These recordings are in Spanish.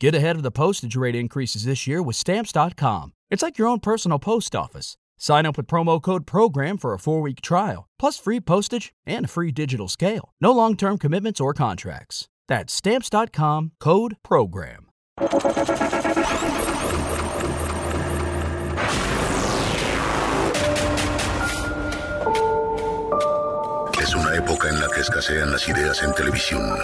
Get ahead of the postage rate increases this year with Stamps.com. It's like your own personal post office. Sign up with promo code PROGRAM for a four week trial, plus free postage and a free digital scale. No long term commitments or contracts. That's Stamps.com code PROGRAM. Es una época en la que escasean las ideas en televisión.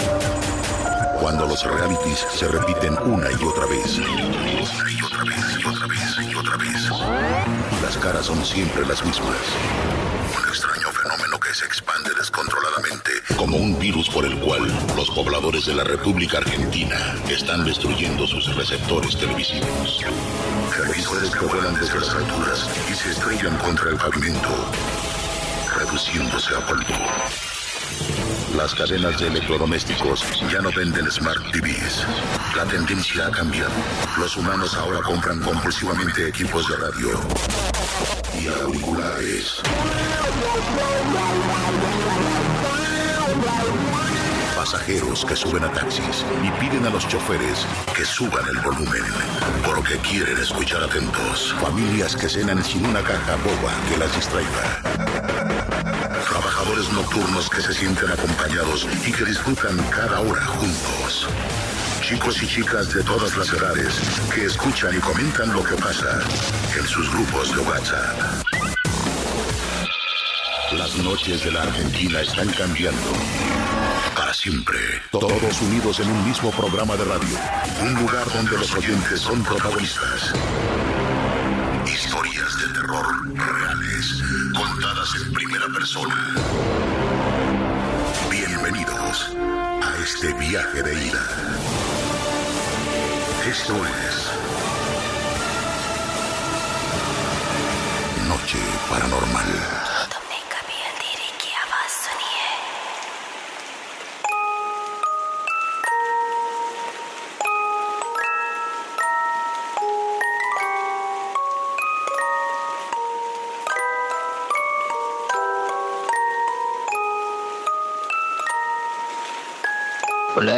Cuando los realities se repiten una y otra vez. Una y otra vez y otra vez y otra vez. Las caras son siempre las mismas. Un extraño fenómeno que se expande descontroladamente como un virus por el cual los pobladores de la República Argentina están destruyendo sus receptores televisivos. Televisores que vuelan desde las alturas y se estrellan contra el pavimento, reduciéndose a polvo. Las cadenas de electrodomésticos ya no venden Smart TVs. La tendencia ha cambiado. Los humanos ahora compran compulsivamente equipos de radio y auriculares. Pasajeros que suben a taxis y piden a los choferes que suban el volumen porque quieren escuchar atentos. Familias que cenan sin una caja boba que las distraiga. Trabajadores nocturnos que se sienten acompañados y que disfrutan cada hora juntos. Chicos y chicas de todas las edades que escuchan y comentan lo que pasa en sus grupos de WhatsApp. Las noches de la Argentina están cambiando. Para siempre. Todos unidos en un mismo programa de radio. Un lugar donde los oyentes son protagonistas. Historias de terror reales, contadas en primera persona. Bienvenidos a este viaje de ida. Esto es Noche Paranormal.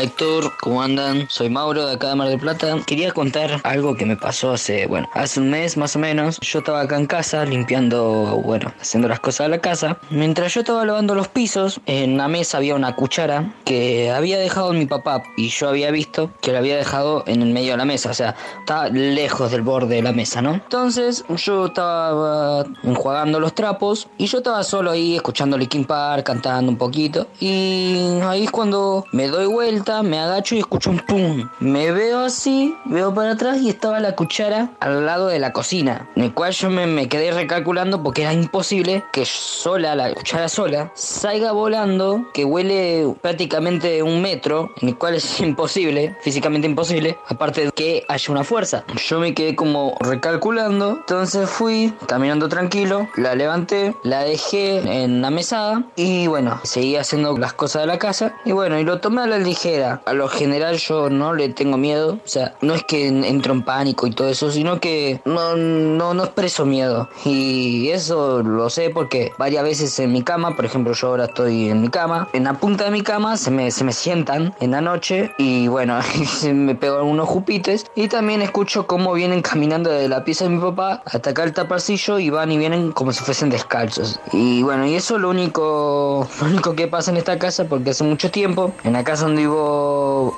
Héctor, ¿cómo andan? Soy Mauro de acá de Mar del Plata. Quería contar algo que me pasó hace, bueno, hace un mes más o menos. Yo estaba acá en casa limpiando, bueno, haciendo las cosas de la casa. Mientras yo estaba lavando los pisos, en la mesa había una cuchara que había dejado mi papá y yo había visto que la había dejado en el medio de la mesa, o sea, estaba lejos del borde de la mesa, ¿no? Entonces yo estaba enjuagando los trapos y yo estaba solo ahí escuchando Linkin Park, cantando un poquito y ahí es cuando me doy vuelta me agacho y escucho un pum. Me veo así, veo para atrás y estaba la cuchara al lado de la cocina. En el cual yo me, me quedé recalculando porque era imposible que sola, la cuchara sola, salga volando, que huele prácticamente un metro, en el cual es imposible, físicamente imposible, aparte de que haya una fuerza. Yo me quedé como recalculando, entonces fui caminando tranquilo, la levanté, la dejé en la mesada y bueno, seguí haciendo las cosas de la casa y bueno, y lo tomé a la ligera. A lo general yo no le tengo miedo. O sea, no es que entro en pánico y todo eso, sino que no, no, no expreso miedo. Y eso lo sé porque varias veces en mi cama, por ejemplo, yo ahora estoy en mi cama, en la punta de mi cama se me, se me sientan en la noche y bueno, se me pegan unos jupites. Y también escucho cómo vienen caminando desde la pieza de mi papá hasta acá el taparcillo y van y vienen como si fuesen descalzos. Y bueno, y eso es lo único, lo único que pasa en esta casa porque hace mucho tiempo, en la casa donde vivo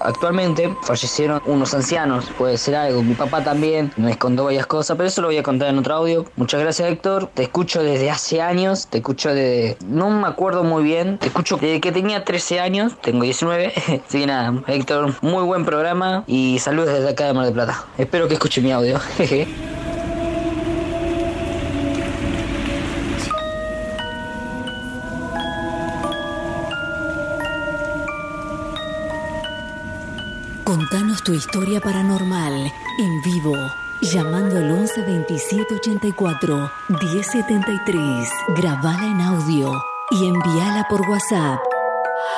actualmente fallecieron unos ancianos, puede ser algo. Mi papá también me contó varias cosas, pero eso lo voy a contar en otro audio. Muchas gracias, Héctor. Te escucho desde hace años, te escucho de. No me acuerdo muy bien, te escucho desde que tenía 13 años, tengo 19. Así que nada, Héctor, muy buen programa y saludos desde acá de Mar del Plata. Espero que escuche mi audio. Jeje. Contanos tu historia paranormal en vivo llamando al 11 27 84 1073. Grabala en audio y envíala por WhatsApp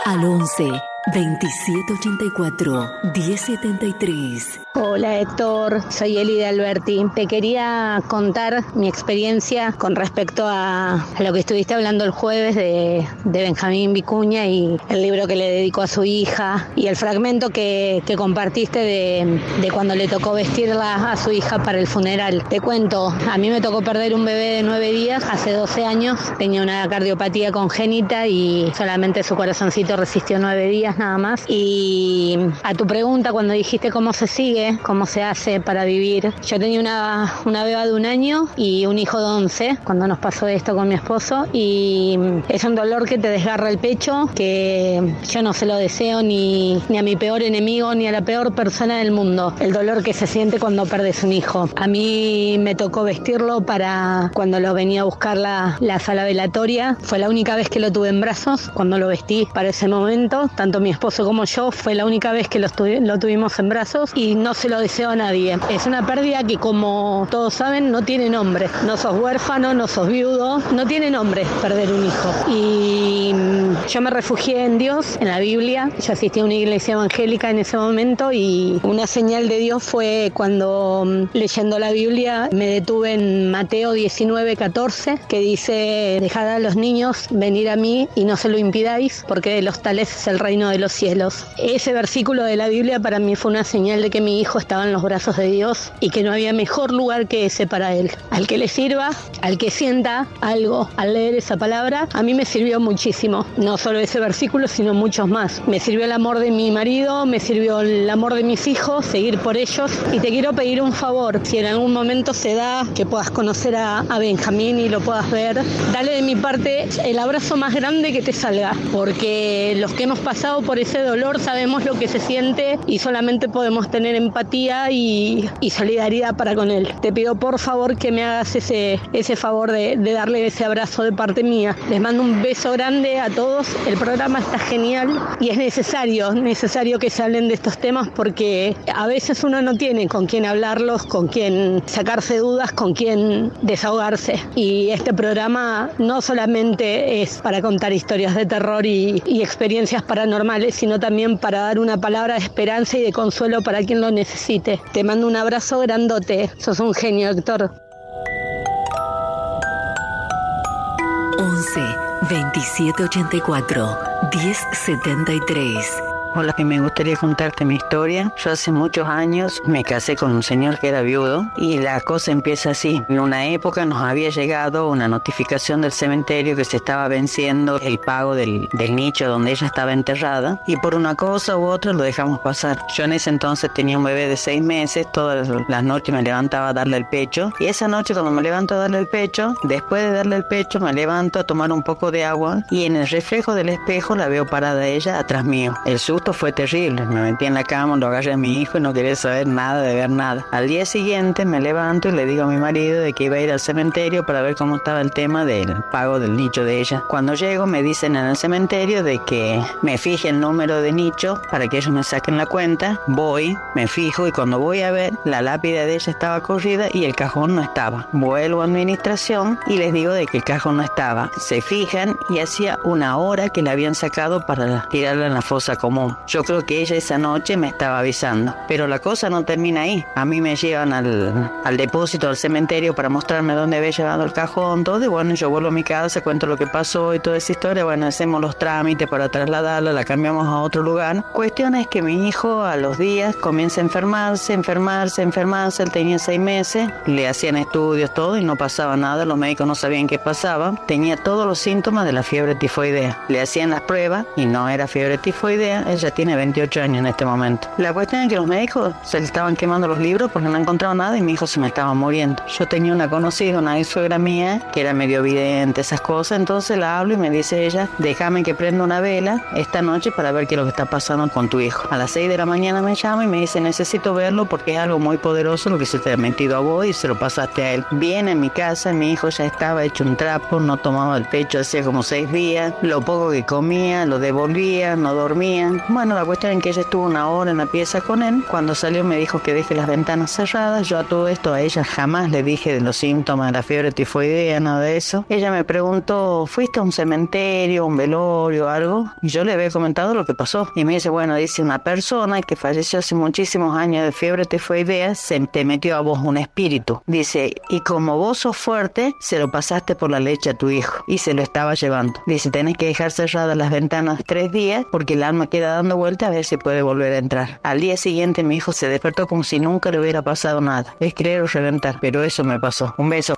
al 11 2784 1073. Hola Héctor, soy Eli de Alberti. Te quería contar mi experiencia con respecto a, lo que estuviste hablando el jueves de, Benjamín Vicuña y el libro que le dedicó a su hija y el fragmento que, compartiste de, de, cuando le tocó vestirla a su hija para el funeral. Te cuento, a mí me tocó perder un bebé de nueve días hace 12 años, tenía una cardiopatía congénita y solamente su corazoncito resistió nueve días nada más. Y a tu pregunta cuando dijiste cómo se sigue, cómo se hace para vivir. Yo tenía una, una beba de un año y un hijo de 11 cuando nos pasó esto con mi esposo y es un dolor que te desgarra el pecho, que yo no se lo deseo ni, ni a mi peor enemigo ni a la peor persona del mundo. El dolor que se siente cuando perdes un hijo. A mí me tocó vestirlo para cuando lo venía a buscar la, la sala velatoria. Fue la única vez que lo tuve en brazos, cuando lo vestí para ese momento. Tanto mi esposo como yo fue la única vez que lo, lo tuvimos en brazos y no se lo deseo a nadie. Es una pérdida que como todos saben no tiene nombre. No sos huérfano, no sos viudo, no tiene nombre perder un hijo. Y mm, yo me refugié en Dios, en la Biblia. Yo asistí a una iglesia evangélica en ese momento y una señal de Dios fue cuando mm, leyendo la Biblia me detuve en Mateo 19, 14, que dice, dejad a los niños venir a mí y no se lo impidáis, porque de los tales es el reino de los cielos. Ese versículo de la Biblia para mí fue una señal de que mi hijo estaba en los brazos de Dios y que no había mejor lugar que ese para él. Al que le sirva, al que sienta algo al leer esa palabra, a mí me sirvió muchísimo. No solo ese versículo, sino muchos más. Me sirvió el amor de mi marido, me sirvió el amor de mis hijos, seguir por ellos. Y te quiero pedir un favor, si en algún momento se da que puedas conocer a, a Benjamín y lo puedas ver, dale de mi parte el abrazo más grande que te salga, porque los que hemos pasado por ese dolor sabemos lo que se siente y solamente podemos tener en empatía y, solidaridad para con él. Te pido por favor que me hagas ese, ese favor de, darle ese abrazo de parte mía. Les mando un beso grande a todos. El programa está genial y es necesario, necesario que se hablen de estos temas porque a veces uno no tiene con quién hablarlos, con quién sacarse dudas, con quién desahogarse. Y este programa no solamente es para contar historias de terror y, y experiencias paranormales, sino también para dar una palabra de esperanza y de consuelo para quien lo necesite. Te mando un abrazo grandote. Sos un genio, Héctor. 11 2784 1073 Hola, me gustaría contarte mi historia. Yo hace muchos años me casé con un señor que era viudo y la cosa empieza así. En una época nos había llegado una notificación del cementerio que se estaba venciendo el pago del, del nicho donde ella estaba enterrada y por una cosa u otra lo dejamos pasar. Yo en ese entonces tenía un bebé de seis meses, todas las noches me levantaba a darle el pecho y esa noche cuando me levanto a darle el pecho, después de darle el pecho me levanto a tomar un poco de agua y en el reflejo del espejo la veo parada ella atrás mío. El fue terrible. Me metí en la cama, lo agarré a mi hijo y no quería saber nada de ver nada. Al día siguiente me levanto y le digo a mi marido de que iba a ir al cementerio para ver cómo estaba el tema del pago del nicho de ella. Cuando llego me dicen en el cementerio de que me fije el número de nicho para que ellos me saquen la cuenta. Voy, me fijo y cuando voy a ver, la lápida de ella estaba corrida y el cajón no estaba. Vuelvo a administración y les digo de que el cajón no estaba. Se fijan y hacía una hora que la habían sacado para tirarla en la fosa común. Yo creo que ella esa noche me estaba avisando. Pero la cosa no termina ahí. A mí me llevan al, al depósito, al cementerio, para mostrarme dónde había llevado el cajón, todo. Y bueno, yo vuelvo a mi casa, cuento lo que pasó y toda esa historia. Bueno, hacemos los trámites para trasladarla, la cambiamos a otro lugar. Cuestión es que mi hijo a los días comienza a enfermarse, enfermarse, enfermarse. Él tenía seis meses, le hacían estudios, todo, y no pasaba nada. Los médicos no sabían qué pasaba. Tenía todos los síntomas de la fiebre tifoidea. Le hacían las pruebas y no era fiebre tifoidea ya tiene 28 años en este momento. La cuestión es que los médicos se le estaban quemando los libros porque no encontraban nada y mi hijo se me estaba muriendo. Yo tenía una conocida, una suegra mía, que era medio vidente, esas cosas, entonces la hablo y me dice ella, déjame que prenda una vela esta noche para ver qué es lo que está pasando con tu hijo. A las 6 de la mañana me llama y me dice, necesito verlo porque es algo muy poderoso lo que se te ha metido a vos y se lo pasaste a él. Viene en mi casa, mi hijo ya estaba hecho un trapo, no tomaba el pecho hacía como seis días, lo poco que comía lo devolvía, no dormía, Bueno, la cuestión es que ella estuvo una hora en la pieza con él. Cuando salió me dijo que deje las ventanas cerradas. Yo a todo esto a ella jamás le dije de los síntomas de la fiebre tifoidea, nada de eso. Ella me preguntó, ¿fuiste a un cementerio, un velorio, algo? Y yo le había comentado lo que pasó. Y me dice, bueno, dice una persona que falleció hace muchísimos años de fiebre tifoidea, se te metió a vos un espíritu. Dice, y como vos sos fuerte, se lo pasaste por la leche a tu hijo y se lo estaba llevando. Dice, tenés que dejar cerradas las ventanas tres días porque el alma queda dando vuelta a ver si puede volver a entrar. Al día siguiente mi hijo se despertó como si nunca le hubiera pasado nada. Es creer o reventar, pero eso me pasó. Un beso.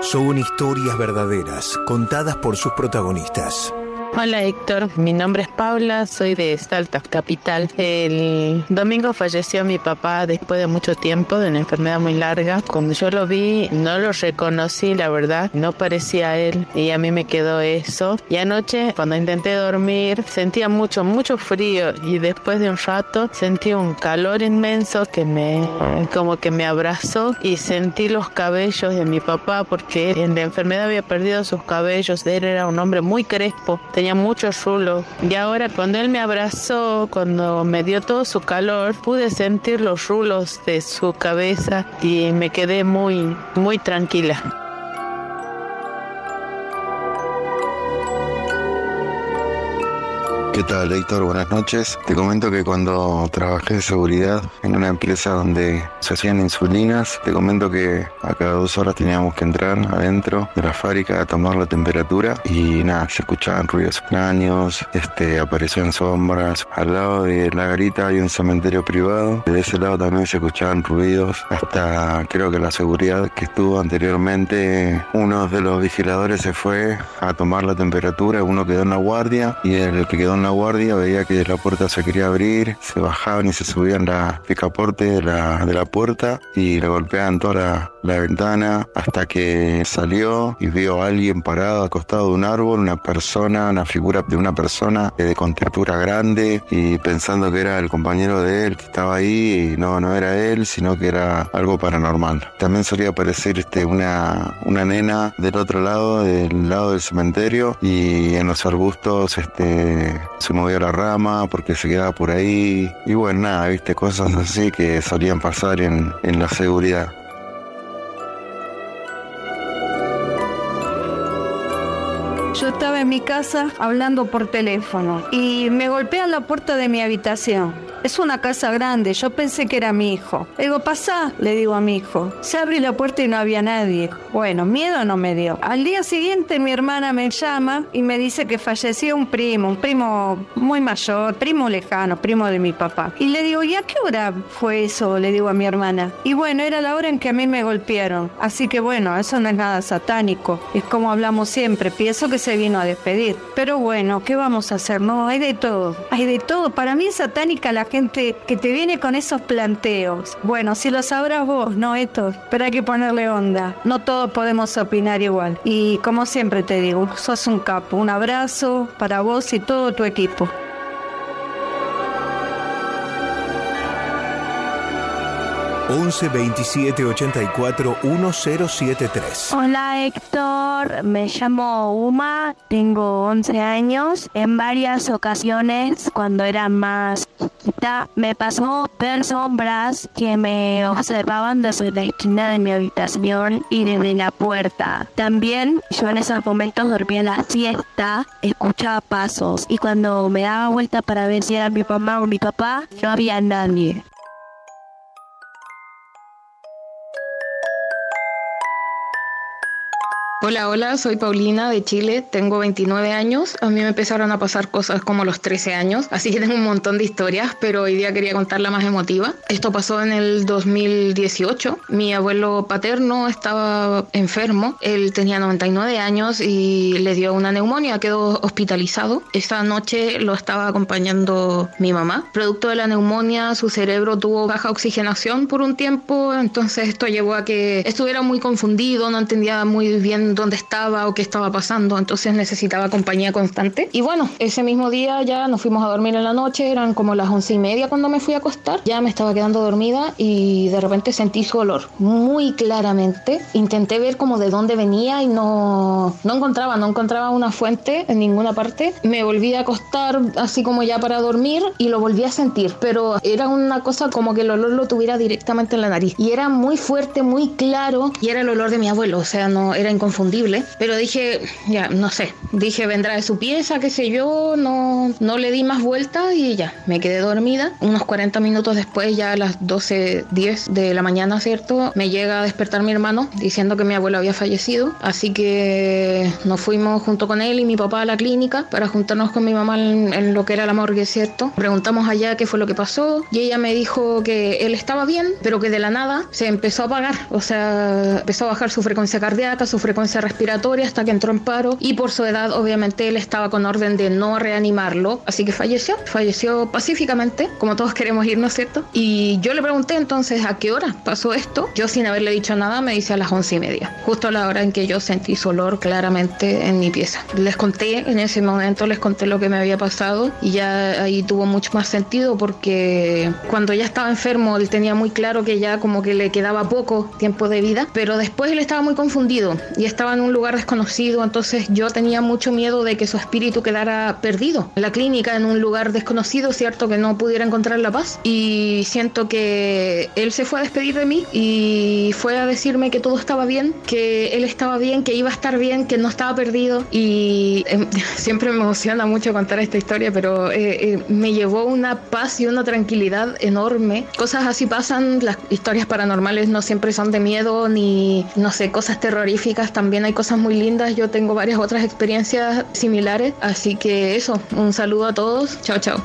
Son historias verdaderas, contadas por sus protagonistas. Hola Héctor, mi nombre es Paula, soy de Salta, capital. El domingo falleció mi papá después de mucho tiempo de una enfermedad muy larga. Cuando yo lo vi, no lo reconocí, la verdad, no parecía él y a mí me quedó eso. Y anoche, cuando intenté dormir, sentía mucho, mucho frío y después de un rato sentí un calor inmenso que me, como que me abrazó y sentí los cabellos de mi papá porque en la enfermedad había perdido sus cabellos. Él era un hombre muy crespo tenía rulos. Y ahora cuando él me abrazó, cuando me dio todo su calor, pude sentir los rulos de su cabeza y me quedé muy, muy tranquila. ¿Qué tal, Héctor? Buenas noches. Te comento que cuando trabajé de seguridad en una empresa donde se hacían insulinas, te comento que a cada dos horas teníamos que entrar adentro de la fábrica a tomar la temperatura y nada, se escuchaban ruidos extraños, este, aparecían sombras. Al lado de la garita hay un cementerio privado, de ese lado también se escuchaban ruidos, hasta creo que la seguridad que estuvo anteriormente, uno de los vigiladores se fue a tomar la temperatura, uno quedó en la guardia y el que quedó en la guardia veía que la puerta se quería abrir, se bajaban y se subían la picaporte de la, de la puerta y le golpeaban toda la, la ventana hasta que salió y vio a alguien parado acostado de un árbol, una persona, una figura de una persona de contextura grande y pensando que era el compañero de él que estaba ahí no, no era él, sino que era algo paranormal. También solía aparecer este, una, una nena del otro lado, del lado del cementerio y en los arbustos este, se movía la rama porque se quedaba por ahí y bueno, nada, viste, cosas así que solían pasar en, en la seguridad. Yo estaba en mi casa hablando por teléfono y me golpean la puerta de mi habitación. Es una casa grande, yo pensé que era mi hijo. Le digo, pasá, le digo a mi hijo. Se abre la puerta y no había nadie. Bueno, miedo no me dio. Al día siguiente mi hermana me llama y me dice que falleció un primo, un primo muy mayor, primo lejano, primo de mi papá. Y le digo, ¿y a qué hora fue eso? Le digo a mi hermana. Y bueno, era la hora en que a mí me golpearon. Así que bueno, eso no es nada satánico. Es como hablamos siempre, pienso que se vino a Pero bueno, ¿qué vamos a hacer? No, hay de todo. Hay de todo. Para mí es satánica la gente que te viene con esos planteos. Bueno, si lo sabrás vos, no esto, pero hay que ponerle onda. No todos podemos opinar igual. Y como siempre te digo, sos un capo. Un abrazo para vos y todo tu equipo. Once 27 84 1073. Hola Héctor, me llamo Uma, tengo 11 años. En varias ocasiones, cuando era más chiquita, me pasó ver sombras que me observaban desde la esquina de mi habitación y desde la puerta. También yo en esos momentos dormía la siesta, escuchaba pasos y cuando me daba vuelta para ver si era mi mamá o mi papá, no había nadie. Hola, hola, soy Paulina de Chile, tengo 29 años. A mí me empezaron a pasar cosas como los 13 años, así que tengo un montón de historias, pero hoy día quería contar la más emotiva. Esto pasó en el 2018. Mi abuelo paterno estaba enfermo, él tenía 99 años y le dio una neumonía, quedó hospitalizado. Esa noche lo estaba acompañando mi mamá. Producto de la neumonía, su cerebro tuvo baja oxigenación por un tiempo, entonces esto llevó a que estuviera muy confundido, no entendía muy bien dónde estaba o qué estaba pasando, entonces necesitaba compañía constante. Y bueno, ese mismo día ya nos fuimos a dormir en la noche, eran como las once y media cuando me fui a acostar, ya me estaba quedando dormida y de repente sentí su olor muy claramente. Intenté ver como de dónde venía y no, no encontraba, no encontraba una fuente en ninguna parte. Me volví a acostar así como ya para dormir y lo volví a sentir, pero era una cosa como que el olor lo tuviera directamente en la nariz y era muy fuerte, muy claro y era el olor de mi abuelo, o sea, no era inconfundible, pero dije, ya, no sé, dije vendrá de su pieza, qué sé yo, no, no le di más vueltas y ya, me quedé dormida. Unos 40 minutos después, ya a las 12.10 de la mañana, ¿cierto? Me llega a despertar mi hermano diciendo que mi abuelo había fallecido, así que nos fuimos junto con él y mi papá a la clínica para juntarnos con mi mamá en, lo que era la morgue, ¿cierto? Preguntamos allá qué fue lo que pasó y ella me dijo que él estaba bien, pero que de la nada se empezó a apagar, o sea, empezó a bajar su frecuencia cardíaca, su frecuencia respiratoria hasta que entró en paro y por su edad obviamente él estaba con orden de no reanimarlo, así que falleció, falleció pacíficamente, como todos queremos irnos, ¿cierto? Y yo le pregunté entonces a qué hora pasó esto, yo sin haberle dicho nada me dice a las once y media, justo a la hora en que yo sentí su olor claramente en mi pieza. Les conté en ese momento, les conté lo que me había pasado y ya ahí tuvo mucho más sentido porque cuando ya estaba enfermo él tenía muy claro que ya como que le quedaba poco tiempo de vida, pero después él estaba muy confundido y estaba en un lugar desconocido, entonces yo tenía mucho miedo de que su espíritu quedara perdido en la clínica, en un lugar desconocido, cierto, que no pudiera encontrar la paz. Y siento que él se fue a despedir de mí y fue a decirme que todo estaba bien, que él estaba bien, que iba a estar bien, que no estaba perdido. Y em, siempre me emociona mucho contar esta historia, pero eh, eh, me llevó una paz y una tranquilidad enorme. Cosas así pasan, las historias paranormales no siempre son de miedo ni, no sé, cosas terroríficas, también hay cosas muy lindas. Yo tengo varias otras experiencias similares, así que eso, un saludo a todos, chao, chao.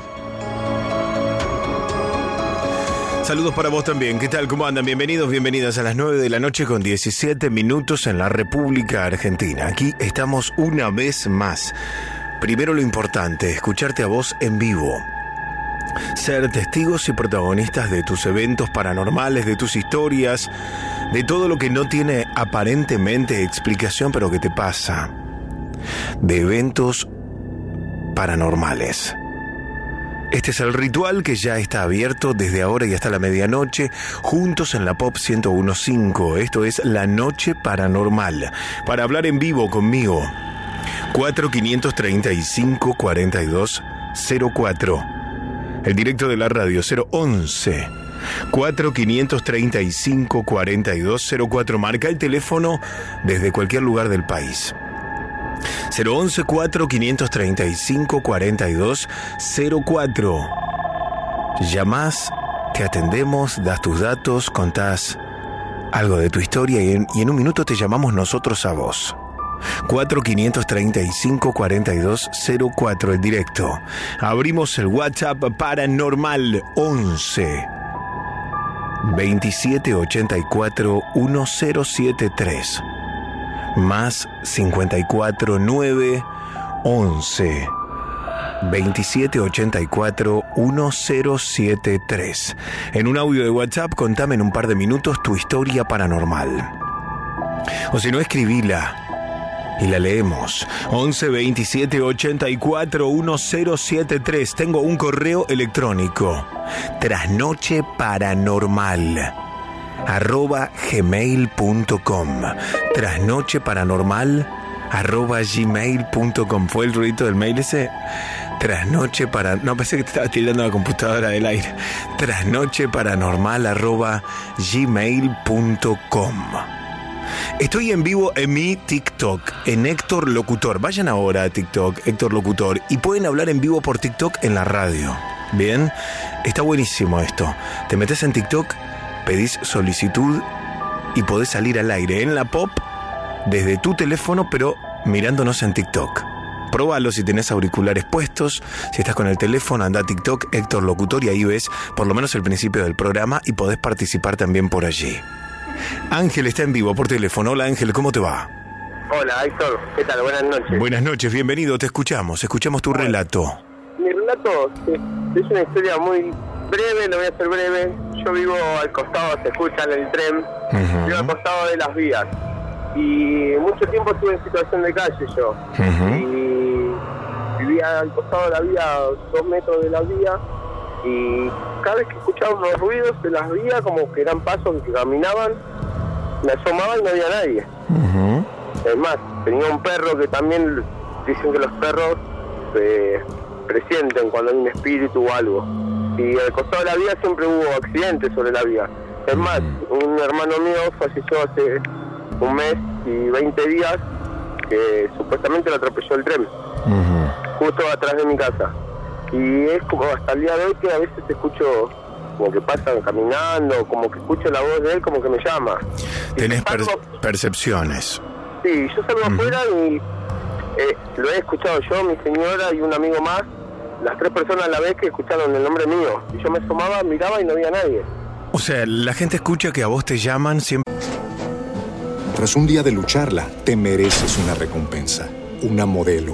Saludos para vos también. ¿Qué tal? ¿Cómo andan? Bienvenidos, bienvenidas a las 9 de la noche con 17 minutos en la República Argentina. Aquí estamos una vez más. Primero lo importante, escucharte a vos en vivo. Ser testigos y protagonistas de tus eventos paranormales, de tus historias, de todo lo que no tiene aparentemente explicación pero que te pasa. De eventos paranormales. Este es el ritual que ya está abierto desde ahora y hasta la medianoche, juntos en la Pop 1015. Esto es La Noche Paranormal. Para hablar en vivo conmigo, 4535 4204. El directo de la radio 011 4535 4204. Marca el teléfono desde cualquier lugar del país. 011 4535 4204. Llamás, te atendemos, das tus datos, contás algo de tu historia y en, y en un minuto te llamamos nosotros a vos. 4535 4204 el directo. Abrimos el WhatsApp paranormal 11 2784 1073 más 54 9 11 2784 1073. En un audio de WhatsApp contame en un par de minutos tu historia paranormal. O si no, escribila y la leemos. 11 27 84 1073. Tengo un correo electrónico. Trasnoche paranormal arroba gmail.com. Trasnoche paranormal arroba gmail.com. ¿Fue el ruido del mail ese? Trasnoche para... No, pensé que te estaba tirando la computadora del aire. Trasnoche paranormal arroba gmail.com. Estoy en vivo en mi TikTok, en Héctor Locutor. Vayan ahora a TikTok, Héctor Locutor, y pueden hablar en vivo por TikTok en la radio. Bien, está buenísimo esto. Te metes en TikTok, pedís solicitud y podés salir al aire en la pop desde tu teléfono, pero mirándonos en TikTok. Probalo si tenés auriculares puestos, si estás con el teléfono, anda a TikTok, Héctor Locutor, y ahí ves por lo menos el principio del programa y podés participar también por allí. Ángel está en vivo por teléfono. Hola Ángel, ¿cómo te va? Hola Héctor, ¿qué tal? Buenas noches. Buenas noches, bienvenido, te escuchamos, escuchamos tu relato. Mi relato es, es una historia muy breve, lo voy a hacer breve. Yo vivo al costado, se escucha en el tren, vivo al costado de las vías. y mucho tiempo estuve en situación de calle yo. Y vivía al costado de la vía, dos metros de la vía, y cada vez que escuchaba unos ruidos de las vías, como que eran pasos que caminaban, me asomaba y no había nadie. Es más, tenía un perro que también dicen que los perros se presienten cuando hay un espíritu o algo. Y al costado de la vía siempre hubo accidentes sobre la vía. Es más, un hermano mío falleció hace un mes y 20 días que supuestamente lo atropelló el tren, justo atrás de mi casa. Y es como hasta el día de hoy que a veces escucho como que pasan caminando, como que escucho la voz de él, como que me llama. Tenés percepciones. Sí, yo salgo afuera y eh, lo he escuchado yo, mi señora y un amigo más, las tres personas a la vez que escucharon el nombre mío. Y yo me asomaba, miraba y no había nadie. O sea, la gente escucha que a vos te llaman siempre. Tras un día de lucharla, te mereces una recompensa, una modelo,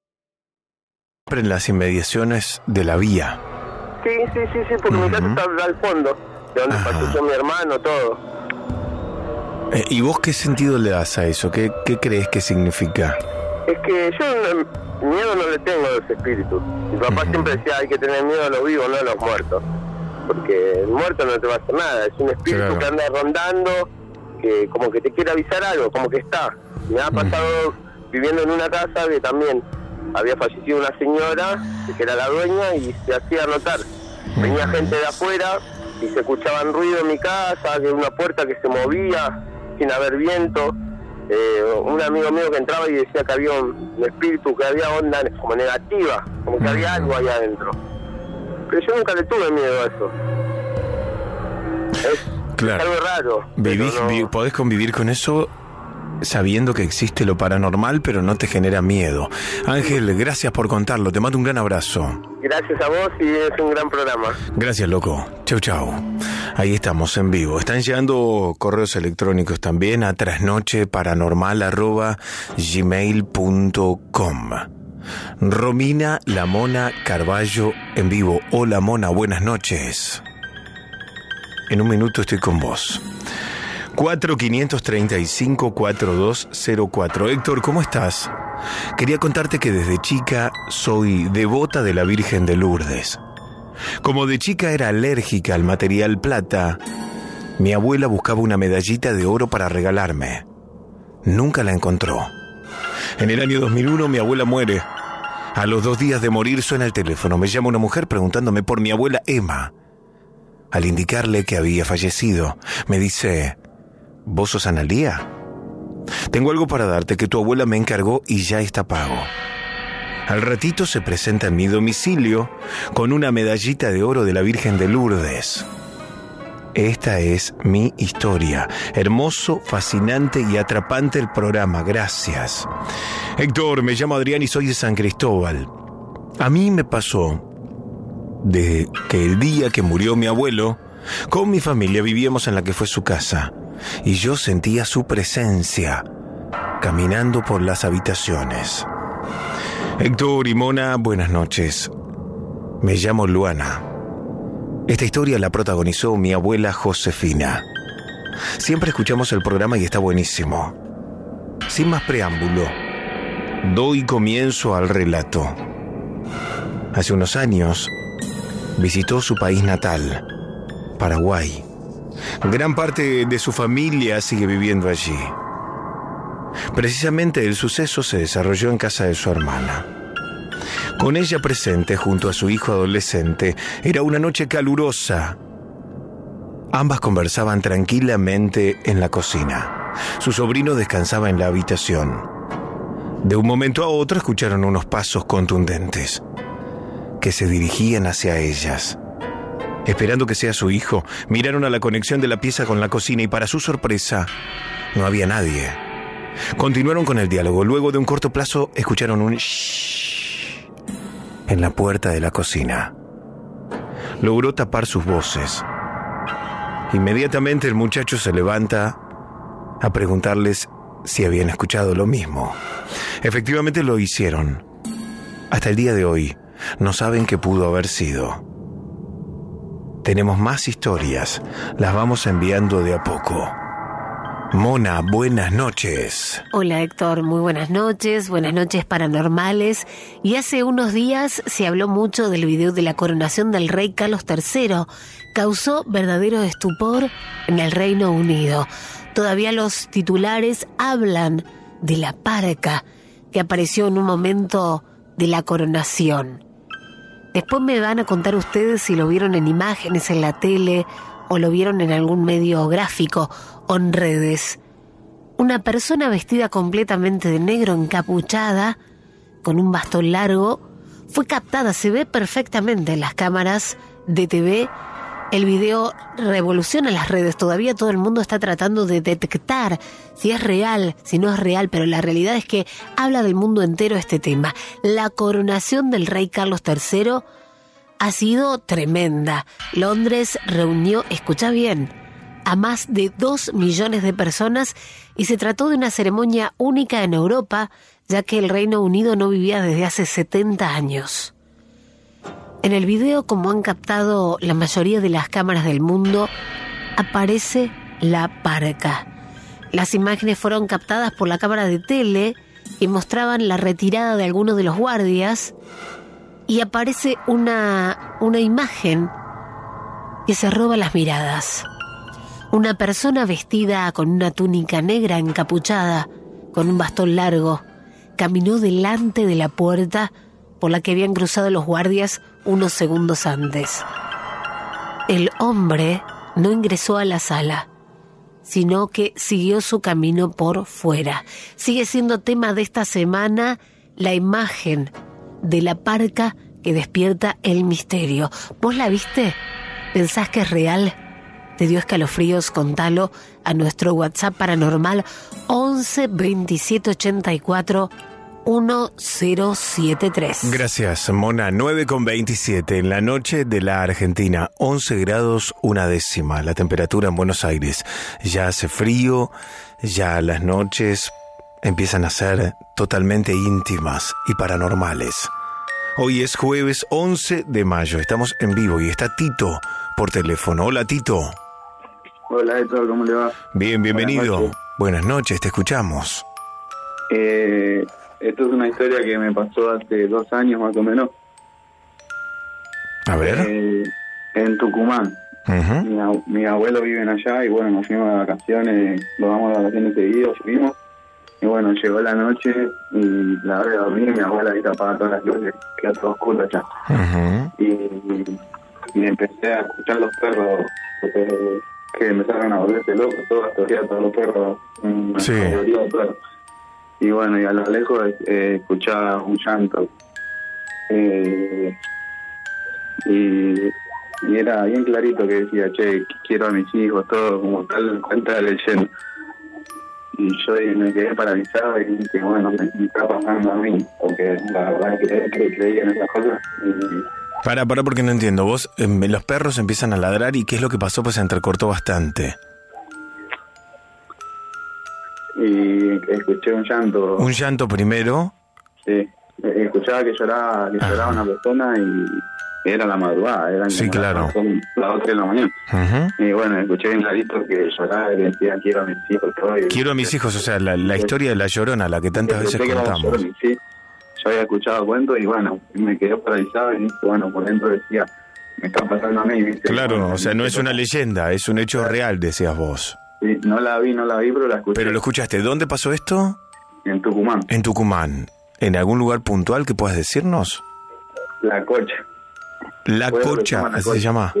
en las inmediaciones de la vía. Sí, sí, sí, sí, porque mi casa está al fondo, de donde falleció mi hermano, todo. Eh, ¿Y vos qué sentido le das a eso? ¿Qué, qué crees que significa? Es que yo miedo no le tengo a los espíritus. Mi papá siempre decía hay que tener miedo a los vivos, no a los muertos. Porque el muerto no te va a hacer nada, es un espíritu que anda rondando, que como que te quiere avisar algo, como que está. Me ha pasado viviendo en una casa que también había fallecido una señora que era la dueña y se hacía notar. Venía gente de afuera y se escuchaban ruido en mi casa, de una puerta que se movía sin haber viento. Eh, un amigo mío que entraba y decía que había un, espíritu, que había onda como negativa, como que había algo ahí adentro. Pero yo nunca le tuve miedo a eso. Es, algo raro. ¿Vivís, ¿Podés convivir con eso sabiendo que existe lo paranormal, pero no te genera miedo. Ángel, gracias por contarlo. Te mando un gran abrazo. Gracias a vos y es un gran programa. Gracias, loco. Chau, chau. Ahí estamos en vivo. Están llegando correos electrónicos también a trasnoche.paranormal.gmail.com. Romina La Mona Carballo en vivo. Hola, Mona, buenas noches. En un minuto estoy con vos. 4535-4204. Héctor, ¿cómo estás? Quería contarte que desde chica soy devota de la Virgen de Lourdes. Como de chica era alérgica al material plata, mi abuela buscaba una medallita de oro para regalarme. Nunca la encontró. En el año 2001 mi abuela muere. A los dos días de morir suena el teléfono. Me llama una mujer preguntándome por mi abuela Emma. Al indicarle que había fallecido, me dice, ¿Vos sos Analía? Tengo algo para darte que tu abuela me encargó y ya está pago. Al ratito se presenta en mi domicilio con una medallita de oro de la Virgen de Lourdes. Esta es mi historia. Hermoso, fascinante y atrapante el programa. Gracias. Héctor, me llamo Adrián y soy de San Cristóbal. A mí me pasó de que el día que murió mi abuelo, con mi familia vivíamos en la que fue su casa y yo sentía su presencia caminando por las habitaciones. Héctor y Mona, buenas noches. Me llamo Luana. Esta historia la protagonizó mi abuela Josefina. Siempre escuchamos el programa y está buenísimo. Sin más preámbulo, doy comienzo al relato. Hace unos años visitó su país natal, Paraguay. Gran parte de su familia sigue viviendo allí. Precisamente el suceso se desarrolló en casa de su hermana. Con ella presente junto a su hijo adolescente, era una noche calurosa. Ambas conversaban tranquilamente en la cocina. Su sobrino descansaba en la habitación. De un momento a otro escucharon unos pasos contundentes que se dirigían hacia ellas. Esperando que sea su hijo, miraron a la conexión de la pieza con la cocina y para su sorpresa, no había nadie. Continuaron con el diálogo. Luego de un corto plazo, escucharon un shhh en la puerta de la cocina. Logró tapar sus voces. Inmediatamente el muchacho se levanta a preguntarles si habían escuchado lo mismo. Efectivamente lo hicieron. Hasta el día de hoy no saben qué pudo haber sido. Tenemos más historias, las vamos enviando de a poco. Mona, buenas noches. Hola Héctor, muy buenas noches, buenas noches paranormales. Y hace unos días se habló mucho del video de la coronación del rey Carlos III. Causó verdadero estupor en el Reino Unido. Todavía los titulares hablan de la parca que apareció en un momento de la coronación. Después me van a contar ustedes si lo vieron en imágenes en la tele o lo vieron en algún medio gráfico o en redes. Una persona vestida completamente de negro, encapuchada, con un bastón largo, fue captada, se ve perfectamente en las cámaras de TV. El video revoluciona las redes, todavía todo el mundo está tratando de detectar si es real, si no es real, pero la realidad es que habla del mundo entero este tema. La coronación del rey Carlos III ha sido tremenda. Londres reunió, escucha bien, a más de dos millones de personas y se trató de una ceremonia única en Europa, ya que el Reino Unido no vivía desde hace 70 años. En el video, como han captado la mayoría de las cámaras del mundo, aparece la parca. Las imágenes fueron captadas por la cámara de tele y mostraban la retirada de algunos de los guardias y aparece una, una imagen que se roba las miradas. Una persona vestida con una túnica negra encapuchada, con un bastón largo, caminó delante de la puerta por la que habían cruzado los guardias unos segundos antes. El hombre no ingresó a la sala, sino que siguió su camino por fuera. Sigue siendo tema de esta semana la imagen de la parca que despierta el misterio. ¿Vos la viste? ¿Pensás que es real? ¿Te dio escalofríos? Contalo a nuestro WhatsApp paranormal 11 27 84 1073. Gracias, Mona. 9 con 27 en la noche de la Argentina. 11 grados una décima. La temperatura en Buenos Aires. Ya hace frío, ya las noches empiezan a ser totalmente íntimas y paranormales. Hoy es jueves 11 de mayo. Estamos en vivo y está Tito por teléfono. Hola, Tito. Hola, Héctor, ¿cómo le va? Bien, bienvenido. Buenas noches, te escuchamos. Eh, esto es una historia que me pasó hace dos años más o menos. A ver. Eh, en Tucumán. mi, ab- mi abuelo viven allá y bueno, nos fuimos de vacaciones, nos vamos de vacaciones seguidos, subimos. Y bueno, llegó la noche y la hora de dormir, mi abuela ahí tapaba todas las luces, quedó todo oscuro allá. Y, y empecé a escuchar los perros eh, que empezaron a volverse locos, todos, todos los perros, una Sí. de perros. Y bueno, y a lo lejos eh, escuchaba un llanto. Eh, y, era bien clarito que decía, che, quiero a mis hijos, todo como tal, cuenta la leyenda. Y yo me quedé paralizado y dije, bueno, me, está pasando a mí, porque la verdad que, que creí en esas cosas. Y, Para, para, porque no entiendo. Vos, em, los perros empiezan a ladrar y qué es lo que pasó, pues se entrecortó bastante. Y escuché un llanto. Un llanto primero. Sí, escuchaba que lloraba, que lloraba una persona y era la madrugada, eran Sí, claro. las dos- las 8 de la mañana. Y bueno, escuché bien clarito que lloraba y que decía quiero a mis hijos. Todo, y Quiero a mis hijos, o sea, la, la historia de la llorona, la que tantas veces era contamos. Sí, yo había escuchado cuentos y bueno, me quedé paralizado y bueno, por dentro decía, me está pasando a mí. ¿viste? Claro, o sea, no es una leyenda, es un hecho real, decías vos. Sí, no la vi, no la vi, pero la escuché Pero lo escuchaste, ¿dónde pasó esto? en Tucumán. En Tucumán. ¿En algún lugar puntual que puedas decirnos? La Cocha. La Cocha, así se llama.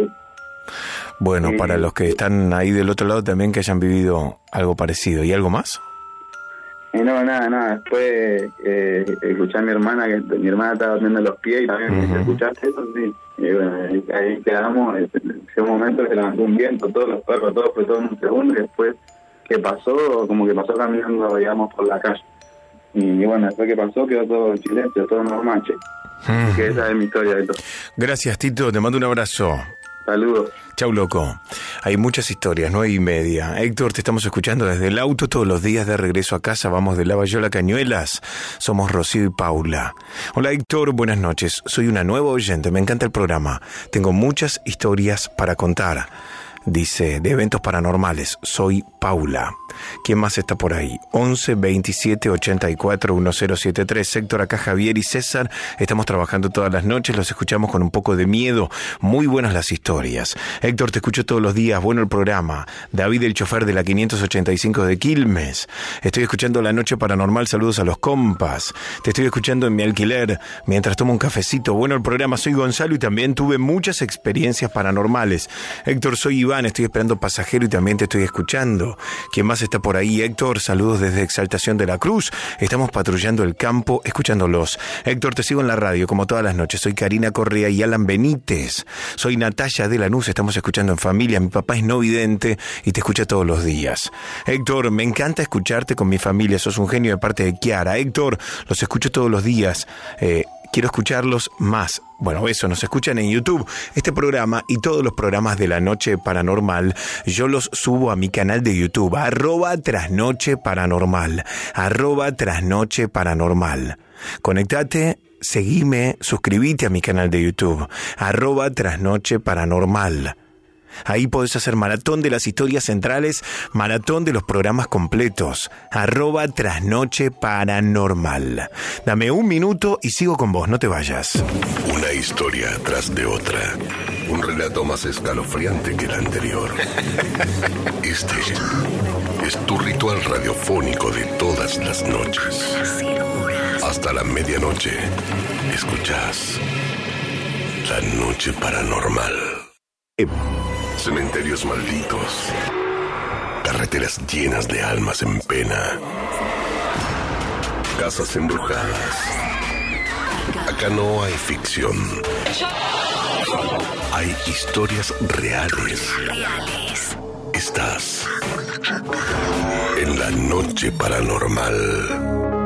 Bueno, para los que están ahí del otro lado también que hayan vivido algo parecido. ¿Y algo más? Eh, no, nada, nada. Después eh, escuché a mi hermana, que mi hermana estaba durmiendo los pies y también escuchaste eso, sí. Y bueno, ahí, quedamos. En ese momento se levantó un viento, todos los perros, todo fue todo en un segundo. Y después, ¿qué pasó? Como que pasó caminando, digamos, por la calle. Y, bueno, después que pasó, quedó todo en silencio, todo normal, che. Que esa es mi historia de todo. Gracias, Tito. Te mando un abrazo. Saludos. Chau, loco. Hay muchas historias, nueve y media. Héctor, te estamos escuchando desde el auto todos los días de regreso a casa. Vamos de Lavayola Cañuelas. Somos Rocío y Paula. Hola, Héctor. Buenas noches. Soy una nueva oyente. Me encanta el programa. Tengo muchas historias para contar. Dice, de eventos paranormales. Soy Paula. ¿Quién más está por ahí? 11 27 84 1073. Héctor, acá Javier y César. Estamos trabajando todas las noches, los escuchamos con un poco de miedo. Muy buenas las historias. Héctor, te escucho todos los días. Bueno el programa. David, el chofer de la 585 de Quilmes. Estoy escuchando La Noche Paranormal. Saludos a los compas. Te estoy escuchando en mi alquiler mientras tomo un cafecito. Bueno el programa. Soy Gonzalo y también tuve muchas experiencias paranormales. Héctor, soy Iván. Estoy esperando pasajero y también te estoy escuchando. ¿Quién más está por ahí? Héctor, saludos desde Exaltación de la Cruz. Estamos patrullando el campo, escuchándolos. Héctor, te sigo en la radio como todas las noches. Soy Karina Correa y Alan Benítez. Soy Natalia de Lanús, estamos escuchando en familia. Mi papá es no vidente y te escucha todos los días. Héctor, me encanta escucharte con mi familia. Sos un genio de parte de Kiara. Héctor, los escucho todos los días. Eh, quiero escucharlos más. Bueno, eso, nos escuchan en YouTube. Este programa y todos los programas de la noche paranormal, yo los subo a mi canal de YouTube, arroba trasnoche paranormal, arroba trasnoche paranormal. Conectate, seguime, suscríbete a mi canal de YouTube, arroba trasnoche paranormal. Ahí podés hacer maratón de las historias centrales, maratón de los programas completos. Arroba trasnoche paranormal. Dame un minuto y sigo con vos, no te vayas. Una historia tras de otra. Un relato más escalofriante que el anterior. Este es tu ritual radiofónico de todas las noches. Hasta la medianoche. Escuchás La Noche Paranormal. Cementerios malditos. Carreteras llenas de almas en pena. Casas embrujadas. Acá no hay ficción. Hay historias reales. Estás en la noche paranormal.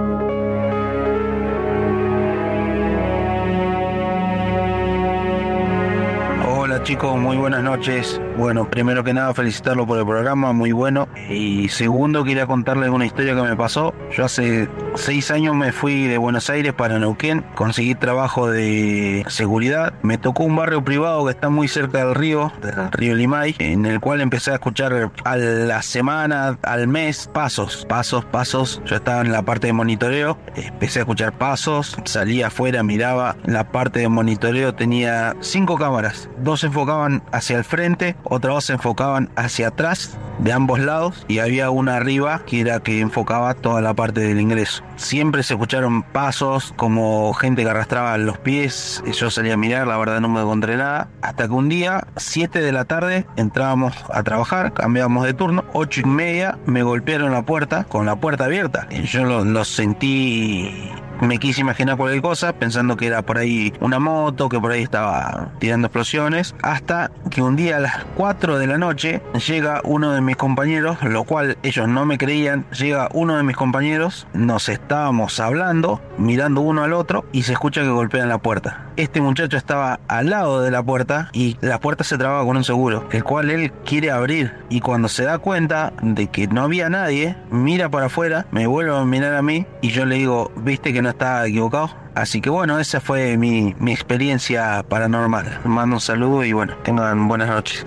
Hola chicos, muy buenas noches. Bueno, primero que nada felicitarlo por el programa, muy bueno. Y segundo, quería contarles una historia que me pasó. Yo hace seis años me fui de Buenos Aires para Neuquén, conseguí trabajo de seguridad. Me tocó un barrio privado que está muy cerca del río, del río Limay, en el cual empecé a escuchar a la semana, al mes, pasos, pasos, pasos. Yo estaba en la parte de monitoreo, empecé a escuchar pasos, salía afuera, miraba. La parte de monitoreo tenía cinco cámaras, dos enfocaban hacia el frente, otras dos se enfocaban hacia atrás, de ambos lados, y había una arriba que era que enfocaba toda la parte del ingreso. Siempre se escucharon pasos como gente que arrastraba los pies. Yo salía a mirar, la verdad no me encontré nada. Hasta que un día, 7 de la tarde, entrábamos a trabajar, cambiábamos de turno. 8 y media me golpearon la puerta con la puerta abierta. Yo lo, lo sentí me quise imaginar cualquier cosa pensando que era por ahí una moto, que por ahí estaba tirando explosiones, hasta que un día a las 4 de la noche llega uno de mis compañeros, lo cual ellos no me creían, llega uno de mis compañeros, nos estábamos hablando, mirando uno al otro y se escucha que golpean la puerta. Este muchacho estaba al lado de la puerta y la puerta se trababa con un seguro, el cual él quiere abrir y cuando se da cuenta de que no había nadie, mira para afuera, me vuelve a mirar a mí y yo le digo, viste que no está equivocado. Así que bueno, esa fue mi, mi experiencia paranormal. Mando un saludo y bueno, tengan buenas noches.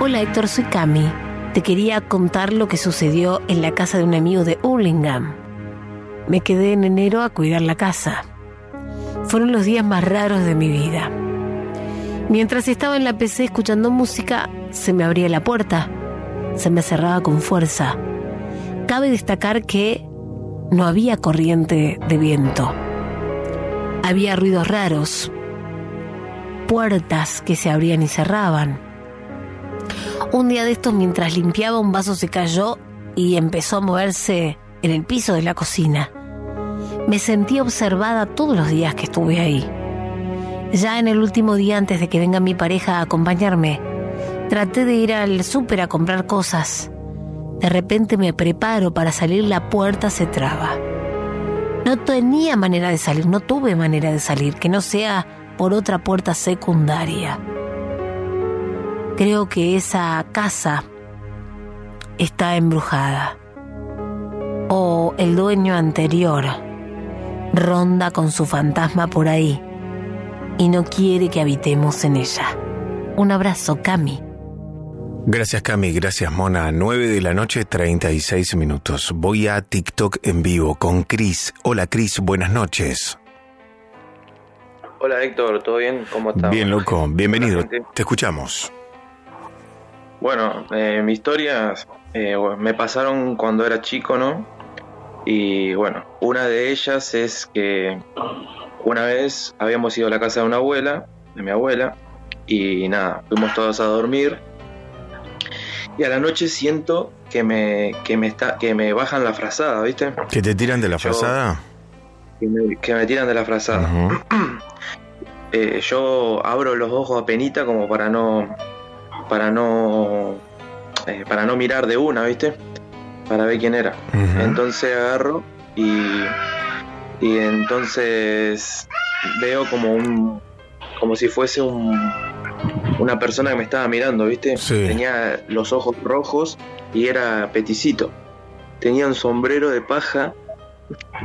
Hola Héctor, soy Cami. Te quería contar lo que sucedió en la casa de un amigo de Hurlingham. Me quedé en enero a cuidar la casa. Fueron los días más raros de mi vida. Mientras estaba en la PC escuchando música, se me abría la puerta. Se me cerraba con fuerza. Cabe destacar que no había corriente de viento. Había ruidos raros, puertas que se abrían y cerraban. Un día de estos, mientras limpiaba, un vaso se cayó y empezó a moverse en el piso de la cocina. Me sentí observada todos los días que estuve ahí. Ya en el último día antes de que venga mi pareja a acompañarme, traté de ir al súper a comprar cosas. De repente me preparo para salir, la puerta se traba. No tenía manera de salir, no tuve manera de salir, que no sea por otra puerta secundaria. Creo que esa casa está embrujada. O el dueño anterior ronda con su fantasma por ahí y no quiere que habitemos en ella. Un abrazo, Cami. Gracias Cami, gracias Mona. 9 de la noche, 36 minutos. Voy a TikTok en vivo con Cris. Hola Cris, buenas noches. Hola Héctor, ¿todo bien? ¿Cómo estás? Bien, loco, bienvenido. Te escuchamos. Bueno, eh, mi historia eh, me pasaron cuando era chico, ¿no? Y bueno, una de ellas es que una vez habíamos ido a la casa de una abuela, de mi abuela, y nada, fuimos todos a dormir. Y a la noche siento que me, que me, está, que me bajan la frazada, ¿viste? ¿Que te tiran de la frazada? Que me, que me tiran de la frazada. Eh, yo abro los ojos a penita como para no. para no. eh, para no mirar de una, ¿viste? Para ver quién era. Entonces agarro y. Y entonces veo como un. como si fuese un. una persona que me estaba mirando, ¿viste? Tenía los ojos rojos y era peticito. Tenía un sombrero de paja.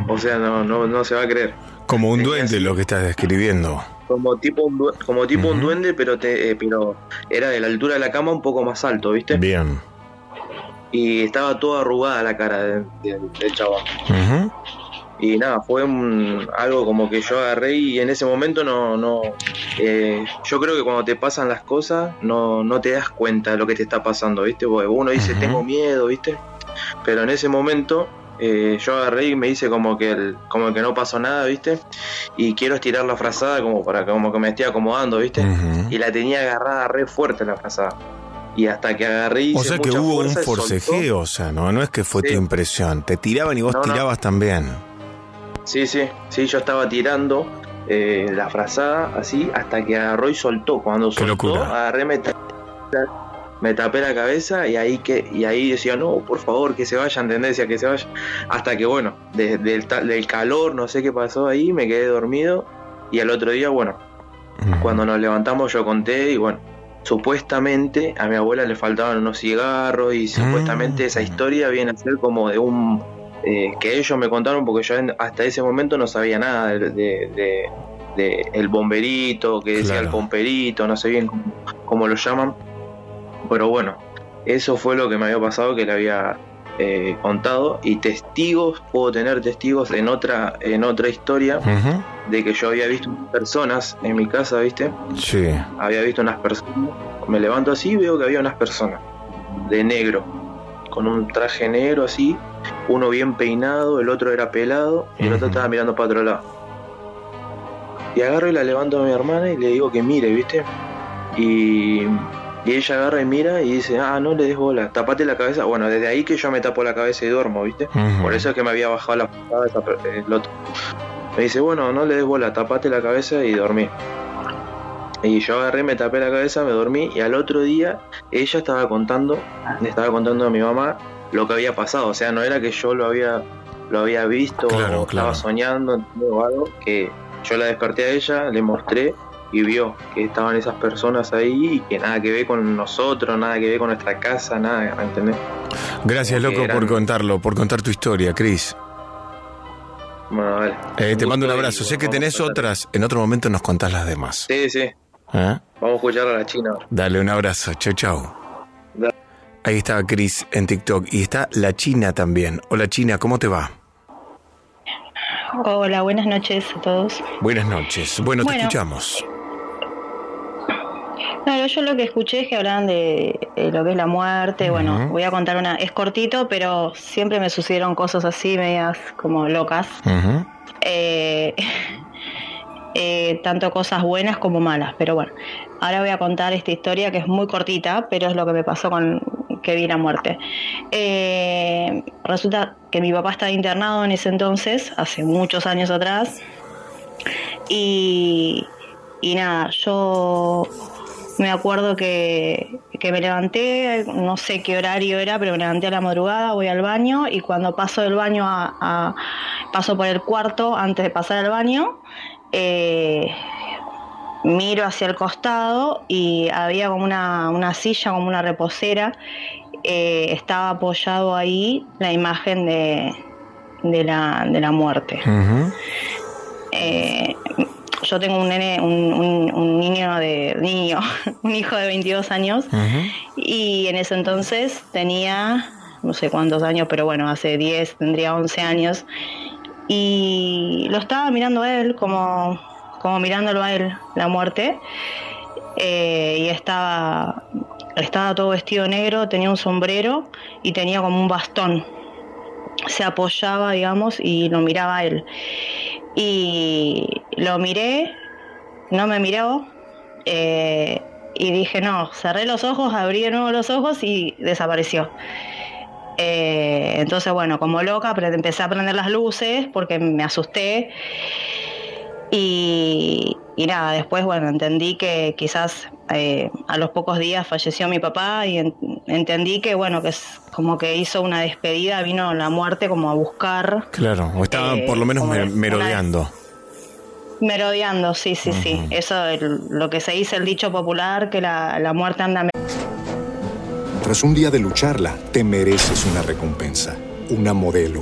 O sea, no, no, no se va a creer. Como un duende lo que estás describiendo. Como tipo un, como tipo un duende, pero, te, eh, pero era de la altura de la cama un poco más alto, ¿viste? Bien. Y estaba toda arrugada la cara de- de- del chabón. Ujú. Y nada, fue un- algo como que yo agarré y en ese momento no... no eh, yo creo que cuando te pasan las cosas no, no te das cuenta de lo que te está pasando, ¿viste? Porque uno dice, tengo miedo, ¿viste? Pero en ese momento eh, yo agarré y me hice como que, el, como que no pasó nada, ¿viste? Y quiero estirar la frazada como para como que me esté acomodando, ¿viste? Y la tenía agarrada re fuerte la frazada. Y hasta que agarré y O sea que hubo un fuerza forcejeo, o sea, no, no es que fue tu impresión. Te tiraban y vos No, no. tirabas también. Sí, sí, sí, yo estaba tirando eh, la frazada así hasta que agarró y soltó. Cuando soltó, agarré, me tapé, me tapé la cabeza y ahí que y ahí decía, no, por favor, que se vayan, tendencia, que se vayan. Hasta que, bueno, de- del, ta- del calor, no sé qué pasó ahí, me quedé dormido y al otro día, bueno, cuando nos levantamos yo conté y bueno, supuestamente a mi abuela le faltaban unos cigarros y supuestamente esa historia viene a ser como de un eh, que ellos me contaron porque yo en- hasta ese momento no sabía nada de, de- de- de el bomberito, que decía el pomperito, no sé bien cómo, cómo lo llaman. Pero bueno, eso fue lo que me había pasado que le había eh, contado y testigos, puedo tener testigos en otra, en otra historia de que yo había visto personas en mi casa, ¿viste? Sí. había visto unas personas. Me levanto así y veo que había unas personas de negro, con un traje negro así, uno bien peinado, el otro era pelado y el otro estaba mirando para otro lado. Y agarro y la levanto a mi hermana y le digo que mire, ¿viste? Y, y ella agarra y mira y dice, ah, no le des bola, tapate la cabeza. Bueno, desde ahí que yo me tapo la cabeza y duermo, ¿viste? Por eso es que me había bajado la per- el otro. Me dice, bueno, no le des bola, tapate la cabeza y dormí. Y yo agarré, me tapé la cabeza, me dormí y al otro día ella estaba contando, le estaba contando a mi mamá lo que había pasado. O sea, no era que yo lo había, lo había visto Claro, o claro. estaba soñando o algo, que yo la desperté a ella, le mostré y vio que estaban esas personas ahí y que nada que ver con nosotros, nada que ver con nuestra casa, nada, ¿entendés? Gracias, loco, por contarlo, por contar tu historia, Cris. Bueno, vale. Eh, te mando un y, abrazo. Sé que tenés otras. En otro momento nos contás las demás. Sí, sí. ¿Eh? Vamos a escuchar a la China. ahora. Dale un abrazo. Chau, chau. Ahí está Cris en TikTok. Y está la China también. Hola China, ¿cómo te va? Hola, buenas noches a todos. Buenas noches. Bueno, te Bueno. escuchamos. No, yo lo que escuché es que hablaban de, lo que es la muerte. Bueno, voy a contar una. Es cortito, pero siempre me sucedieron cosas así, medias como locas. Eh, eh, tanto cosas buenas como malas. Pero bueno, ahora voy a contar esta historia que es muy cortita, pero es lo que me pasó con que vi la muerte. Eh, resulta que mi papá estaba internado en ese entonces, hace muchos años atrás, y, y nada, yo me acuerdo que, me levanté, no sé qué horario era, pero me levanté a la madrugada, voy al baño y cuando paso del baño a, paso por el cuarto antes de pasar al baño, eh, miro hacia el costado y había como una, silla, como una reposera, eh, estaba apoyado ahí la imagen de, de, la, de la muerte yo tengo un nene, un, niño de niño, un hijo de 22 años y en ese entonces tenía no sé cuántos años, pero bueno, hace 10, tendría 11 años y lo estaba mirando a él como como mirándolo a él la muerte eh, y estaba estaba todo vestido negro, tenía un sombrero y tenía como un bastón. Se apoyaba, digamos, y lo miraba a él. Y lo miré, no me miró, eh, y dije, no, cerré los ojos, abrí de nuevo los ojos y desapareció. Eh, entonces, bueno, como loca, empecé a prender las luces porque me asusté. Y, nada, después, bueno, entendí que quizás eh, a los pocos días falleció mi papá y entendí que, bueno, que es como que hizo una despedida, vino la muerte como a buscar. Claro, o estaba por lo menos merodeando. Merodeando, sí, sí, sí. Eso es lo que se dice el dicho popular, que la, la muerte anda... Tras un día de lucharla, te mereces una recompensa, una modelo,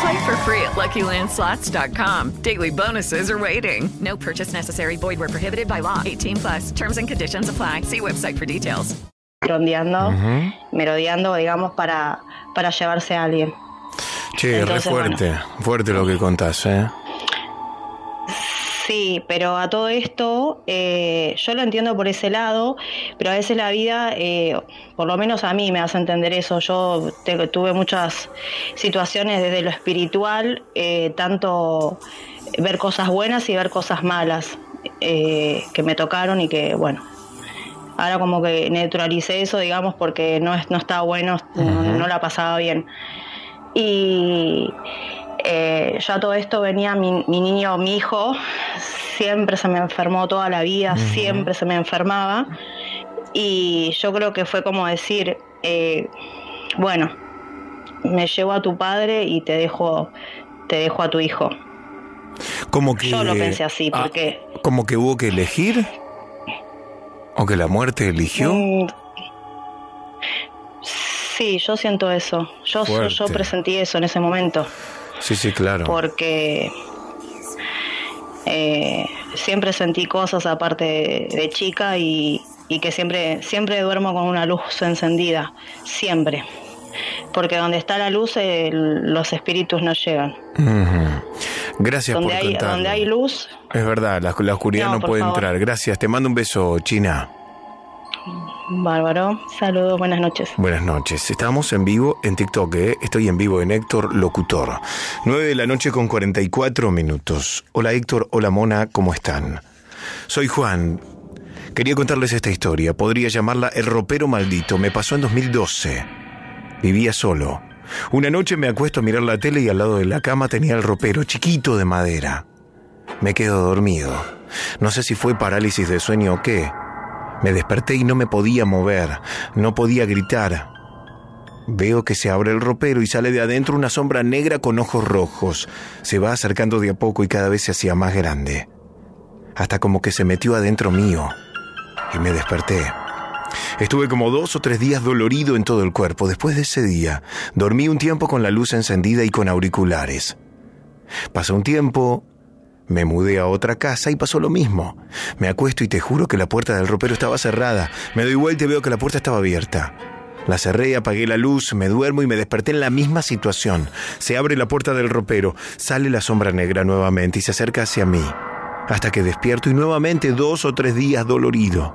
Play for free at LuckyLandSlots.com. Daily bonuses are waiting. No purchase necessary. Void where prohibited by law. 18 plus. Terms and conditions apply. See website for details. Rondeando, merodeando, digamos, para, para llevarse a alguien. Che, Entonces, re fuerte, bueno. fuerte lo que contás, ¿eh? Sí, pero a todo esto eh, yo lo entiendo por ese lado, pero a veces la vida, eh, por lo menos a mí me hace entender eso. Yo tuve muchas situaciones desde lo espiritual, eh, tanto ver cosas buenas y ver cosas malas que me tocaron y que, bueno, ahora como que neutralicé eso, digamos, porque no, no estaba bueno, no, no la pasaba bien. Y eh, ya todo esto venía mi, niño, mi hijo, siempre se me enfermó toda la vida, siempre se me enfermaba. Y yo creo que fue como decir, eh, bueno, me llevo a tu padre y te dejo, te dejo a tu hijo. Como que, yo lo pensé así, ah, porque... ¿Como que hubo que elegir? ¿O que la muerte eligió? Mm, sí, yo siento eso. Yo, yo presentí eso en ese momento. Sí, sí, claro. Porque eh, siempre sentí cosas aparte de, chica y, que siempre, siempre duermo con una luz encendida, siempre. Porque donde está la luz, los espíritus no llegan. Gracias donde por hay, Donde hay luz. Es verdad, la, oscuridad no, puede entrar. Gracias, te mando un beso, China. Bárbaro, saludos, buenas noches. Buenas noches. Estamos en vivo en TikTok, ¿eh? estoy en vivo en Héctor Locutor. 9 de la noche con 44 minutos. Hola Héctor, hola Mona, ¿cómo están? Soy Juan. Quería contarles esta historia. Podría llamarla El ropero maldito. Me pasó en 2012. Vivía solo. Una noche me acuesto a mirar la tele y al lado de la cama tenía el ropero chiquito de madera. Me quedo dormido. No sé si fue parálisis de sueño o qué me desperté y no me podía mover, no podía gritar. Veo que se abre el ropero y sale de adentro una sombra negra con ojos rojos. Se va acercando de a poco y cada vez se hacía más grande. hasta como que se metió adentro mío y me desperté. Estuve como dos o tres días dolorido en todo el cuerpo. Después de ese día, dormí un tiempo con la luz encendida y con auriculares. Pasó un tiempo, me mudé a otra casa y pasó lo mismo. Me acuesto y te juro que la puerta del ropero estaba cerrada. Me doy vuelta y veo que la puerta estaba abierta. La cerré, apagué la luz, me duermo y me desperté en la misma situación. Se abre la puerta del ropero, sale la sombra negra nuevamente y se acerca hacia mí. Hasta que despierto y nuevamente dos o tres días dolorido.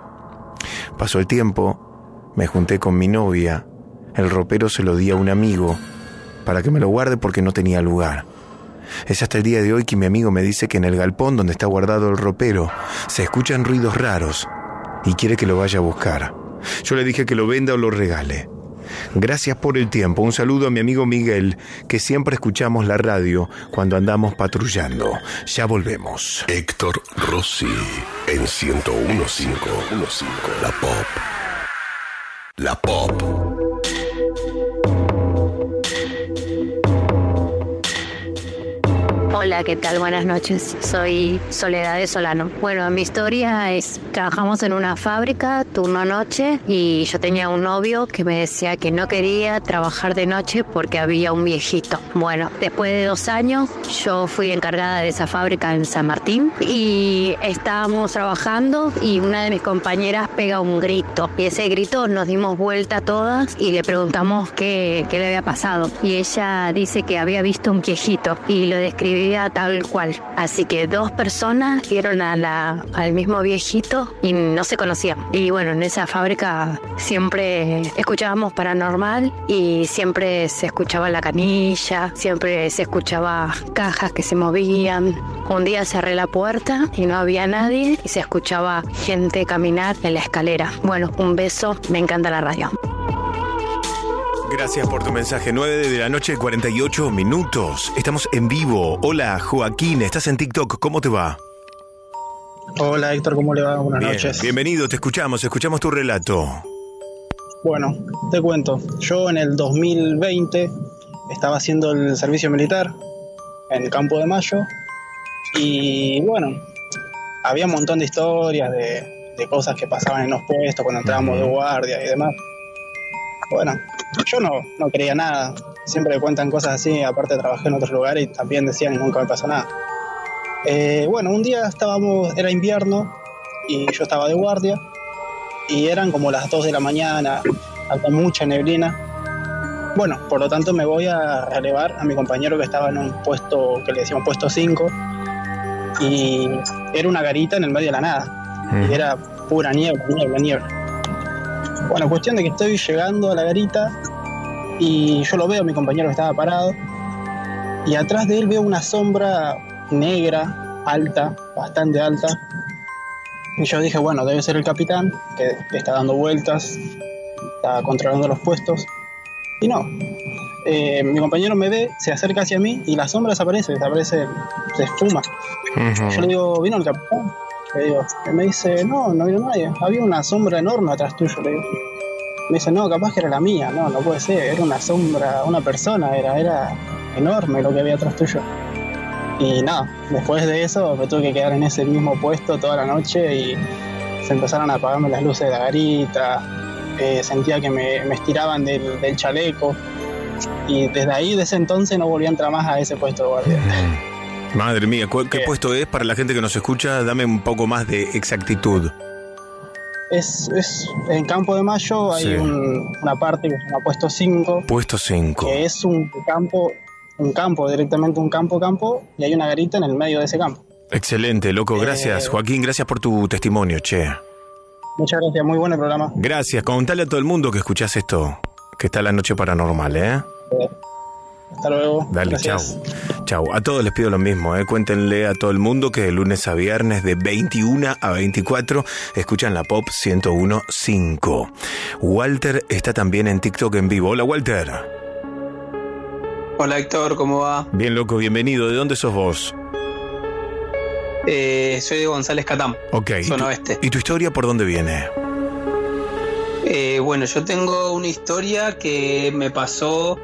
Pasó el tiempo, me junté con mi novia, el ropero se lo di a un amigo para que me lo guarde porque no tenía lugar. Es hasta el día de hoy que mi amigo me dice que en el galpón donde está guardado el ropero se escuchan ruidos raros y quiere que lo vaya a buscar. Yo le dije que lo venda o lo regale. Gracias por el tiempo. Un saludo a mi amigo Miguel, que siempre escuchamos la radio cuando andamos patrullando. Ya volvemos. Héctor Rossi en 1015. La Pop. La Pop. Hola, ¿qué tal? Buenas noches. Soy Soledad de Solano. Bueno, mi historia es, trabajamos en una fábrica, turno noche, y yo tenía un novio que me decía que no quería trabajar de noche porque había un viejito. Bueno, después de dos años, yo fui encargada de esa fábrica en San Martín y estábamos trabajando y una de mis compañeras pega un grito. Y ese grito nos dimos vuelta todas y le preguntamos qué, qué le había pasado. Y ella dice que había visto un viejito y lo describía tal cual. Así que dos personas vieron al mismo viejito y no se conocían. Y bueno, en esa fábrica siempre escuchábamos paranormal y siempre se escuchaba la canilla, siempre se escuchaba cajas que se movían. Un día cerré la puerta y no había nadie y se escuchaba gente caminar en la escalera. Bueno, un beso, me encanta la radio. Gracias por tu mensaje. 9 de la noche, 48 minutos. Estamos en vivo. Hola, Joaquín. Estás en TikTok. ¿Cómo te va? Hola, Héctor. ¿Cómo le va? Buenas Bien, noches. Bienvenido. Te escuchamos. Escuchamos tu relato. Bueno, te cuento. Yo en el 2020 estaba haciendo el servicio militar en el Campo de Mayo y bueno, había un montón de historias de, de cosas que pasaban en los puestos cuando entrábamos de guardia y demás. Bueno, yo no, no creía nada. Siempre cuentan cosas así. Aparte trabajé en otros lugares y también decían que nunca me pasó nada. Eh, bueno, un día estábamos, era invierno y yo estaba de guardia y eran como las 2 de la mañana, había mucha neblina. Bueno, por lo tanto me voy a relevar a mi compañero que estaba en un puesto que le decíamos puesto 5 y era una garita en el medio de la nada y era pura niebla, niebla, niebla. Bueno, cuestión de que estoy llegando a la garita y yo lo veo, mi compañero que estaba parado, y atrás de él veo una sombra negra, alta, bastante alta. Y yo dije, bueno, debe ser el capitán, que, que está dando vueltas, está controlando los puestos. Y no, Eh, mi compañero me ve, se acerca hacia mí y la sombra desaparece, desaparece, se esfuma. Yo le digo, ¿vino el capitán? Le digo, y me dice, no, no vino nadie. Había una sombra enorme atrás tuyo, le digo. Me dice, no, capaz que era la mía. No, no puede ser, era una sombra, una persona, era, era enorme lo que había atrás tuyo. Y nada, después de eso me tuve que quedar en ese mismo puesto toda la noche y se empezaron a apagarme las luces de la garita, eh, sentía que me, me estiraban del, del chaleco y desde ahí, desde entonces, no volví a entrar más a ese puesto de guardia. Madre mía, ¿cu- ¿qué puesto es para la gente que nos escucha? Dame un poco más de exactitud. Es, es en Campo de Mayo hay Sí. un- una parte que se llama Puesto 5, Puesto 5. que es un campo, un campo, directamente un campo, campo, y hay una garita en el medio de ese campo. Excelente, loco, gracias. Eh, Joaquín, gracias por tu testimonio, che. Muchas gracias, muy buen el programa. Gracias, contale a todo el mundo que escuchás esto, que está la noche paranormal, ¿eh? Hasta luego. Dale, Gracias. chau. Chau. A todos les pido lo mismo, ¿eh? Cuéntenle a todo el mundo que de lunes a viernes de 21 a 24 escuchan la Pop 101.5. Walter está también en TikTok en vivo. Hola, Walter. Hola Héctor, ¿cómo va? Bien, loco, bienvenido. ¿De dónde sos vos? Eh, soy de González Catam, Ok. ¿Y zona tu, oeste. ¿Y tu historia por dónde viene? Eh, bueno, yo tengo una historia que me pasó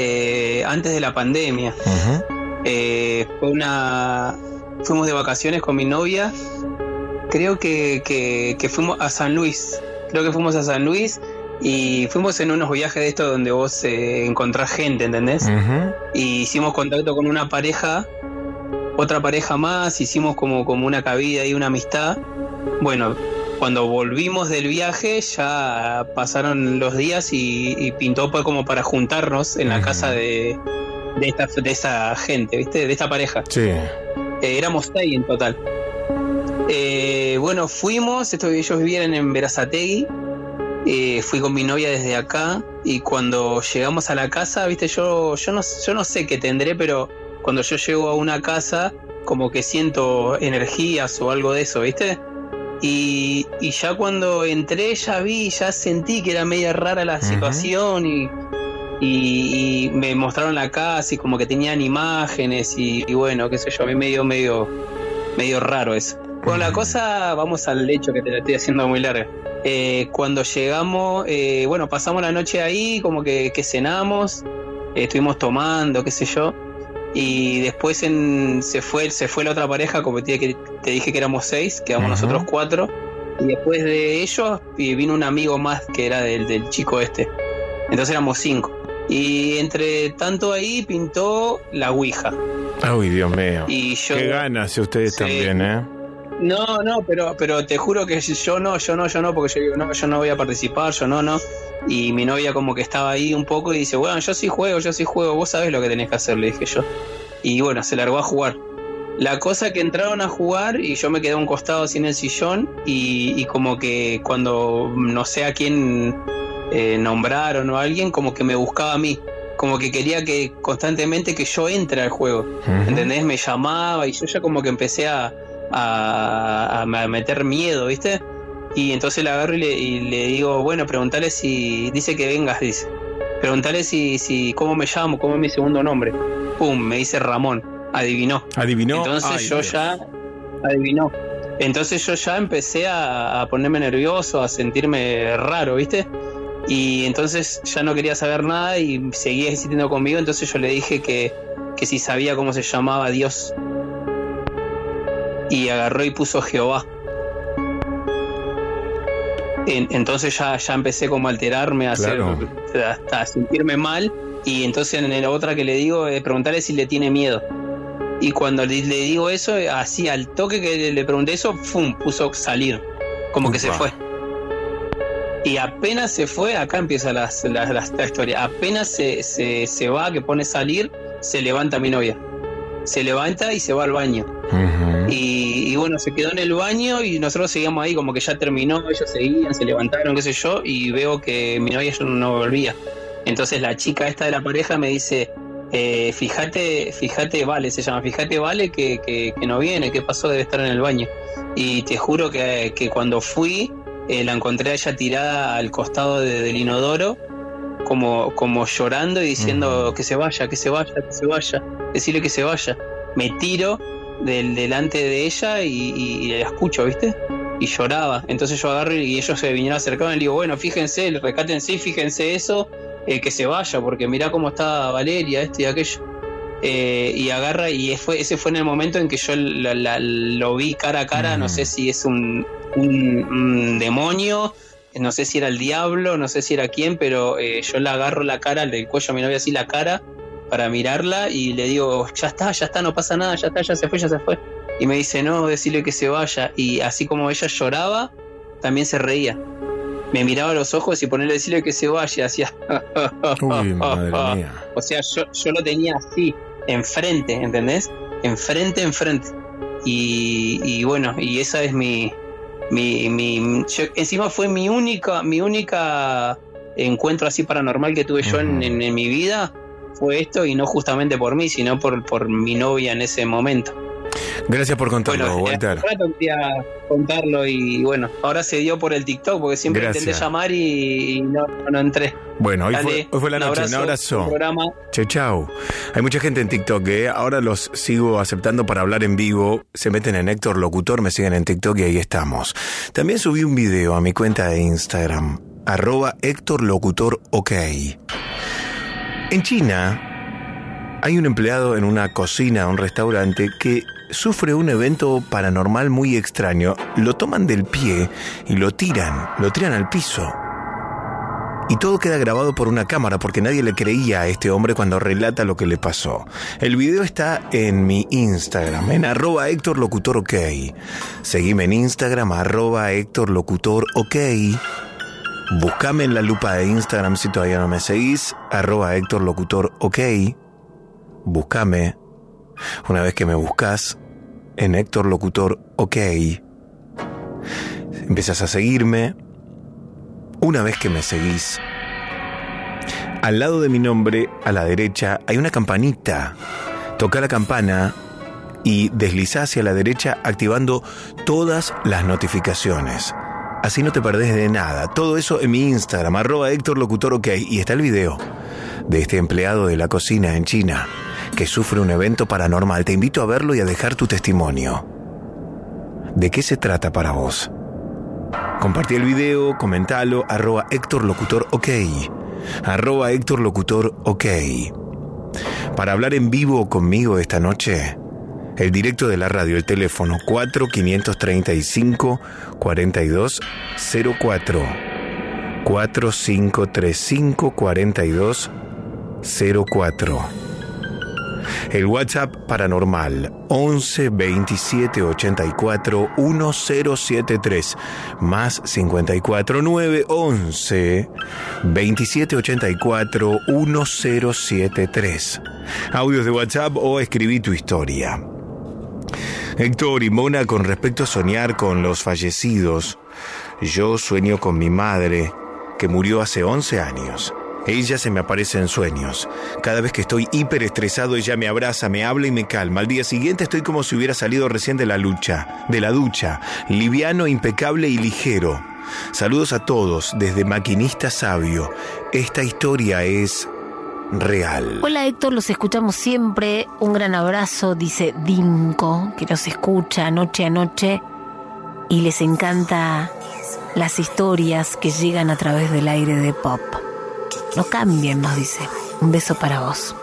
eh, antes de la pandemia. Eh, fue una, fuimos de vacaciones con mi novia. Creo que, que, fuimos a San Luis. Creo que fuimos a San Luis y fuimos en unos viajes de estos donde vos eh, encontrás gente, ¿entendés? Y hicimos contacto con una pareja, otra pareja más, hicimos como, como una cabida y una amistad. Bueno, cuando volvimos del viaje ya pasaron los días y, pintó pues como para juntarnos en la casa de, de, esta, de esa gente, ¿viste? De esta pareja. Sí. Eh, éramos seis en total. Eh, bueno, fuimos, esto, ellos vivían en Verazategui. Eh, fui con mi novia desde acá y cuando llegamos a la casa, viste, yo, yo, no, yo no sé qué tendré, pero cuando yo llego a una casa, como que siento energías o algo de eso, viste. Y, ya cuando entré, ya vi, ya sentí que era media rara la situación y, y, me mostraron la casa y como que tenían imágenes y, bueno, qué sé yo, a mí medio, medio, medio raro eso. Bueno, la cosa, vamos al hecho que te la estoy haciendo muy larga. Eh, cuando llegamos, eh, bueno, pasamos la noche ahí, como que, cenamos, eh, estuvimos tomando, qué sé yo. Y después en, se fue se fue la otra pareja, como te, te dije que éramos seis, quedamos nosotros cuatro. Y después de ellos vino un amigo más que era del, del chico este. Entonces éramos cinco. Y entre tanto ahí pintó la Ouija. Ay, Dios mío. Y yo, Qué ganas ustedes también, ¿eh? No, no, pero, pero te juro que yo no, yo no, yo no, porque yo digo, no, yo no voy a participar, yo no, no. Y mi novia como que estaba ahí un poco y dice, bueno, yo sí juego, yo sí juego, vos sabés lo que tenés que hacer, le dije yo. Y bueno, se largó a jugar. La cosa que entraron a jugar y yo me quedé a un costado sin el sillón y, como que cuando no sé a quién eh, nombraron o a alguien, como que me buscaba a mí. Como que quería que constantemente que yo entre al juego. ¿Entendés? Me llamaba y yo ya como que empecé a, a, meter miedo, ¿viste? Y entonces le agarro y le, digo, bueno, preguntale si. Dice que vengas, dice. Preguntale si, si. ¿Cómo me llamo? ¿Cómo es mi segundo nombre? Pum, me dice Ramón. Adivinó. Adivinó. Entonces yo ya. Adivinó. Entonces yo ya empecé a, ponerme nervioso, a sentirme raro, ¿viste? Y entonces ya no quería saber nada y seguía insistiendo conmigo. Entonces yo le dije que, que si sabía cómo se llamaba Dios. Y agarró y puso Jehová entonces ya, ya empecé como a alterarme, a hacer, hasta sentirme mal. Y entonces en la otra que le digo, es preguntarle si le tiene miedo. Y cuando le, digo eso, así al toque que le pregunté eso, ¡fum! puso salir. Como que se fue. Y apenas se fue, acá empieza la, la, historia. Apenas se, se, se, va, que pone salir, se levanta mi novia. Se levanta y se va al baño. y, bueno, se quedó en el baño y nosotros seguíamos ahí, como que ya terminó, ellos seguían, se levantaron, qué sé yo, y veo que mi novia no volvía. Entonces la chica esta de la pareja me dice, eh, fíjate, fíjate, vale, se llama, fíjate, vale, que, que, no viene, qué pasó, debe estar en el baño. Y te juro que, que cuando fui, eh, la encontré a ella tirada al costado del inodoro, como, como llorando y diciendo que se vaya, que se vaya, que se vaya, decirle que se vaya. Me tiro del, delante de ella y, la escucho, ¿viste? Y lloraba. Entonces yo agarro y ellos se vinieron acercando y le digo, bueno, fíjense, recátense, fíjense eso, eh, que se vaya, porque mirá cómo está Valeria, este y aquello. Eh, y agarra, y fue, ese fue en el momento en que yo lo vi cara a cara, no sé si es un, un, demonio, no sé si era el diablo, no sé si era quién, pero eh, yo le agarro la cara, del cuello a mi novia así la cara, para mirarla y le digo, ya está, ya está, no pasa nada, ya está, ya se fue, ya se fue. Y me dice, no, decirle que se vaya. Y así como ella lloraba, también se reía. Me miraba a los ojos y ponerle decirle que se vaya, hacía... O sea, yo, yo lo tenía así, enfrente, ¿entendés? Enfrente, enfrente. Y, y bueno, y esa es mi... mi, mi encima fue mi única, mi única encuentro así paranormal que tuve yo en, en mi vida fue esto y no justamente por mí, sino por, por mi novia en ese momento. Gracias por contarlo, bueno, Walter. quería contarlo y bueno, ahora se dio por el TikTok porque siempre intenté llamar y, no, no, entré. Bueno, hoy, fue, hoy fue, la noche, un abrazo. Chau, chau. Hay mucha gente en TikTok, ¿eh? ahora los sigo aceptando para hablar en vivo. Se meten en Héctor Locutor, me siguen en TikTok y ahí estamos. También subí un video a mi cuenta de Instagram, arroba Héctor Locutor OK. En China hay un empleado en una cocina, un restaurante, que sufre un evento paranormal muy extraño. Lo toman del pie y lo tiran, lo tiran al piso. Y todo queda grabado por una cámara porque nadie le creía a este hombre cuando relata lo que le pasó. El video está en mi Instagram, en arroba Héctor Locutor OK. Seguime en Instagram, arroba Héctor Locutor OK. Búscame en la lupa de Instagram si todavía no me seguís, arroba Héctor Locutor OK. Búscame. Una vez que me buscas en Héctor Locutor OK, empiezas a seguirme una vez que me seguís, al lado de mi nombre, a la derecha, hay una campanita. Toca la campana y desliza hacia la derecha activando todas las notificaciones. Así no te perdés de nada. Todo eso en mi Instagram, arroba Héctor Locutor OK. Y está el video de este empleado de la cocina en China que sufre un evento paranormal. Te invito a verlo y a dejar tu testimonio. ¿De qué se trata para vos? Compartí el video, comentalo, arroba Héctor Locutor OK. Arroba Héctor Locutor OK. Para hablar en vivo conmigo esta noche, el directo de la radio, el teléfono 4535 4204. 4535 4204. El WhatsApp paranormal 11 27 84 1073 más 54 9 11 27 84 1073. Audios de WhatsApp o escribí tu historia. Héctor y Mona, con respecto a soñar con los fallecidos, yo sueño con mi madre, que murió hace 11 años. Ella se me aparece en sueños. Cada vez que estoy hiper estresado, ella me abraza, me habla y me calma. Al día siguiente estoy como si hubiera salido recién de la lucha, de la ducha, liviano, impecable y ligero. Saludos a todos desde Maquinista Sabio. Esta historia es real. Hola Héctor, los escuchamos siempre. Un gran abrazo, dice Dinko, que nos escucha noche a noche y les encanta las historias que llegan a través del aire de pop. No cambien, nos dice. Un beso para vos.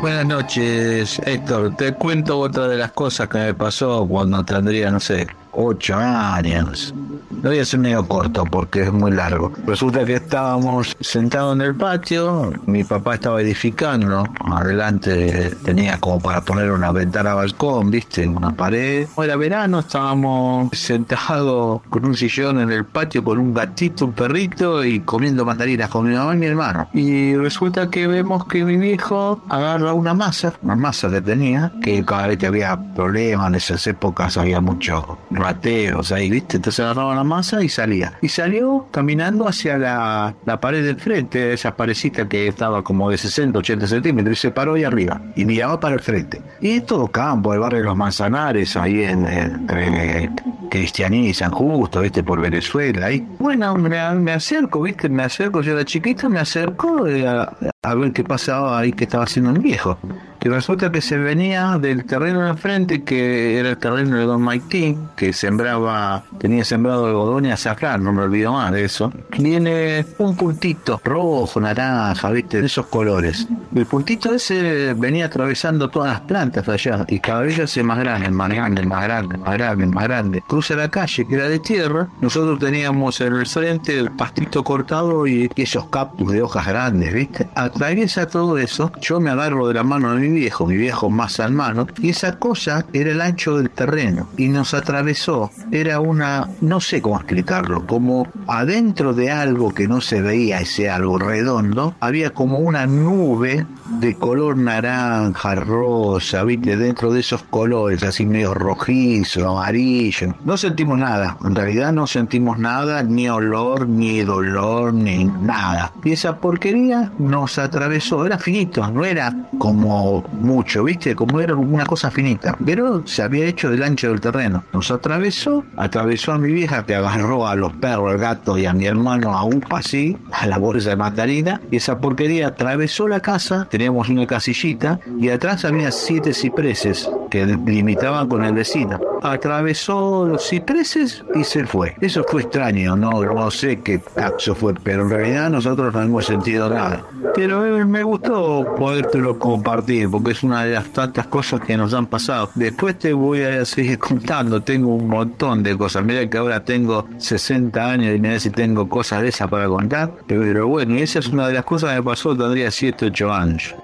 Buenas noches, Héctor. Te cuento otra de las cosas que me pasó cuando tendría, no sé, ocho años. Lo voy a hacer medio corto porque es muy largo. Resulta que estábamos sentados en el patio, mi papá estaba edificando, adelante tenía como para poner una ventana balcón, viste, una pared. Era verano, estábamos sentados con un sillón en el patio con un gatito, un perrito y comiendo mandarinas con mi mamá y mi hermano. Y resulta que vemos que mi hijo agarra una masa, una masa que tenía, que cada vez que había problemas en esas épocas había mucho rateos ahí, ¿viste? Entonces agarraba la masa y salía. Y salió caminando hacia la, la pared del frente, esa parecita que estaba como de 60, 80 centímetros, y se paró ahí arriba y miraba para el frente. Y todo campo, el barrio de los Manzanares, ahí en, en, Cristianí y San Justo, ¿viste? Por Venezuela. Ahí. Bueno, me, me acerco, ¿viste? Me acerco, yo era chiquito, me acerco eh, a, ver qué pasaba ahí que estaba haciendo un viejo. Y resulta que se venía del terreno de enfrente, que era el terreno de Don Maitín, que sembraba, tenía sembrado algodón y azafrán, no me olvido más de eso. Viene un puntito rojo, naranja, viste, de esos colores. El puntito ese venía atravesando todas las plantas allá, y cada vez hace más grande, más grande, más grande, más grande, más grande. Cruza la calle, que era de tierra. Nosotros teníamos en el frente el pastito cortado y esos cactus de hojas grandes, viste. Atraviesa todo eso. Yo me agarro de la mano de mi viejo, mi viejo más al mano, y esa cosa era el ancho del terreno y nos atravesó. Era una, no sé cómo explicarlo, como adentro de algo que no se veía, ese algo redondo, había como una nube de color naranja, rosa, viste, dentro de esos colores, así medio rojizo, amarillo. No sentimos nada, en realidad no sentimos nada, ni olor, ni dolor, ni nada. Y esa porquería nos atravesó, era finito, no era como mucho, viste, como era una cosa finita, pero se había hecho del ancho del terreno. Nos atravesó, atravesó a mi vieja que agarró a los perros, al gato y a mi hermano a un así, a la bolsa de mandarina, y esa porquería atravesó la casa, teníamos una casillita, y atrás había siete cipreses, que limitaban con el vecino. Atravesó los cipreses y se fue. Eso fue extraño, no, no sé qué acto fue, pero en realidad nosotros no hemos sentido nada. Pero eh, me gustó podértelo compartir, porque es una de las tantas cosas que nos han pasado. Después te voy a seguir contando, tengo un montón de cosas. Mira que ahora tengo 60 años y mira si tengo cosas de esas para contar. Pero bueno, esa es una de las cosas que me pasó, tendría 7, 8 años.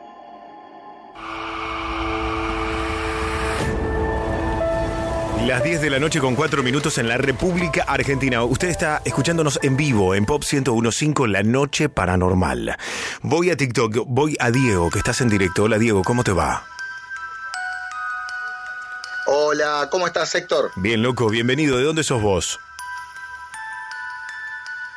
Las 10 de la noche con 4 minutos en la República Argentina. Usted está escuchándonos en vivo en Pop 1015 La Noche Paranormal. Voy a TikTok, voy a Diego, que estás en directo. Hola Diego, ¿cómo te va? Hola, ¿cómo estás, Héctor? Bien, loco, bienvenido. ¿De dónde sos vos?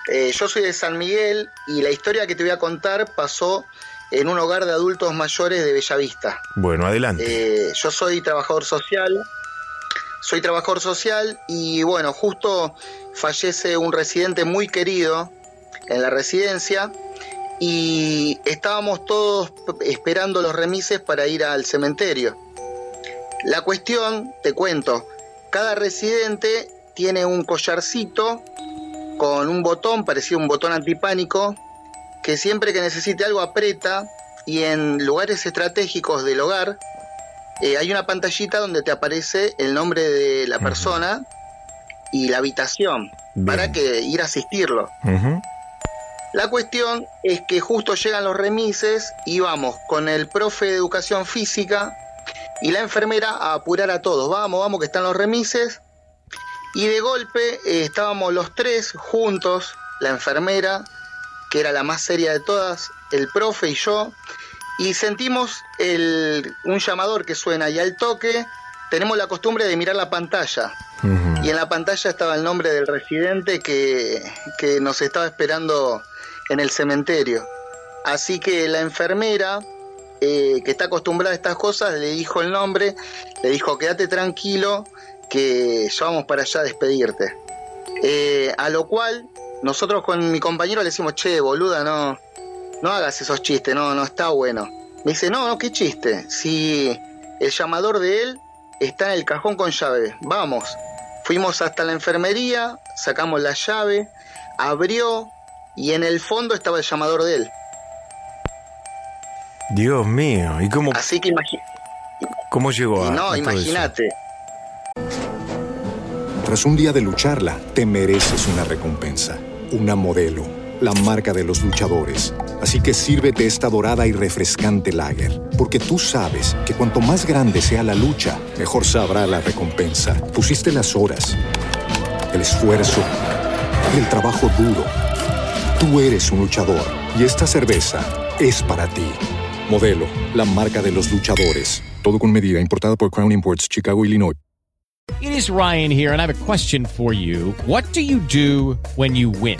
Eh, yo soy de San Miguel y la historia que te voy a contar pasó en un hogar de adultos mayores de Bellavista. Bueno, adelante. Eh, yo soy trabajador social soy trabajador social y bueno, justo fallece un residente muy querido en la residencia y estábamos todos esperando los remises para ir al cementerio. La cuestión, te cuento, cada residente tiene un collarcito con un botón, parecido a un botón antipánico, que siempre que necesite algo aprieta y en lugares estratégicos del hogar eh, hay una pantallita donde te aparece el nombre de la persona y la habitación para que ir a asistirlo. La cuestión es que justo llegan los remises y vamos con el profe de educación física y la enfermera a apurar a todos. Vamos, vamos, que están los remises. Y de golpe eh, estábamos los tres juntos, la enfermera, que era la más seria de todas, el profe y yo, y sentimos el, un llamador que suena y al toque tenemos la costumbre de mirar la pantalla. Y en la pantalla estaba el nombre del residente que, que nos estaba esperando en el cementerio. Así que la enfermera, eh, que está acostumbrada a estas cosas, le dijo el nombre, le dijo, quédate tranquilo, que ya vamos para allá a despedirte. Eh, a lo cual, nosotros con mi compañero le decimos, che, boluda, no, no hagas esos chistes, no, no está bueno. Me dice, no, no, qué chiste. Si el llamador de él está en el cajón con llave, vamos. Fuimos hasta la enfermería, sacamos la llave, abrió y en el fondo estaba el llamador de él. Dios mío, ¿y cómo? Así que imagínate. ¿Cómo llegó a.? No, imagínate. Tras un día de lucharla, te mereces una recompensa, una modelo la marca de los luchadores. Así que sírvete esta dorada y refrescante lager, porque tú sabes que cuanto más grande sea la lucha, mejor sabrá la recompensa. Pusiste las horas, el esfuerzo, el trabajo duro. Tú eres un luchador y esta cerveza es para ti. Modelo, la marca de los luchadores. Todo con medida, importada por Crown Imports, Chicago, Illinois. It is Ryan here, and I have a question for you. What do you do when you win?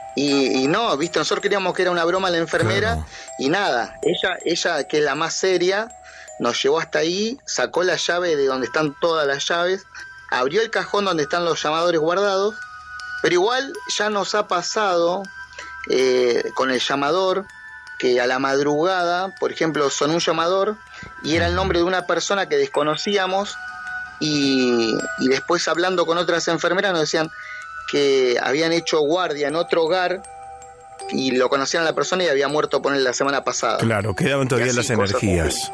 Y, y, no, viste, nosotros creíamos que era una broma la enfermera claro. y nada, ella, ella que es la más seria, nos llevó hasta ahí, sacó la llave de donde están todas las llaves, abrió el cajón donde están los llamadores guardados, pero igual ya nos ha pasado eh, con el llamador que a la madrugada, por ejemplo, sonó un llamador y era el nombre de una persona que desconocíamos y, y después hablando con otras enfermeras nos decían, que habían hecho guardia en otro hogar y lo conocían a la persona y había muerto por la semana pasada. Claro, quedaban todavía las energías.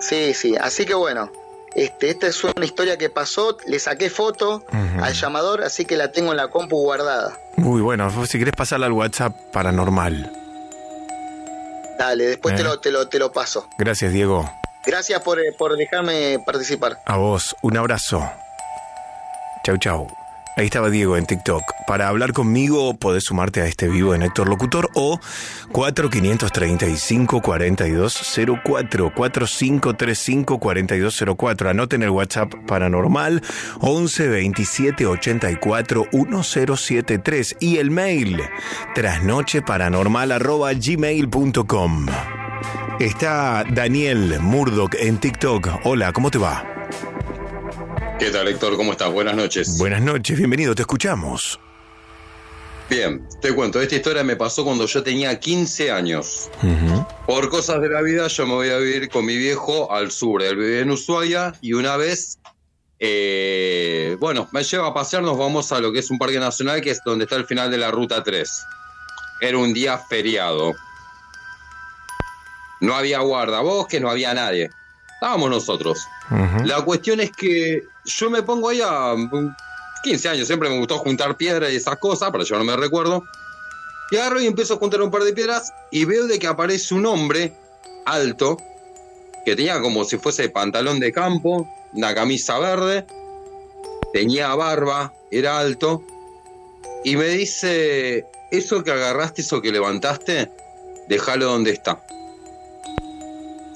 Sí, sí, así que bueno, este, esta es una historia que pasó, le saqué foto uh -huh. al llamador, así que la tengo en la compu guardada. Muy bueno, si querés pasarla al WhatsApp paranormal. Dale, después ¿Eh? te, lo, te, lo, te lo paso. Gracias, Diego. Gracias por, por dejarme participar. A vos, un abrazo. Chau, chau. Ahí estaba Diego en TikTok. Para hablar conmigo podés sumarte a este vivo en Héctor Locutor o 4535 4204 4535 4204. Anoten el WhatsApp paranormal 11 27 84 1073 y el mail trasnocheparanormal arroba. Está Daniel Murdoch en TikTok. Hola, ¿cómo te va? ¿Qué tal, Héctor? ¿Cómo estás? Buenas noches. Buenas noches, bienvenido, te escuchamos. Bien, te cuento, esta historia me pasó cuando yo tenía 15 años. Por cosas de la vida yo me voy a vivir con mi viejo al sur. Él vive en Ushuaia y una vez, eh, bueno, me lleva a pasear, nos vamos a lo que es un parque nacional que es donde está el final de la ruta 3. Era un día feriado. No había guardabosques, no había nadie. Estábamos nosotros. La cuestión es que yo me pongo ahí a 15 años, siempre me gustó juntar piedras y esas cosas, pero yo no me recuerdo. Y agarro y empiezo a juntar un par de piedras y veo de que aparece un hombre alto, que tenía como si fuese pantalón de campo, una camisa verde, tenía barba, era alto, y me dice, eso que agarraste, eso que levantaste, déjalo donde está.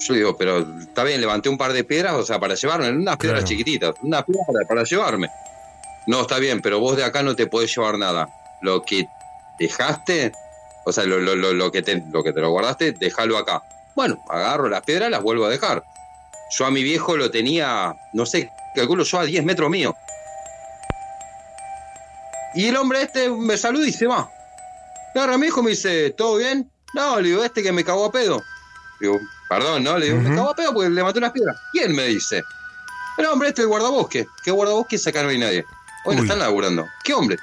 Yo digo, pero está bien, levanté un par de piedras, o sea, para llevarme, unas piedras chiquititas, unas piedras para, llevarme. No, está bien, pero vos de acá no te podés llevar nada. Lo que dejaste, o sea, lo, lo, lo, que, te, lo que te lo guardaste, déjalo acá. Bueno, agarro las piedras, las vuelvo a dejar. Yo a mi viejo lo tenía, no sé, calculo yo a 10 metros mío. Y el hombre este me saluda y se va. agarra a mi hijo me dice, ¿todo bien? No, le digo, este que me cagó a pedo. Digo, Perdón, ¿no? Le digo, me cago a pedo porque le maté unas piedras. ¿Quién me dice? El hombre este, el guardabosque. ¿Qué guardabosque? Acá no hay nadie. Hoy no están laburando. ¿Qué hombre?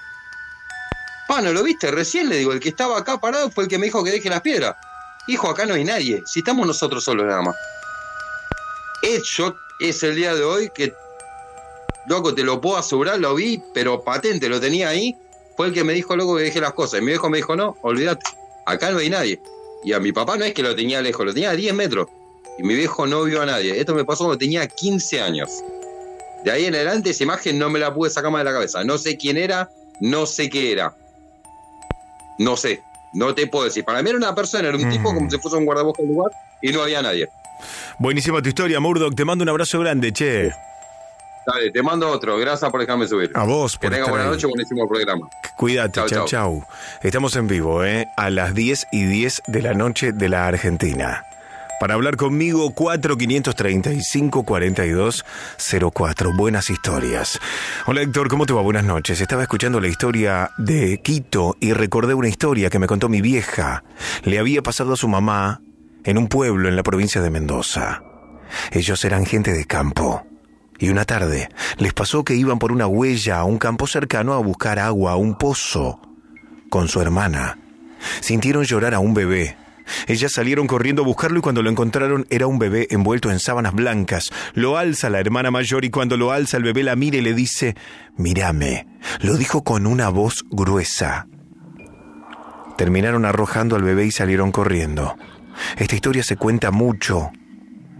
Pa, ¿no lo viste? Recién le digo, el que estaba acá parado fue el que me dijo que deje las piedras. Hijo, acá no hay nadie. Si estamos nosotros solos nada más. Hecho es el día de hoy que, loco, te lo puedo asegurar, lo vi, pero patente, lo tenía ahí. Fue el que me dijo, loco, que deje las cosas. Y mi viejo me dijo, no, olvídate, acá no hay nadie. Y a mi papá no es que lo tenía lejos, lo tenía a 10 metros. Y mi viejo no vio a nadie. Esto me pasó cuando tenía 15 años. De ahí en adelante esa imagen no me la pude sacar más de la cabeza. No sé quién era, no sé qué era. No sé, no te puedo decir. Para mí era una persona, era un tipo como si fuese un guardabosques del lugar y no había nadie. Buenísima tu historia, Murdoch. Te mando un abrazo grande, che. Dale, te mando otro. Gracias por dejarme subir. A vos, por Que tenga buena noche, buenísimo programa. Cuídate, chau, chau, Estamos en vivo, ¿eh? A las 10 y 10 de la noche de la Argentina. Para hablar conmigo, 4535-4204. Buenas historias. Hola Héctor, ¿cómo te va? Buenas noches. Estaba escuchando la historia de Quito y recordé una historia que me contó mi vieja. Le había pasado a su mamá en un pueblo en la provincia de Mendoza. Ellos eran gente de campo. Y una tarde les pasó que iban por una huella a un campo cercano a buscar agua a un pozo con su hermana. Sintieron llorar a un bebé. Ellas salieron corriendo a buscarlo y cuando lo encontraron era un bebé envuelto en sábanas blancas. Lo alza la hermana mayor y cuando lo alza el bebé la mira y le dice, mírame. Lo dijo con una voz gruesa. Terminaron arrojando al bebé y salieron corriendo. Esta historia se cuenta mucho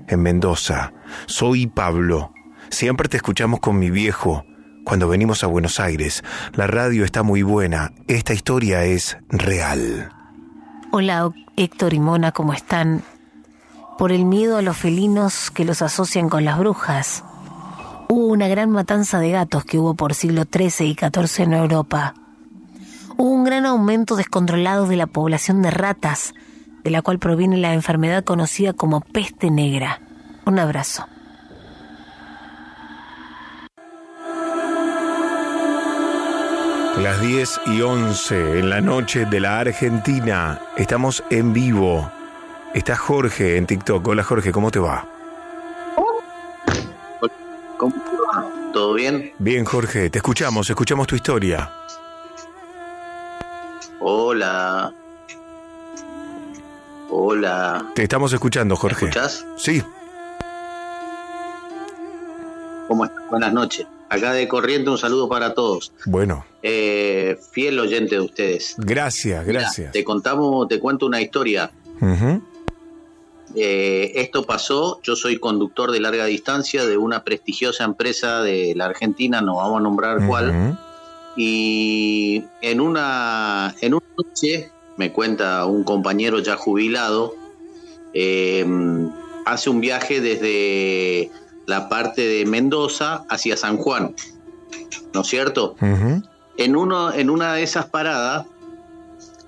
en Mendoza. Soy Pablo. Siempre te escuchamos con mi viejo cuando venimos a Buenos Aires. La radio está muy buena. Esta historia es real. Hola Héctor y Mona, ¿cómo están? Por el miedo a los felinos que los asocian con las brujas. Hubo una gran matanza de gatos que hubo por siglo XIII y XIV en Europa. Hubo un gran aumento descontrolado de la población de ratas, de la cual proviene la enfermedad conocida como peste negra. Un abrazo. Las 10 y 11 en la noche de la Argentina. Estamos en vivo. Está Jorge en TikTok. Hola Jorge, ¿cómo te va? ¿Cómo te va? ¿Todo bien? Bien Jorge, te escuchamos, escuchamos tu historia. Hola. Hola. Te estamos escuchando, Jorge. ¿Me escuchás? Sí. ¿Cómo estás? Buenas noches. Acá de Corriente un saludo para todos. Bueno. Eh, fiel oyente de ustedes. Gracias, gracias. te contamos, te cuento una historia. Eh, esto pasó, yo soy conductor de larga distancia de una prestigiosa empresa de la Argentina, no vamos a nombrar cuál, y en una, en una noche, me cuenta un compañero ya jubilado, eh, hace un viaje desde la parte de Mendoza hacia San Juan, ¿no es cierto? en, uno, en una de esas paradas,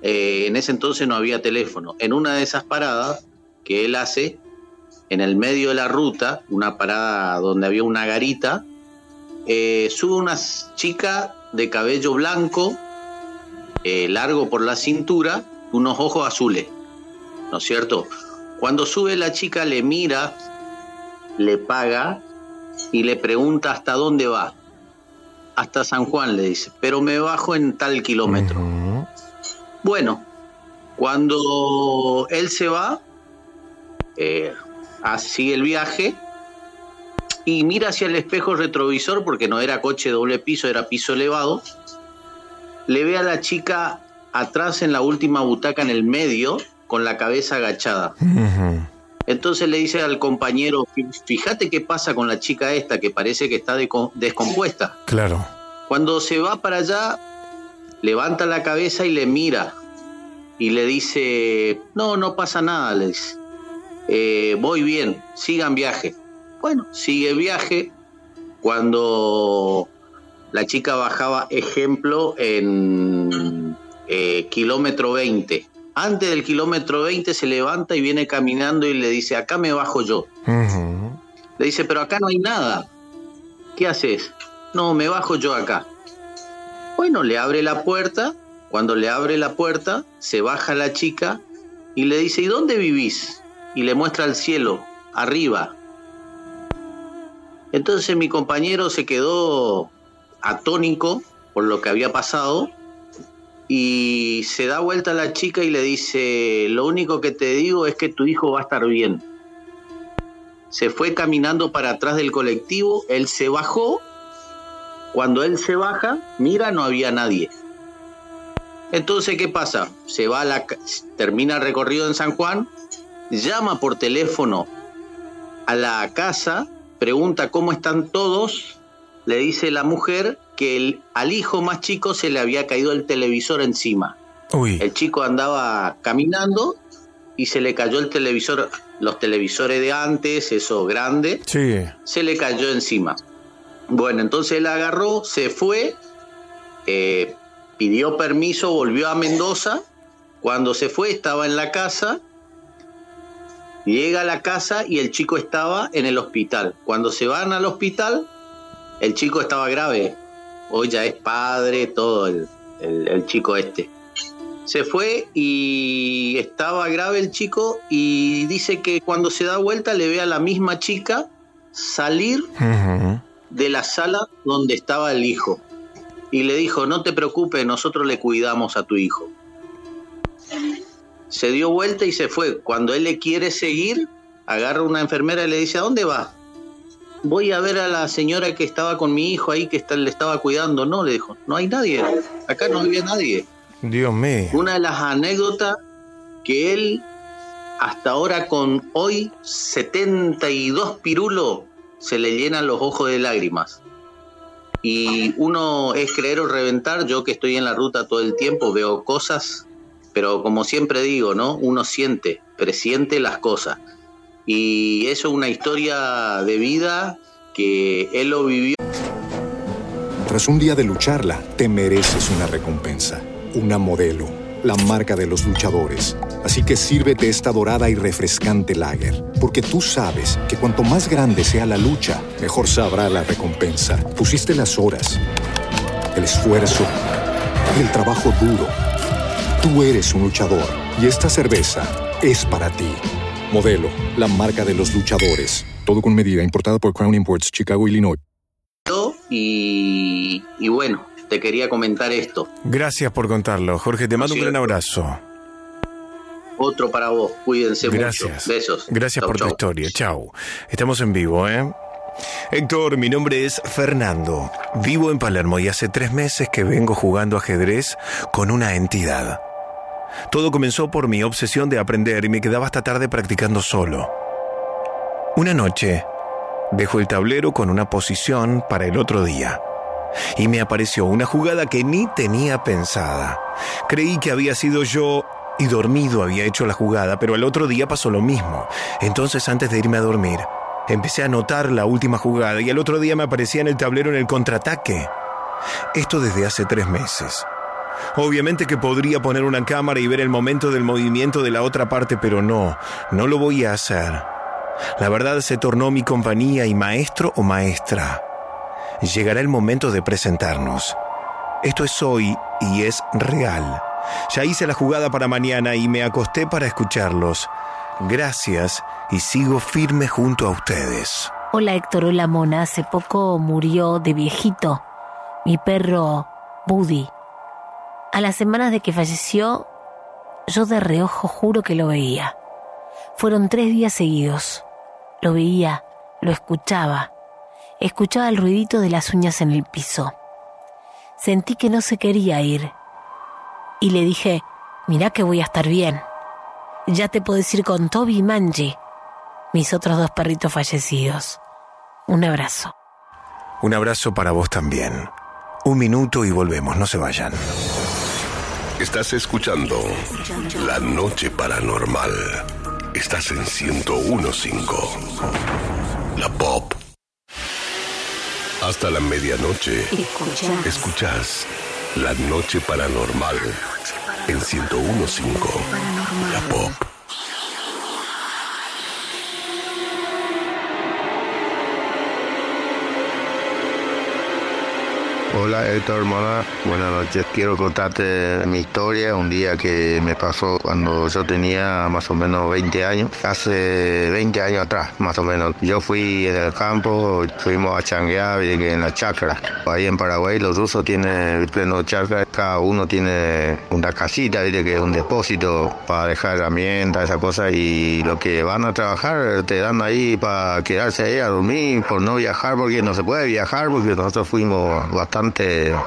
eh, en ese entonces no había teléfono, en una de esas paradas que él hace, en el medio de la ruta, una parada donde había una garita, eh, sube una chica de cabello blanco, eh, largo por la cintura, unos ojos azules, ¿no es cierto? Cuando sube la chica le mira, le paga y le pregunta hasta dónde va. Hasta San Juan le dice, pero me bajo en tal kilómetro. Bueno, cuando él se va, eh, sigue el viaje y mira hacia el espejo retrovisor, porque no era coche doble piso, era piso elevado, le ve a la chica atrás en la última butaca en el medio, con la cabeza agachada. Entonces le dice al compañero, fíjate qué pasa con la chica esta, que parece que está descompuesta. Claro. Cuando se va para allá, levanta la cabeza y le mira. Y le dice, no, no pasa nada, le dice. Eh, voy bien, sigan viaje. Bueno, sigue viaje. Cuando la chica bajaba, ejemplo, en eh, kilómetro 20. Antes del kilómetro 20 se levanta y viene caminando y le dice, acá me bajo yo. Le dice, pero acá no hay nada. ¿Qué haces? No, me bajo yo acá. Bueno, le abre la puerta. Cuando le abre la puerta, se baja la chica y le dice, ¿y dónde vivís? Y le muestra el cielo, arriba. Entonces mi compañero se quedó atónico por lo que había pasado y se da vuelta a la chica y le dice, lo único que te digo es que tu hijo va a estar bien. Se fue caminando para atrás del colectivo, él se bajó, cuando él se baja, mira, no había nadie. Entonces, ¿qué pasa? Se va a la, termina el recorrido en San Juan, llama por teléfono a la casa pregunta cómo están todos, le dice la mujer que el, al hijo más chico se le había caído el televisor encima. El chico andaba caminando y se le cayó el televisor, los televisores de antes, eso grande, se le cayó encima. Bueno, entonces él agarró, se fue, eh, pidió permiso, volvió a Mendoza. Cuando se fue estaba en la casa Llega a la casa y el chico estaba en el hospital. Cuando se van al hospital, el chico estaba grave. Hoy ya es padre, todo el, chico este. Se fue y estaba grave el chico y dice que cuando se da vuelta le ve a la misma chica salir de la sala donde estaba el hijo. Y le dijo, no te preocupes, nosotros le cuidamos a tu hijo se dio vuelta y se fue. Cuando él le quiere seguir, agarra una enfermera y le dice, ¿a dónde va? Voy a ver a la señora que estaba con mi hijo ahí, que está, le estaba cuidando. No, le dijo, no hay nadie. Acá no había nadie. Dios mío. Una de las anécdotas que él, hasta ahora con hoy 72 pirulos, se le llenan los ojos de lágrimas. Y uno es creer o reventar, yo que estoy en la ruta todo el tiempo, veo cosas pero como siempre digo, ¿no? Uno siente, presiente las cosas. Y eso es una historia de vida que él lo vivió. Tras un día de lucharla, te mereces una recompensa, una modelo, la marca de los luchadores. Así que sírvete esta dorada y refrescante lager, porque tú sabes que cuanto más grande sea la lucha, mejor sabrá la recompensa. Pusiste las horas, el esfuerzo, el trabajo duro. Tú eres un luchador y esta cerveza es para ti. Modelo, la marca de los luchadores. Todo con medida, importada por Crown Imports, Chicago, Illinois. Y, y bueno, te quería comentar esto. Gracias por contarlo, Jorge. Te mando un gran abrazo. Otro para vos. Cuídense Gracias. mucho. Besos. Gracias por tu historia. Chao. Estamos en vivo, ¿eh? Héctor, mi nombre es Fernando. Vivo en Palermo y hace tres meses que vengo jugando ajedrez con una entidad. Todo comenzó por mi obsesión de aprender y me quedaba hasta tarde practicando solo. Una noche, dejo el tablero con una posición para el otro día. y me apareció una jugada que ni tenía pensada. Creí que había sido yo y dormido había hecho la jugada, pero al otro día pasó lo mismo. Entonces antes de irme a dormir, empecé a notar la última jugada y al otro día me aparecía en el tablero en el contraataque. Esto desde hace tres meses. Obviamente que podría poner una cámara y ver el momento del movimiento de la otra parte, pero no, no lo voy a hacer. La verdad se tornó mi compañía y maestro o maestra. Llegará el momento de presentarnos. Esto es hoy y es real. Ya hice la jugada para mañana y me acosté para escucharlos. Gracias y sigo firme junto a ustedes. Hola Héctor, hola Mona. Hace poco murió de viejito mi perro Buddy. A las semanas de que falleció, yo de reojo juro que lo veía. Fueron tres días seguidos. Lo veía, lo escuchaba. Escuchaba el ruidito de las uñas en el piso. Sentí que no se quería ir y le dije, mirá que voy a estar bien. Ya te puedes ir con Toby y Manji, mis otros dos perritos fallecidos. Un abrazo. Un abrazo para vos también. Un minuto y volvemos, no se vayan. Estás escuchando La Noche Paranormal. Estás en 1015. La Pop. Hasta la medianoche. Escuchás La Noche Paranormal en 1015. La Pop. Hola Héctor Mona, buenas noches. Quiero contarte mi historia, un día que me pasó cuando yo tenía más o menos 20 años, hace 20 años atrás más o menos. Yo fui en el campo, fuimos a changuear en la chacra. Ahí en Paraguay los rusos tienen pleno chacra, cada uno tiene una casita, ¿viste? que es un depósito para dejar herramientas, esa cosa, y lo que van a trabajar te dan ahí para quedarse ahí a dormir, por no viajar, porque no se puede viajar, porque nosotros fuimos bastante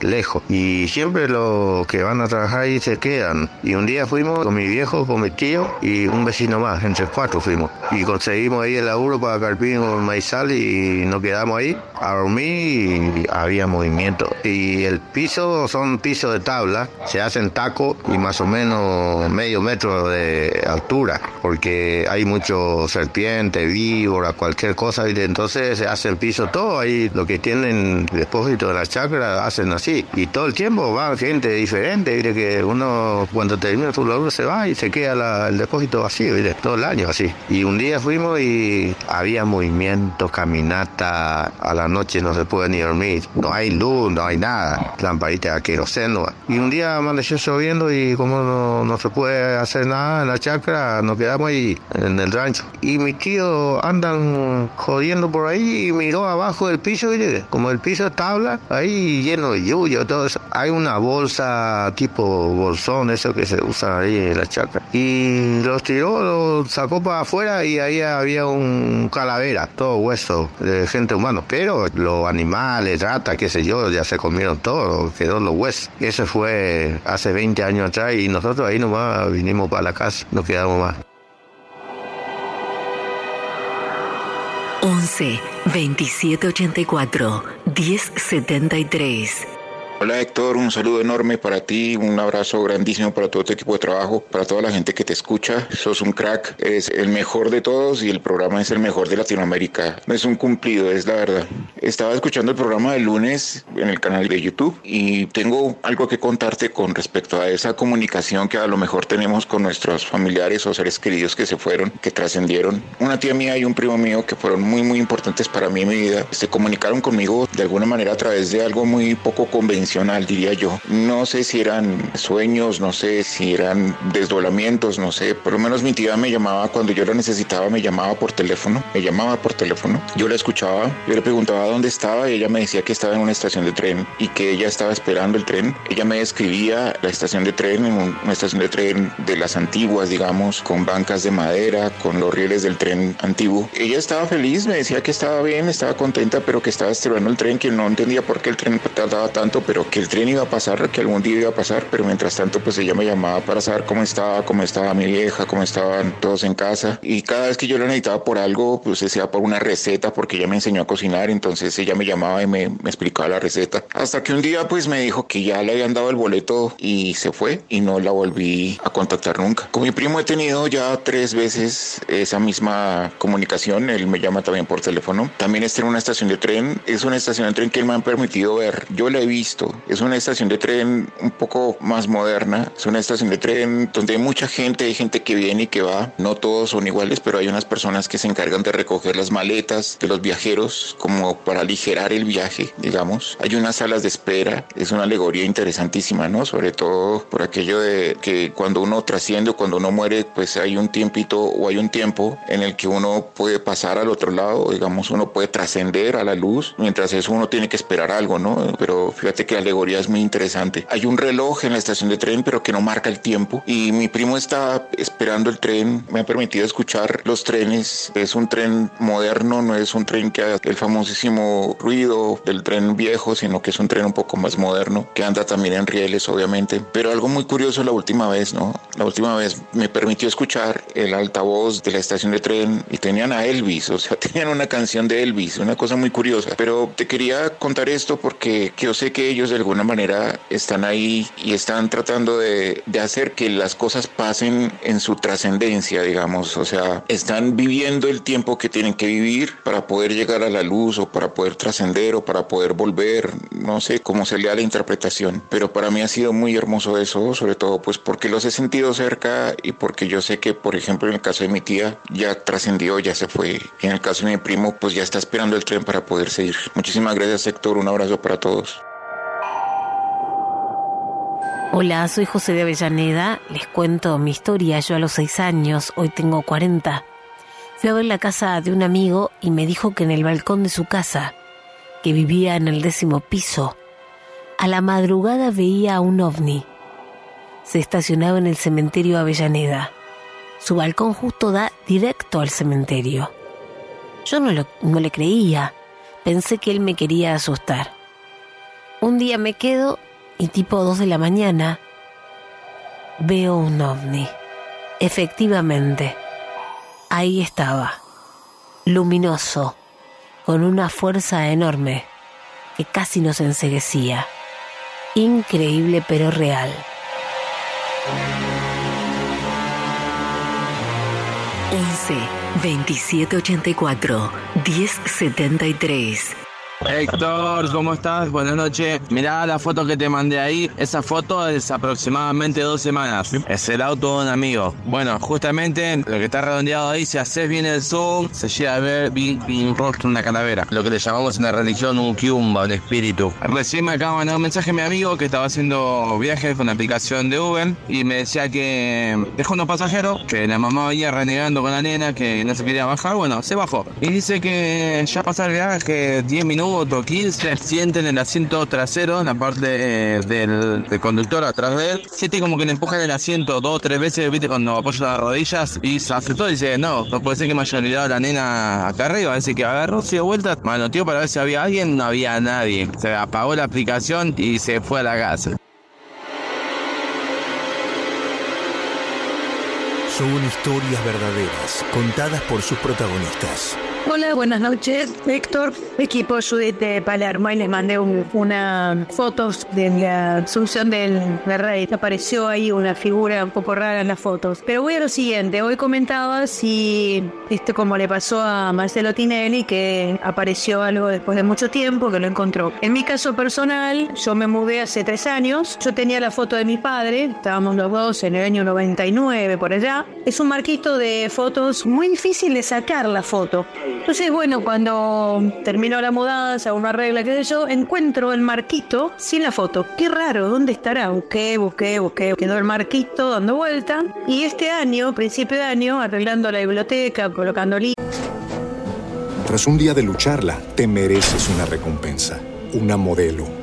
lejos. Y siempre los que van a trabajar ahí se quedan. Y un día fuimos con mi viejo, con mi tío y un vecino más, entre cuatro fuimos. Y conseguimos ahí el laburo para Carpín con Maizal y nos quedamos ahí a dormir y había movimiento. Y el piso son pisos de tabla, se hacen tacos y más o menos medio metro de altura, porque hay mucho serpiente, víbora, cualquier cosa, y entonces se hace el piso todo ahí, lo que tienen depósito de la chacra hacen así. Y todo el tiempo va gente diferente, ¿viste? que uno cuando termina su laburo se va y se queda la- el depósito vacío, ¿viste? todo el año así. Y un día fuimos y había movimiento, caminata, a la noche no se puede ni dormir, no hay luz, no hay nada, lamparita de queroseno. Y un día amaneció lloviendo y como no, no se puede hacer nada en la chacra, nos quedamos ahí en el rancho. Y mis tíos andan jodiendo por ahí y miró abajo del piso, ¿viste? como el piso es tabla, ahí lleno de lluvia, todo eso. Hay una bolsa tipo bolsón, eso que se usa ahí en la chacra. Y los tiró, los sacó para afuera y ahí había un calavera, todo hueso de gente humana. Pero los animales, ratas, qué sé yo, ya se comieron todo, quedó los huesos. Eso fue hace 20 años atrás y nosotros ahí nomás vinimos para la casa, nos quedamos más. 11 27 84 10 73. Hola Héctor, un saludo enorme para ti, un abrazo grandísimo para todo tu equipo de trabajo, para toda la gente que te escucha. Sos un crack, eres el mejor de todos y el programa es el mejor de Latinoamérica. No es un cumplido, es la verdad. Estaba escuchando el programa del lunes en el canal de YouTube y tengo algo que contarte con respecto a esa comunicación que a lo mejor tenemos con nuestros familiares o seres queridos que se fueron, que trascendieron. Una tía mía y un primo mío que fueron muy muy importantes para mí en mi vida, se comunicaron conmigo de alguna manera a través de algo muy poco diría yo. No sé si eran sueños, no sé si eran desdoblamientos, no sé. Por lo menos mi tía me llamaba cuando yo la necesitaba, me llamaba por teléfono, me llamaba por teléfono. Yo la escuchaba, yo le preguntaba dónde estaba y ella me decía que estaba en una estación de tren y que ella estaba esperando el tren. Ella me describía la estación de tren, en un- una estación de tren de las antiguas, digamos, con bancas de madera, con los rieles del tren antiguo. Ella estaba feliz, me decía que estaba bien, estaba contenta, pero que estaba esperando el tren, que no entendía por qué el tren tardaba tanto, pero pero que el tren iba a pasar, que algún día iba a pasar, pero mientras tanto pues ella me llamaba para saber cómo estaba, cómo estaba mi vieja, cómo estaban todos en casa y cada vez que yo la necesitaba por algo, pues sea por una receta, porque ella me enseñó a cocinar, entonces ella me llamaba y me, me explicaba la receta. Hasta que un día pues me dijo que ya le habían dado el boleto y se fue y no la volví a contactar nunca. Con mi primo he tenido ya tres veces esa misma comunicación, él me llama también por teléfono. También está en una estación de tren, es una estación de tren que él me han permitido ver, yo la he visto, es una estación de tren un poco más moderna, es una estación de tren donde hay mucha gente, hay gente que viene y que va, no todos son iguales, pero hay unas personas que se encargan de recoger las maletas de los viajeros como para aligerar el viaje, digamos. Hay unas salas de espera, es una alegoría interesantísima, ¿no? Sobre todo por aquello de que cuando uno trasciende o cuando uno muere, pues hay un tiempito o hay un tiempo en el que uno puede pasar al otro lado, digamos, uno puede trascender a la luz, mientras eso uno tiene que esperar algo, ¿no? Pero fíjate que la alegoría es muy interesante. Hay un reloj en la estación de tren, pero que no marca el tiempo y mi primo está esperando el tren, me ha permitido escuchar los trenes, es un tren moderno, no es un tren que haga el famosísimo ruido del tren viejo, sino que es un tren un poco más moderno, que anda también en rieles, obviamente. Pero algo muy curioso la última vez, ¿no? La última vez me permitió escuchar el altavoz de la estación de tren y tenían a Elvis, o sea, tenían una canción de Elvis, una cosa muy curiosa. Pero te quería contar esto porque yo sé que ellos de alguna manera están ahí y están tratando de, de hacer que las cosas pasen en su trascendencia, digamos, o sea, están viviendo el tiempo que tienen que vivir para poder llegar a la luz o para poder trascender o para poder volver, no sé cómo se le da la interpretación, pero para mí ha sido muy hermoso eso, sobre todo pues porque los he sentido cerca y porque yo sé que, por ejemplo, en el caso de mi tía ya trascendió, ya se fue, y en el caso de mi primo pues ya está esperando el tren para poder seguir. Muchísimas gracias Héctor, un abrazo para todos. Hola, soy José de Avellaneda. Les cuento mi historia. Yo a los seis años, hoy tengo 40. Fui a ver la casa de un amigo y me dijo que en el balcón de su casa, que vivía en el décimo piso, a la madrugada veía a un ovni. Se estacionaba en el cementerio Avellaneda. Su balcón justo da directo al cementerio. Yo no, no le creía. Pensé que él me quería asustar. Un día me quedo y tipo 2 de la mañana veo un ovni. Efectivamente, ahí estaba, luminoso, con una fuerza enorme que casi nos enseguecía. Increíble pero real. 11 2784 1073 Héctor, ¿cómo estás? Buenas noches. Mirá la foto que te mandé ahí. Esa foto es aproximadamente dos semanas. Es el auto de un amigo. Bueno, justamente lo que está redondeado ahí, si haces bien el zoom, se llega a ver bien, bien rostro una calavera. Lo que le llamamos en la religión un kiumba, un espíritu. Recién me acaba de mandar un mensaje a mi amigo que estaba haciendo viajes con la aplicación de Uber y me decía que dejó unos pasajeros, que la mamá venía renegando con la nena, que no se quería bajar. Bueno, se bajó. Y dice que ya pasó el viaje 10 minutos minuto 15, sienten el asiento trasero, en la parte eh, del, del, conductor atrás de él. Siente como que le empujan el asiento dos o tres veces, viste, cuando apoya las rodillas y se aceptó y dice, no, no puede ser que me haya olvidado la nena acá arriba. Así que agarró, se dio vuelta, manoteó para ver si había alguien, no había nadie. Se apagó la aplicación y se fue a la casa. Son historias verdaderas, contadas por sus protagonistas. Hola, buenas noches, Héctor, equipo Judith de Palermo. Y les mandé un, una fotos de la asunción del, del rey. Apareció ahí una figura un poco rara en las fotos. Pero voy a lo siguiente. Hoy comentaba si, esto como le pasó a Marcelo Tinelli, que apareció algo después de mucho tiempo, que lo encontró. En mi caso personal, yo me mudé hace tres años. Yo tenía la foto de mi padre. Estábamos los dos en el año 99, por allá. Es un marquito de fotos muy difícil de sacar la foto. Entonces, bueno, cuando terminó la mudanza, una regla, qué sé yo, encuentro el marquito sin la foto. Qué raro, ¿dónde estará? Busqué, busqué, busqué, quedó el marquito dando vuelta. Y este año, principio de año, arreglando la biblioteca, colocando libros. Tras un día de lucharla, te mereces una recompensa, una modelo,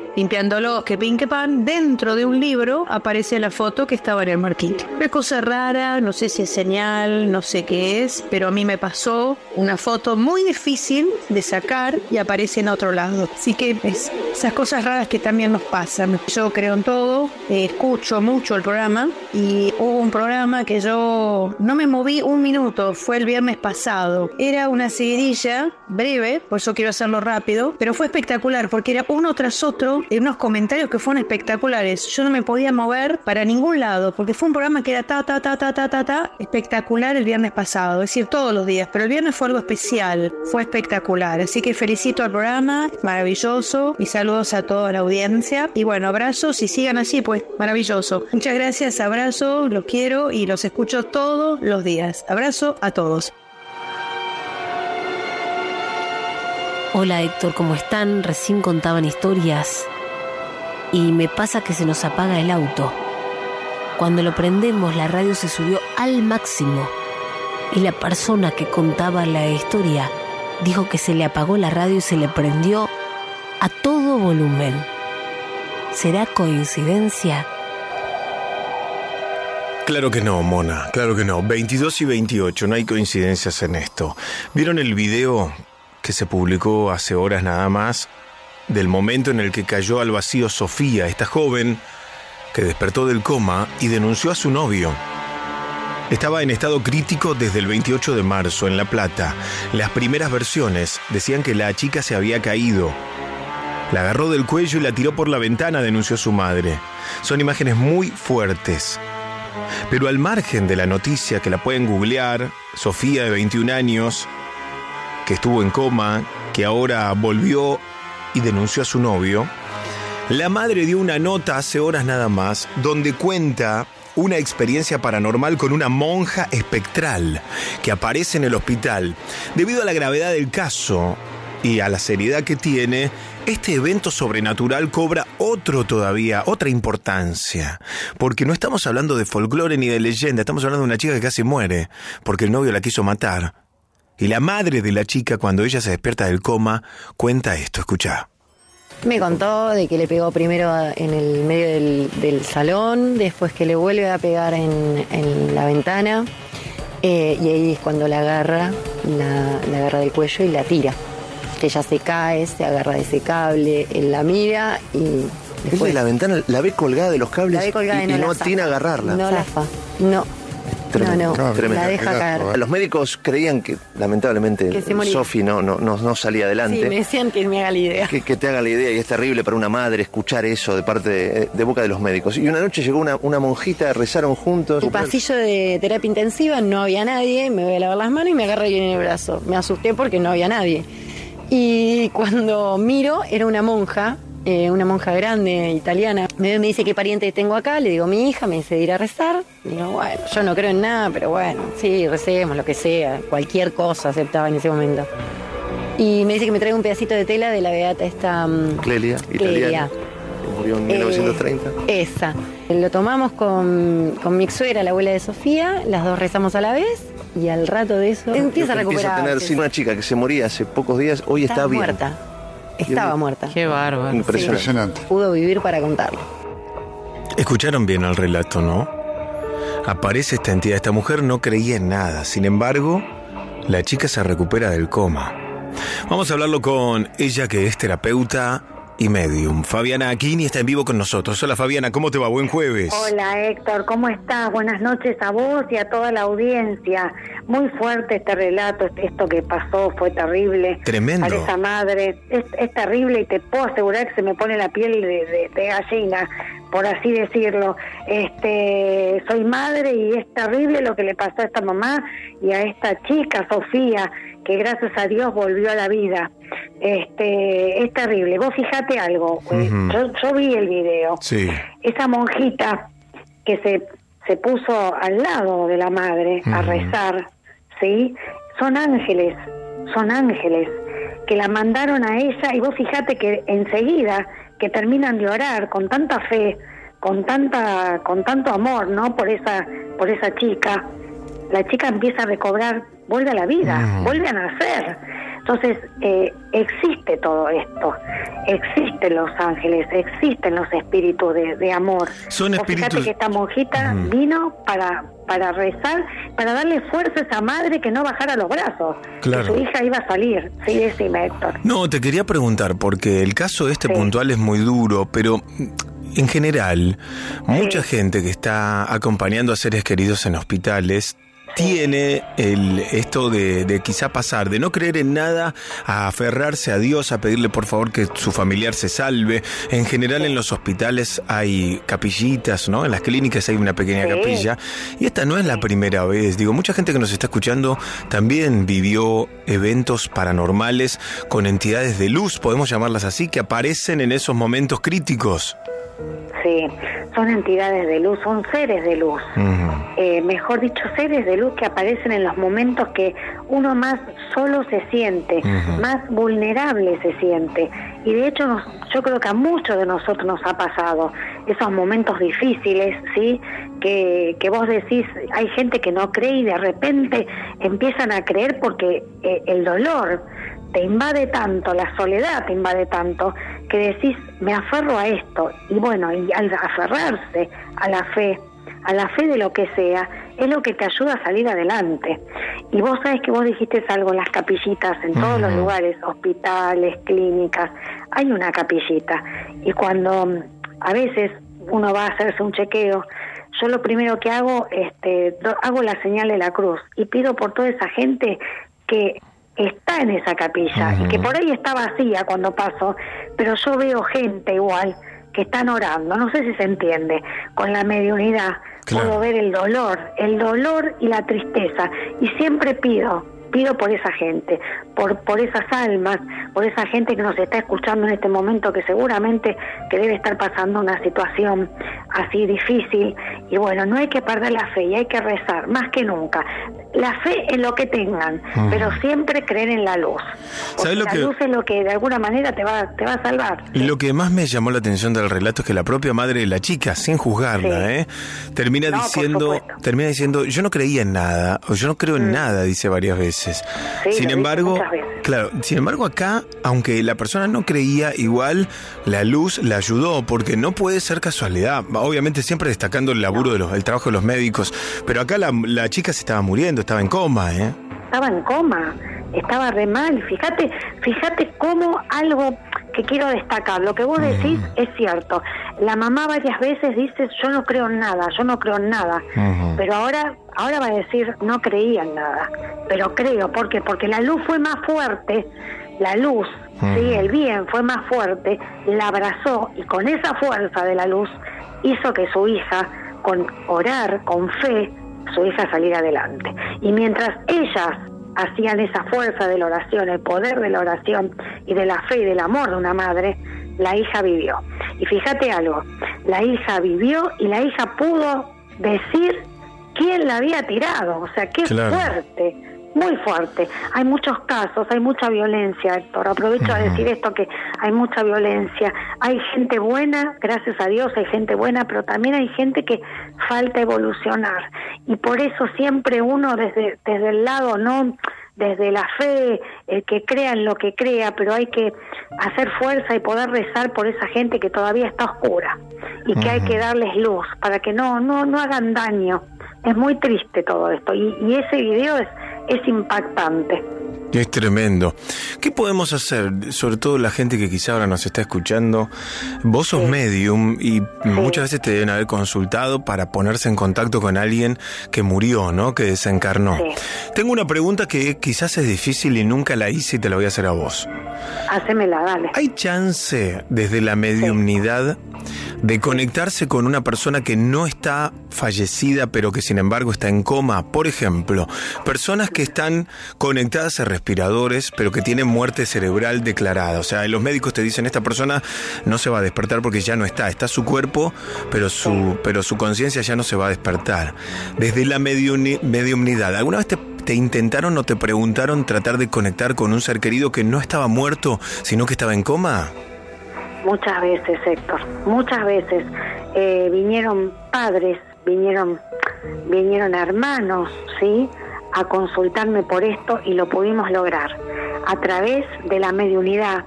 limpiándolo, que pin que pan, dentro de un libro aparece la foto que estaba en el marquito. Es cosa rara, no sé si es señal, no sé qué es, pero a mí me pasó una foto muy difícil de sacar y aparece en otro lado. Así que es esas cosas raras que también nos pasan. Yo creo en todo, eh, escucho mucho el programa y hubo un programa que yo no me moví un minuto, fue el viernes pasado. Era una seguidilla breve, por eso quiero hacerlo rápido, pero fue espectacular porque era uno tras otro de unos comentarios que fueron espectaculares. Yo no me podía mover para ningún lado porque fue un programa que era ta, ta, ta, ta, ta, ta, ta, espectacular el viernes pasado, es decir, todos los días, pero el viernes fue algo especial, fue espectacular. Así que felicito al programa, maravilloso, y saludos a toda la audiencia. Y bueno, abrazos y sigan así, pues maravilloso. Muchas gracias, abrazo, los quiero y los escucho todos los días. Abrazo a todos. Hola Héctor, ¿cómo están? Recién contaban historias y me pasa que se nos apaga el auto. Cuando lo prendemos la radio se subió al máximo y la persona que contaba la historia dijo que se le apagó la radio y se le prendió a todo volumen. ¿Será coincidencia? Claro que no, Mona, claro que no. 22 y 28, no hay coincidencias en esto. ¿Vieron el video que se publicó hace horas nada más del momento en el que cayó al vacío Sofía, esta joven que despertó del coma y denunció a su novio? Estaba en estado crítico desde el 28 de marzo en La Plata. Las primeras versiones decían que la chica se había caído. La agarró del cuello y la tiró por la ventana, denunció su madre. Son imágenes muy fuertes. Pero al margen de la noticia que la pueden googlear, Sofía de 21 años, que estuvo en coma, que ahora volvió y denunció a su novio, la madre dio una nota hace horas nada más donde cuenta una experiencia paranormal con una monja espectral que aparece en el hospital. Debido a la gravedad del caso y a la seriedad que tiene, este evento sobrenatural cobra otro todavía, otra importancia. Porque no estamos hablando de folclore ni de leyenda, estamos hablando de una chica que casi muere porque el novio la quiso matar. Y la madre de la chica, cuando ella se despierta del coma, cuenta esto, escucha. Me contó de que le pegó primero en el medio del, del salón, después que le vuelve a pegar en, en la ventana, eh, y ahí es cuando la agarra, la, la agarra del cuello y la tira. Que ella se cae, se agarra de ese cable, él la mira y Él después de la ventana la ve colgada de los cables la ve colgada y, y y no, no la tiene agarrarla. No la fa. No. Tremendo. No, no, la deja caer. Los médicos creían que lamentablemente Que. Sofi no, no, no, no salía adelante. Sí, me decían que me haga la idea. Que, que te haga la idea y es terrible para una madre escuchar eso de parte de, de boca de los médicos. Y una noche llegó una, una monjita, rezaron juntos. El pasillo de terapia intensiva no había nadie, me voy a lavar las manos y me agarra bien en el brazo. Me asusté porque no había nadie. Y cuando miro, era una monja, eh, una monja grande, italiana. Me, dice qué pariente tengo acá, le digo mi hija, me dice de ir a rezar. Digo, bueno, yo no creo en nada, pero bueno, sí, recemos, lo que sea, cualquier cosa aceptaba en ese momento. Y me dice que me traiga un pedacito de tela de la beata esta... mm, Clelia, Clelia. italiana. que Murió en Eh, 1930. Esa. Lo tomamos con, con mi suegra, la abuela de Sofía, las dos rezamos a la vez y al rato de eso empieza a Empieza a recuperar. tener, sí, una chica que se moría hace pocos días, hoy está Estaba bien. muerta. Estaba muerta. Qué bárbaro. Impresionante. Pudo vivir para contarlo. Escucharon bien el relato, ¿no? Aparece esta entidad. Esta mujer no creía en nada. Sin embargo, la chica se recupera del coma. Vamos a hablarlo con ella, que es terapeuta y medium. Fabiana Aquini está en vivo con nosotros. Hola Fabiana, ¿cómo te va? Buen jueves. Hola Héctor, ¿cómo estás? Buenas noches a vos y a toda la audiencia. Muy fuerte este relato, esto que pasó fue terrible. Tremendo. Para esa madre, es, es terrible y te puedo asegurar que se me pone la piel de, de- de gallina, por así decirlo. Este, soy madre y es terrible lo que le pasó a esta mamá y a esta chica, Sofía, que gracias a Dios volvió a la vida. Este, es terrible. Vos fijate algo, yo, yo vi el video Sí. esa monjita que se, se puso al lado de la madre a rezar, ¿sí? Son ángeles, son ángeles que la mandaron a ella y vos fíjate que enseguida que terminan de orar con tanta fe, con tanta con tanto amor, ¿no? Por esa por esa chica, la chica empieza a recobrar, vuelve a la vida, Ujú. vuelve a nacer. Entonces, eh, existe todo esto, existen los ángeles, existen los espíritus de, de amor. Son espíritus- Fíjate que esta monjita vino para, para rezar, para darle fuerza a esa madre que no bajara los brazos, Claro. que su hija iba a salir. Sí, decime, Héctor. No, te quería preguntar, porque el caso este puntual es muy duro, pero mm, en general, mucha gente que está acompañando a seres queridos en hospitales tiene el, esto de, de quizá pasar, de no creer en nada, a aferrarse a Dios, a pedirle por favor que su familiar se salve. En general en los hospitales hay capillitas, ¿no? En las clínicas hay una pequeña Sí. capilla. Y esta no es la primera vez. Digo, mucha gente que nos está escuchando también vivió eventos paranormales con entidades de luz, podemos llamarlas así, que aparecen en esos momentos críticos. Sí, son entidades de luz, son seres de luz. Eh, mejor dicho, seres de luz que aparecen en los momentos que uno más solo se siente, más vulnerable se siente. Y de hecho, nos- yo creo que a muchos de nosotros nos ha pasado esos momentos difíciles, ¿sí? Que, que vos decís, hay gente que no cree y de repente empiezan a creer porque eh, el dolor te invade tanto, la soledad te invade tanto, que decís, me aferro a esto. Y bueno, y al aferrarse a la fe, a la fe de lo que sea, es lo que te ayuda a salir adelante. Y vos sabés que vos dijiste algo en las capillitas, en todos los lugares, hospitales, clínicas, hay una capillita. Y cuando mm, a veces uno va a hacerse un chequeo, yo lo primero que hago, este, hago la señal de la cruz y pido por toda esa gente que está en esa capilla y que por ahí está vacía cuando paso, pero yo veo gente igual que están orando, no sé si se entiende, con la mediunidad. Puedo ver el dolor, el dolor y la tristeza y siempre pido, pido por esa gente, por por esas almas, por esa gente que nos está escuchando en este momento que seguramente que debe estar pasando una situación así difícil y bueno, no hay que perder la fe y hay que rezar más que nunca. La fe en lo que tengan, pero siempre creer en la luz. ¿Sabes lo la que- luz es lo que de alguna manera te va te va a salvar. Lo que más me llamó la atención del relato es que la propia madre de la chica, sin juzgarla, ¿eh? termina No, diciendo, termina diciendo, yo no creía en nada, o yo no creo en nada, dice varias veces. Sí, sin embargo, veces. claro, sin embargo acá, aunque la persona no creía, igual la luz la ayudó, porque no puede ser casualidad. Obviamente siempre destacando el laburo de los, el trabajo de los médicos, pero acá la, la chica se estaba muriendo, estaba en coma, ¿eh? estaba en coma, estaba re mal. Fíjate, fíjate cómo algo que quiero destacar, lo que vos decís es cierto. La mamá varias veces dice, yo no creo en nada, yo no creo en nada. Pero ahora, ahora va a decir, no creía en nada. Pero creo, ¿por qué? Porque la luz fue más fuerte, la luz, sí, el bien fue más fuerte, la abrazó y con esa fuerza de la luz hizo que su hija, con orar, con fe, su hija saliera adelante. Y mientras ellas hacían esa fuerza de la oración, el poder de la oración y de la fe y del amor de una madre, la hija vivió. Y fíjate algo, la hija vivió y la hija pudo decir quién la había tirado, o sea, qué Claro. fuerte, muy fuerte. Hay muchos casos, hay mucha violencia, Héctor. Aprovecho a decir esto que hay mucha violencia. Hay gente buena, gracias a Dios hay gente buena, pero también hay gente que falta evolucionar. Y por eso siempre uno desde, desde el lado, no desde la fe, el que crea en lo que crea, pero hay que hacer fuerza y poder rezar por esa gente que todavía está oscura y que hay que darles luz para que no, no, no hagan daño. Es muy triste todo esto y, y ese video es, es impactante. Es tremendo. ¿Qué podemos hacer? Sobre todo la gente que quizá ahora nos está escuchando. Vos sos medium y muchas veces te deben haber consultado para ponerse en contacto con alguien que murió, ¿no? Que desencarnó. Tengo una pregunta que quizás es difícil y nunca la hice y te la voy a hacer a vos. Hacémela, dale. ¿Hay chance desde la mediumnidad de conectarse con una persona que no está fallecida pero que sin embargo está en coma? Por ejemplo, personas que están conectadas a respiradores pero que tienen muerte cerebral declarada. O sea, los médicos te dicen esta persona no se va a despertar porque ya no está, está su cuerpo pero su, pero su conciencia ya no se va a despertar. Desde la mediumnidad, ¿alguna vez te, te intentaron o te preguntaron tratar de conectar con un ser querido que no estaba muerto sino que estaba en coma? Muchas veces, Héctor, muchas veces eh, vinieron padres, vinieron, vinieron hermanos, ¿sí? A consultarme por esto y lo pudimos lograr a través de la mediunidad,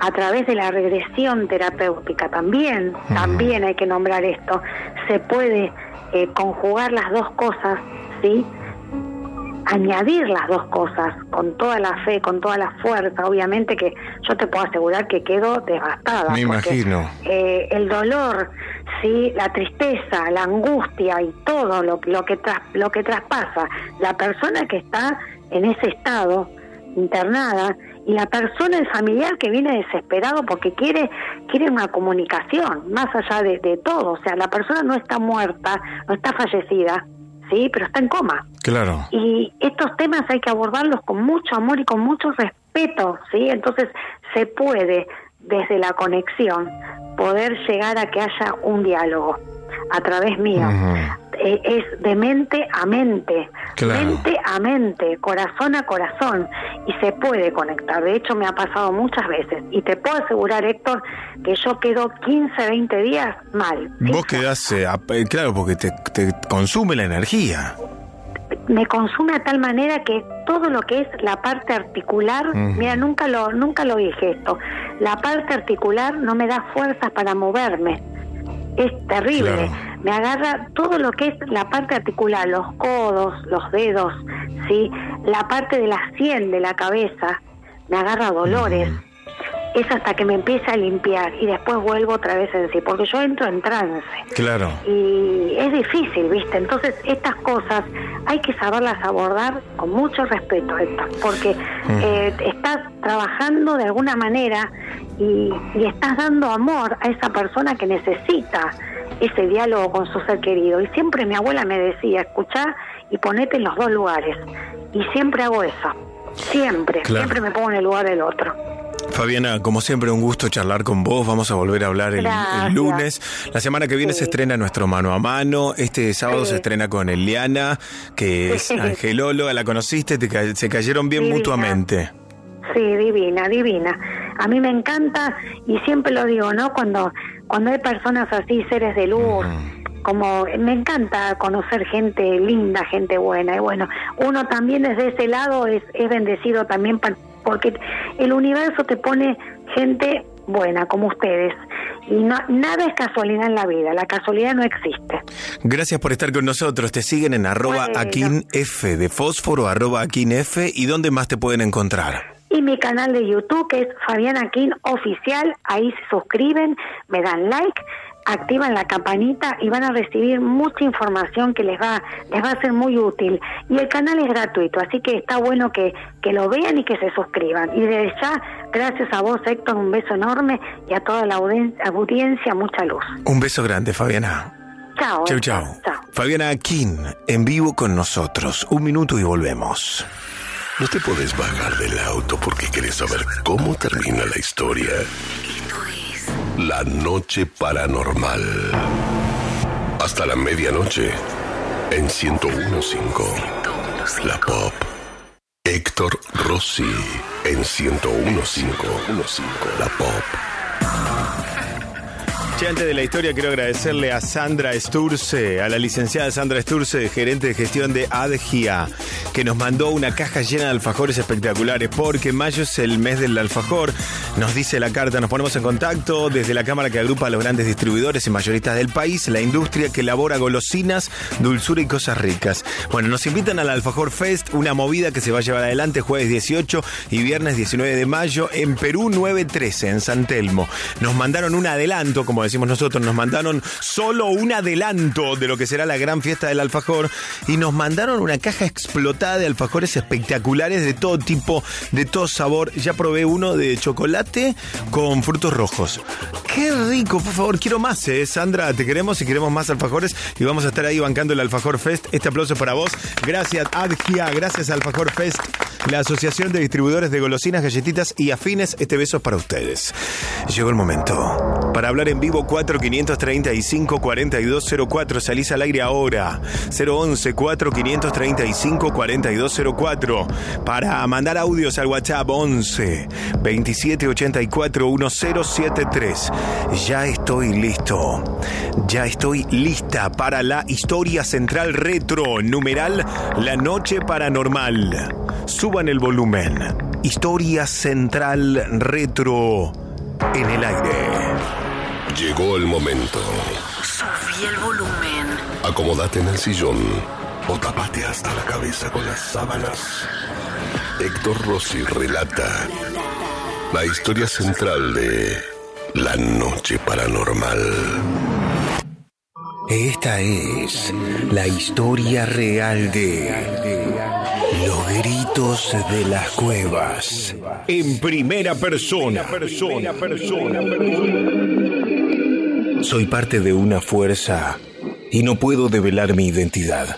a través de la regresión terapéutica también, también hay que nombrar esto. Se puede eh, conjugar las dos cosas, ¿sí? Añadir las dos cosas con toda la fe, con toda la fuerza, obviamente que yo te puedo asegurar que quedo devastada. Me porque, imagino. eh, el dolor, sí, la tristeza, la angustia y todo lo, lo que tras, lo que traspasa la persona que está en ese estado internada y la persona, el familiar que viene desesperado porque quiere quiere una comunicación más allá de, de todo, o sea, la persona no está muerta, no está fallecida, sí, pero está en coma. Claro. Y estos temas hay que abordarlos con mucho amor y con mucho respeto, ¿sí? Entonces se puede, desde la conexión, poder llegar a que haya un diálogo a través mío. Eh, es de mente a mente, Claro. mente a mente, corazón a corazón, y se puede conectar. De hecho, me ha pasado muchas veces. Y te puedo asegurar, Héctor, que yo quedo 15, 20 días mal. Vos quedás, eh, eh, claro, porque te, te consume la energía. me consume a tal manera que todo lo que es la parte articular, mira, nunca lo nunca lo dije esto. La parte articular no me da fuerzas para moverme. Es terrible. Me agarra todo lo que es la parte articular, los codos, los dedos, ¿sí? La parte de la sien de la cabeza me agarra dolores. Es hasta que me empieza a limpiar y después vuelvo otra vez en sí, porque yo entro en trance Claro. y es difícil, ¿viste? Entonces, estas cosas hay que saberlas abordar con mucho respeto, Héctor, porque eh, estás trabajando de alguna manera y, y estás dando amor a esa persona que necesita ese diálogo con su ser querido. Y siempre mi abuela me decía, escuchá y ponete en los dos lugares. Y siempre hago eso. Siempre, Claro. siempre me pongo en el lugar del otro. Fabiana, como siempre, un gusto charlar con vos. Vamos a volver a hablar el, lunes. La semana que viene se estrena nuestro mano a mano. Este sábado se estrena con Eliana, que es angelóloga. ¿La conociste? Te se cayeron bien Divina. mutuamente. Sí, divina, divina. A mí me encanta y siempre lo digo, ¿no? Cuando cuando hay personas así, seres de luz, como me encanta conocer gente linda, gente buena. Y bueno, uno también desde ese lado es, es bendecido también pa- porque el universo te pone gente buena como ustedes. Y no, nada es casualidad en la vida, la casualidad no existe. Gracias por estar con nosotros. Te siguen en arroba Bueno. aquinf de fósforo, arroba aquinf. ¿Y dónde más te pueden encontrar? Y mi canal de YouTube, que es Fabiana King Oficial, ahí se suscriben, me dan like, activan la campanita y van a recibir mucha información que les va, les va a ser muy útil. Y el canal es gratuito, así que está bueno que, que lo vean y que se suscriban. Y desde ya, gracias a vos, Héctor, un beso enorme y a toda la audien- audiencia, mucha luz. Un beso grande, Fabiana. Chao. Chau, chau. Fabiana Aquín, en vivo con nosotros. Un minuto y volvemos. No te puedes bajar del auto porque quieres saber cómo termina la historia. La noche paranormal. Hasta la medianoche. En 1015. La Pop. Héctor Rossi. En 1015. La Pop. Che, antes de la historia quiero agradecerle a Sandra Sturce, a la licenciada Sandra Sturce, gerente de gestión de Adgia, que nos mandó una caja llena de alfajores espectaculares, porque mayo es el mes del alfajor. Nos dice la carta, nos ponemos en contacto desde la Cámara que agrupa a los grandes distribuidores y mayoristas del país, la industria que elabora golosinas, dulzura y cosas ricas. Bueno, nos invitan al Alfajor Fest, una movida que se va a llevar adelante jueves 18 y viernes 19 de mayo en Perú 913, en San Telmo. Nos mandaron un adelanto, como nosotros, nos mandaron solo un adelanto de lo que será la gran fiesta del alfajor y nos mandaron una caja explotada de alfajores espectaculares de todo tipo, de todo sabor. Ya probé uno de chocolate con frutos rojos. Qué rico, por favor, quiero más, ¿eh? Sandra, te queremos y queremos más alfajores y vamos a estar ahí bancando el Alfajor Fest. Este aplauso para vos. Gracias, Adgia, gracias Alfajor Fest, la Asociación de Distribuidores de Golosinas, Galletitas y Afines. Este beso es para ustedes. Llegó el momento. Para hablar en vivo, 4535-4204. Salís al aire ahora. 011-4535-4204. Para mandar audios al WhatsApp 11 2784 1073. Ya estoy listo. Ya estoy lista para la historia central retro. Numeral La Noche Paranormal. Suban el volumen. Historia central retro en el aire. Llegó el momento. Subí el volumen. Acomódate en el sillón o tapate hasta la cabeza con las sábanas. Héctor Rossi relata la historia central de La Noche Paranormal. Esta es la historia real de los gritos de las cuevas. En primera persona. persona, persona, Soy parte de una fuerza y no puedo develar mi identidad.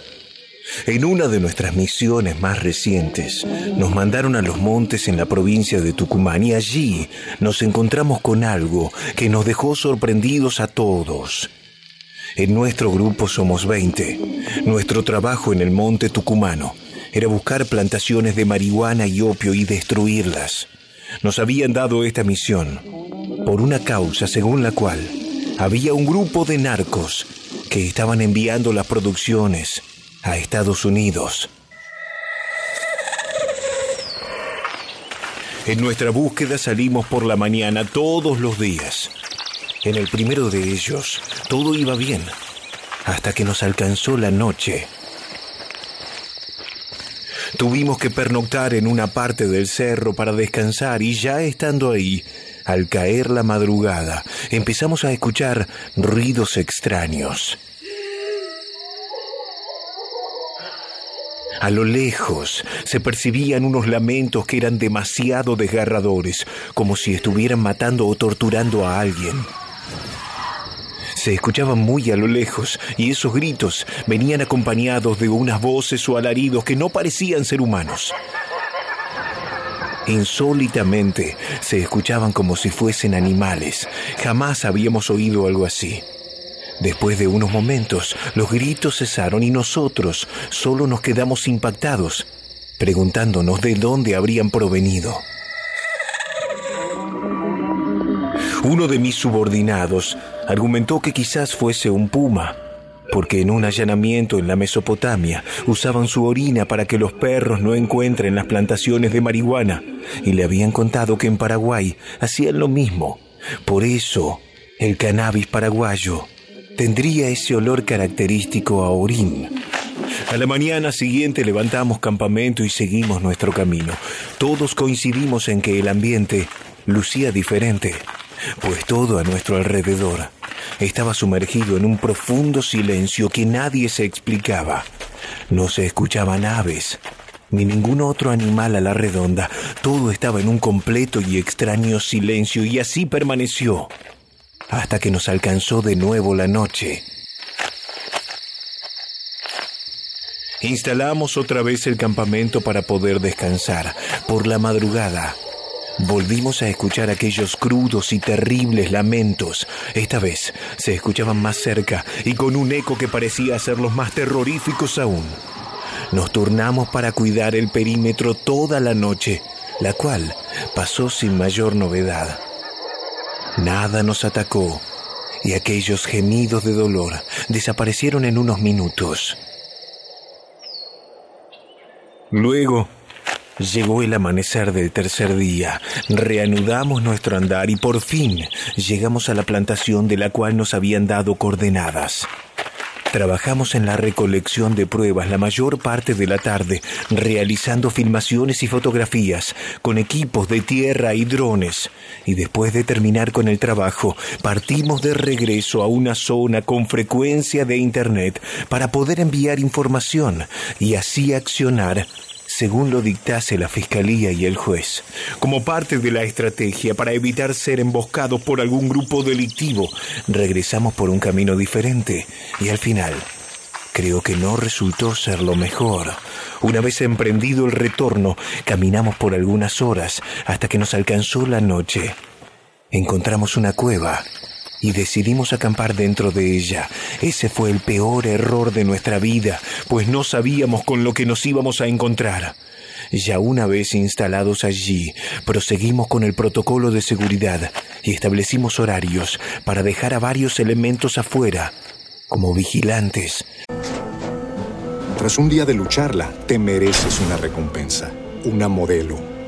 En una de nuestras misiones más recientes, nos mandaron a los montes en la provincia de Tucumán y allí nos encontramos con algo que nos dejó sorprendidos a todos. En nuestro grupo somos 20. Nuestro trabajo en el monte tucumano era buscar plantaciones de marihuana y opio y destruirlas. Nos habían dado esta misión por una causa según la cual había un grupo de narcos que estaban enviando las producciones a Estados Unidos. En nuestra búsqueda salimos por la mañana todos los días. En el primero de ellos todo iba bien, hasta que nos alcanzó la noche. Tuvimos que pernoctar en una parte del cerro para descansar y ya estando ahí, al caer la madrugada, empezamos a escuchar ruidos extraños. A lo lejos se percibían unos lamentos que eran demasiado desgarradores, como si estuvieran matando o torturando a alguien. Se escuchaban muy a lo lejos y esos gritos venían acompañados de unas voces o alaridos que no parecían ser humanos. Insólitamente se escuchaban como si fuesen animales. Jamás habíamos oído algo así. Después de unos momentos, los gritos cesaron y nosotros solo nos quedamos impactados, preguntándonos de dónde habrían provenido. Uno de mis subordinados argumentó que quizás fuese un puma, porque en un allanamiento en la Mesopotamia usaban su orina para que los perros no encuentren las plantaciones de marihuana, y le habían contado que en Paraguay hacían lo mismo. Por eso, el cannabis paraguayo tendría ese olor característico a orín. A la mañana siguiente levantamos campamento y seguimos nuestro camino. Todos coincidimos en que el ambiente lucía diferente, pues todo a nuestro alrededor estaba sumergido en un profundo silencio que nadie se explicaba. No se escuchaban aves, ni ningún otro animal a la redonda. Todo estaba en un completo y extraño silencio y así permaneció hasta que nos alcanzó de nuevo la noche. Instalamos otra vez el campamento para poder descansar. Por la madrugada, volvimos a escuchar aquellos crudos y terribles lamentos. Esta vez se escuchaban más cerca y con un eco que parecía ser los más terroríficos aún. Nos turnamos para cuidar el perímetro toda la noche, la cual pasó sin mayor novedad. Nada nos atacó y aquellos gemidos de dolor desaparecieron en unos minutos. Luego, Llegó el amanecer del tercer día, reanudamos nuestro andar y por fin llegamos a la plantación de la cual nos habían dado coordenadas. Trabajamos en la recolección de pruebas la mayor parte de la tarde, realizando filmaciones y fotografías con equipos de tierra y drones. Y después de terminar con el trabajo, partimos de regreso a una zona con frecuencia de Internet para poder enviar información y así accionar según lo dictase la fiscalía y el juez, como parte de la estrategia para evitar ser emboscados por algún grupo delictivo. Regresamos por un camino diferente y al final creo que no resultó ser lo mejor. Una vez emprendido el retorno, caminamos por algunas horas hasta que nos alcanzó la noche. Encontramos una cueva y decidimos acampar dentro de ella. Ese fue el peor error de nuestra vida, pues no sabíamos con lo que nos íbamos a encontrar. Ya una vez instalados allí, proseguimos con el protocolo de seguridad y establecimos horarios para dejar a varios elementos afuera, como vigilantes. Tras un día de lucharla, te mereces una recompensa, una modelo,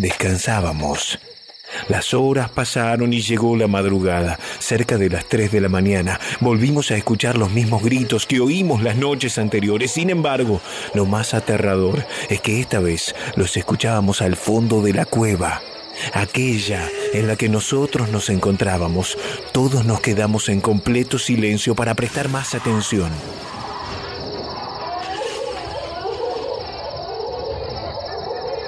descansábamos. Las horas pasaron y llegó la madrugada. Cerca de las 3 de la mañana volvimos a escuchar los mismos gritos que oímos las noches anteriores. Sin embargo, lo más aterrador es que esta vez los escuchábamos al fondo de la cueva. Aquella en la que nosotros nos encontrábamos. Todos nos quedamos en completo silencio para prestar más atención.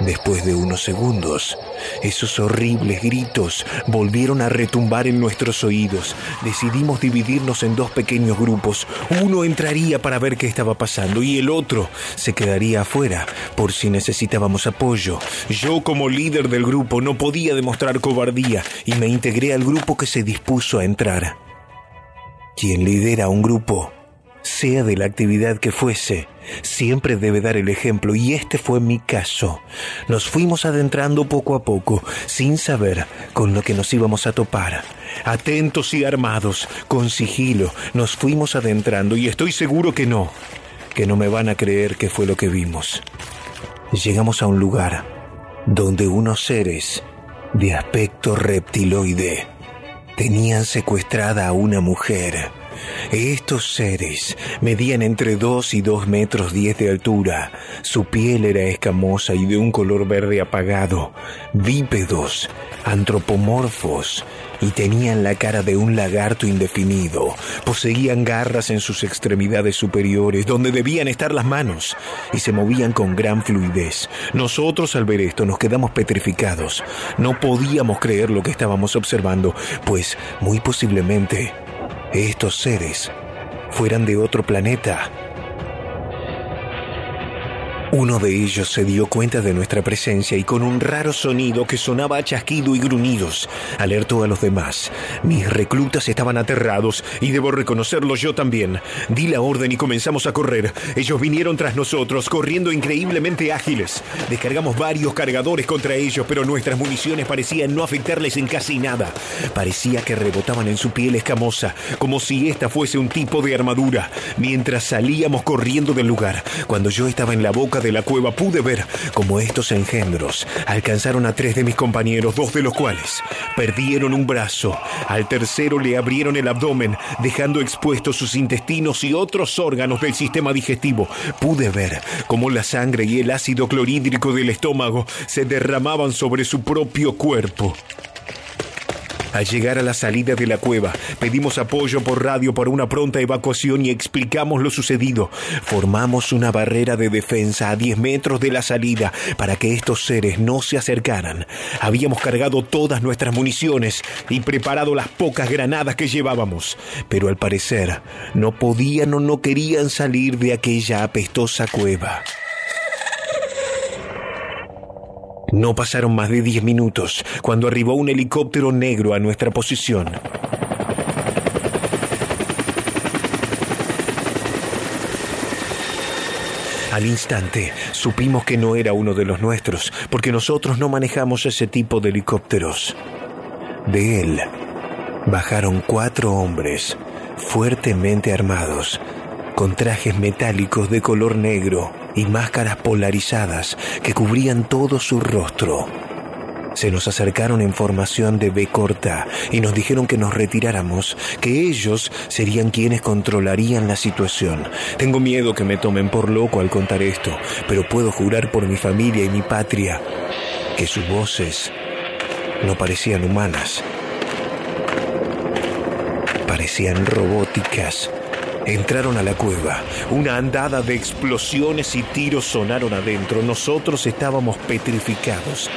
Después de unos segundos, esos horribles gritos volvieron a retumbar en nuestros oídos. Decidimos dividirnos en dos pequeños grupos. Uno entraría para ver qué estaba pasando y el otro se quedaría afuera por si necesitábamos apoyo. Yo como líder del grupo no podía demostrar cobardía y me integré al grupo que se dispuso a entrar. Quien lidera un grupo sea de la actividad que fuese, siempre debe dar el ejemplo y este fue mi caso. Nos fuimos adentrando poco a poco, sin saber con lo que nos íbamos a topar. Atentos y armados, con sigilo, nos fuimos adentrando y estoy seguro que no, que no me van a creer que fue lo que vimos. Llegamos a un lugar donde unos seres de aspecto reptiloide tenían secuestrada a una mujer. Estos seres medían entre 2 y 2 metros 10 de altura. Su piel era escamosa y de un color verde apagado. Bípedos, antropomorfos y tenían la cara de un lagarto indefinido. Poseían garras en sus extremidades superiores, donde debían estar las manos, y se movían con gran fluidez. Nosotros al ver esto nos quedamos petrificados. No podíamos creer lo que estábamos observando, pues muy posiblemente estos seres fueran de otro planeta. Uno de ellos se dio cuenta de nuestra presencia y con un raro sonido que sonaba a chasquido y gruñidos, alertó a los demás. Mis reclutas estaban aterrados y debo reconocerlo yo también. Di la orden y comenzamos a correr. Ellos vinieron tras nosotros, corriendo increíblemente ágiles. Descargamos varios cargadores contra ellos, pero nuestras municiones parecían no afectarles en casi nada. Parecía que rebotaban en su piel escamosa, como si esta fuese un tipo de armadura, mientras salíamos corriendo del lugar. Cuando yo estaba en la boca de la cueva pude ver cómo estos engendros alcanzaron a tres de mis compañeros, dos de los cuales perdieron un brazo. Al tercero le abrieron el abdomen, dejando expuestos sus intestinos y otros órganos del sistema digestivo. Pude ver cómo la sangre y el ácido clorhídrico del estómago se derramaban sobre su propio cuerpo. Al llegar a la salida de la cueva, pedimos apoyo por radio para una pronta evacuación y explicamos lo sucedido. Formamos una barrera de defensa a 10 metros de la salida para que estos seres no se acercaran. Habíamos cargado todas nuestras municiones y preparado las pocas granadas que llevábamos, pero al parecer no podían o no querían salir de aquella apestosa cueva. No pasaron más de 10 minutos cuando arribó un helicóptero negro a nuestra posición. Al instante supimos que no era uno de los nuestros, porque nosotros no manejamos ese tipo de helicópteros. De él bajaron cuatro hombres fuertemente armados, con trajes metálicos de color negro y máscaras polarizadas que cubrían todo su rostro. Se nos acercaron en formación de B corta y nos dijeron que nos retiráramos, que ellos serían quienes controlarían la situación. Tengo miedo que me tomen por loco al contar esto, pero puedo jurar por mi familia y mi patria que sus voces no parecían humanas, parecían robóticas. Entraron a la cueva. Una andada de explosiones y tiros sonaron adentro. Nosotros estábamos petrificados.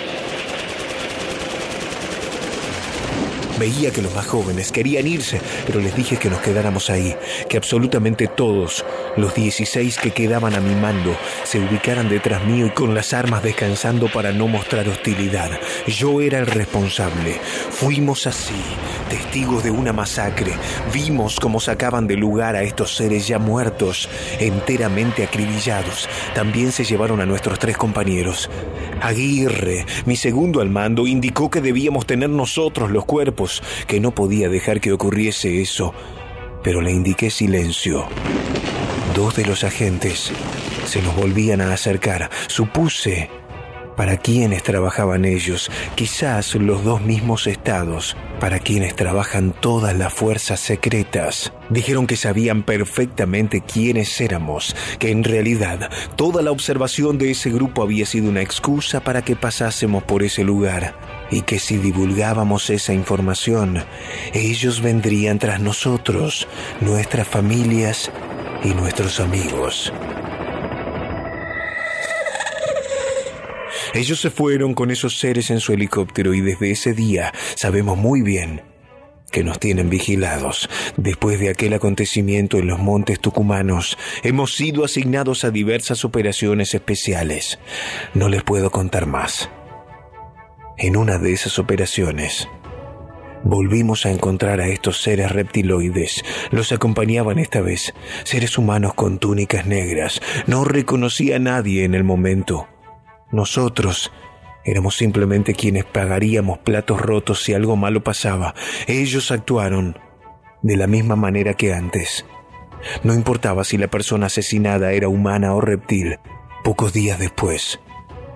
Veía que los más jóvenes querían irse, pero les dije que nos quedáramos ahí, que absolutamente todos, los 16 que quedaban a mi mando, se ubicaran detrás mío y con las armas descansando para no mostrar hostilidad. Yo era el responsable. Fuimos así, testigos de una masacre. Vimos cómo sacaban de lugar a estos seres ya muertos, enteramente acribillados. También se llevaron a nuestros tres compañeros. Aguirre, mi segundo al mando, indicó que debíamos tener nosotros los cuerpos que no podía dejar que ocurriese eso, pero le indiqué silencio. Dos de los agentes se nos volvían a acercar. Supuse para quienes trabajaban ellos, quizás los dos mismos estados, para quienes trabajan todas las fuerzas secretas. Dijeron que sabían perfectamente quiénes éramos, que en realidad toda la observación de ese grupo había sido una excusa para que pasásemos por ese lugar y que si divulgábamos esa información, ellos vendrían tras nosotros, nuestras familias y nuestros amigos. Ellos se fueron con esos seres en su helicóptero y desde ese día sabemos muy bien que nos tienen vigilados. Después de aquel acontecimiento en los montes tucumanos, hemos sido asignados a diversas operaciones especiales. No les puedo contar más. En una de esas operaciones, volvimos a encontrar a estos seres reptiloides. Los acompañaban esta vez, seres humanos con túnicas negras. No reconocí a nadie en el momento. Nosotros éramos simplemente quienes pagaríamos platos rotos si algo malo pasaba. Ellos actuaron de la misma manera que antes. No importaba si la persona asesinada era humana o reptil. Pocos días después,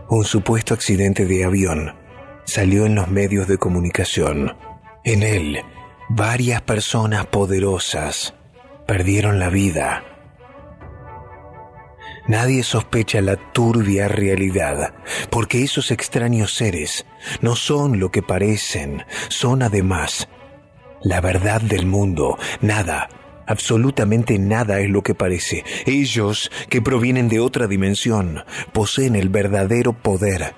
un supuesto accidente de avión salió en los medios de comunicación. En él, varias personas poderosas perdieron la vida. Nadie sospecha la turbia realidad, porque esos extraños seres no son lo que parecen, son además la verdad del mundo. Nada, absolutamente nada es lo que parece. Ellos, que provienen de otra dimensión, poseen el verdadero poder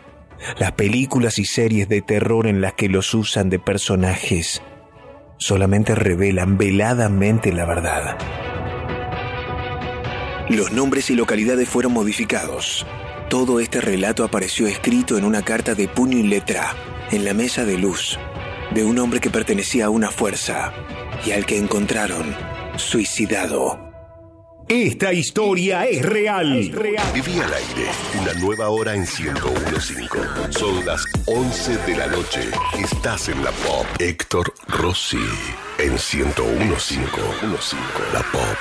las películas y series de terror en las que los usan de personajes solamente revelan veladamente la verdad. Los nombres y localidades fueron modificados. Todo este relato apareció escrito en una carta de puño y letra, en la mesa de luz, de un hombre que pertenecía a una fuerza y al que encontraron suicidado. Esta historia es real. Viví al aire. Una nueva hora en 1015. Son las 11 de la noche. Estás en la pop. Héctor Rossi en 1015. La pop.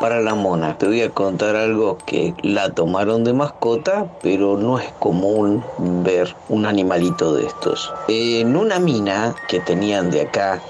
Para la mona, te voy a contar algo que la tomaron de mascota, pero no es común ver un animalito de estos. En una mina que tenían de acá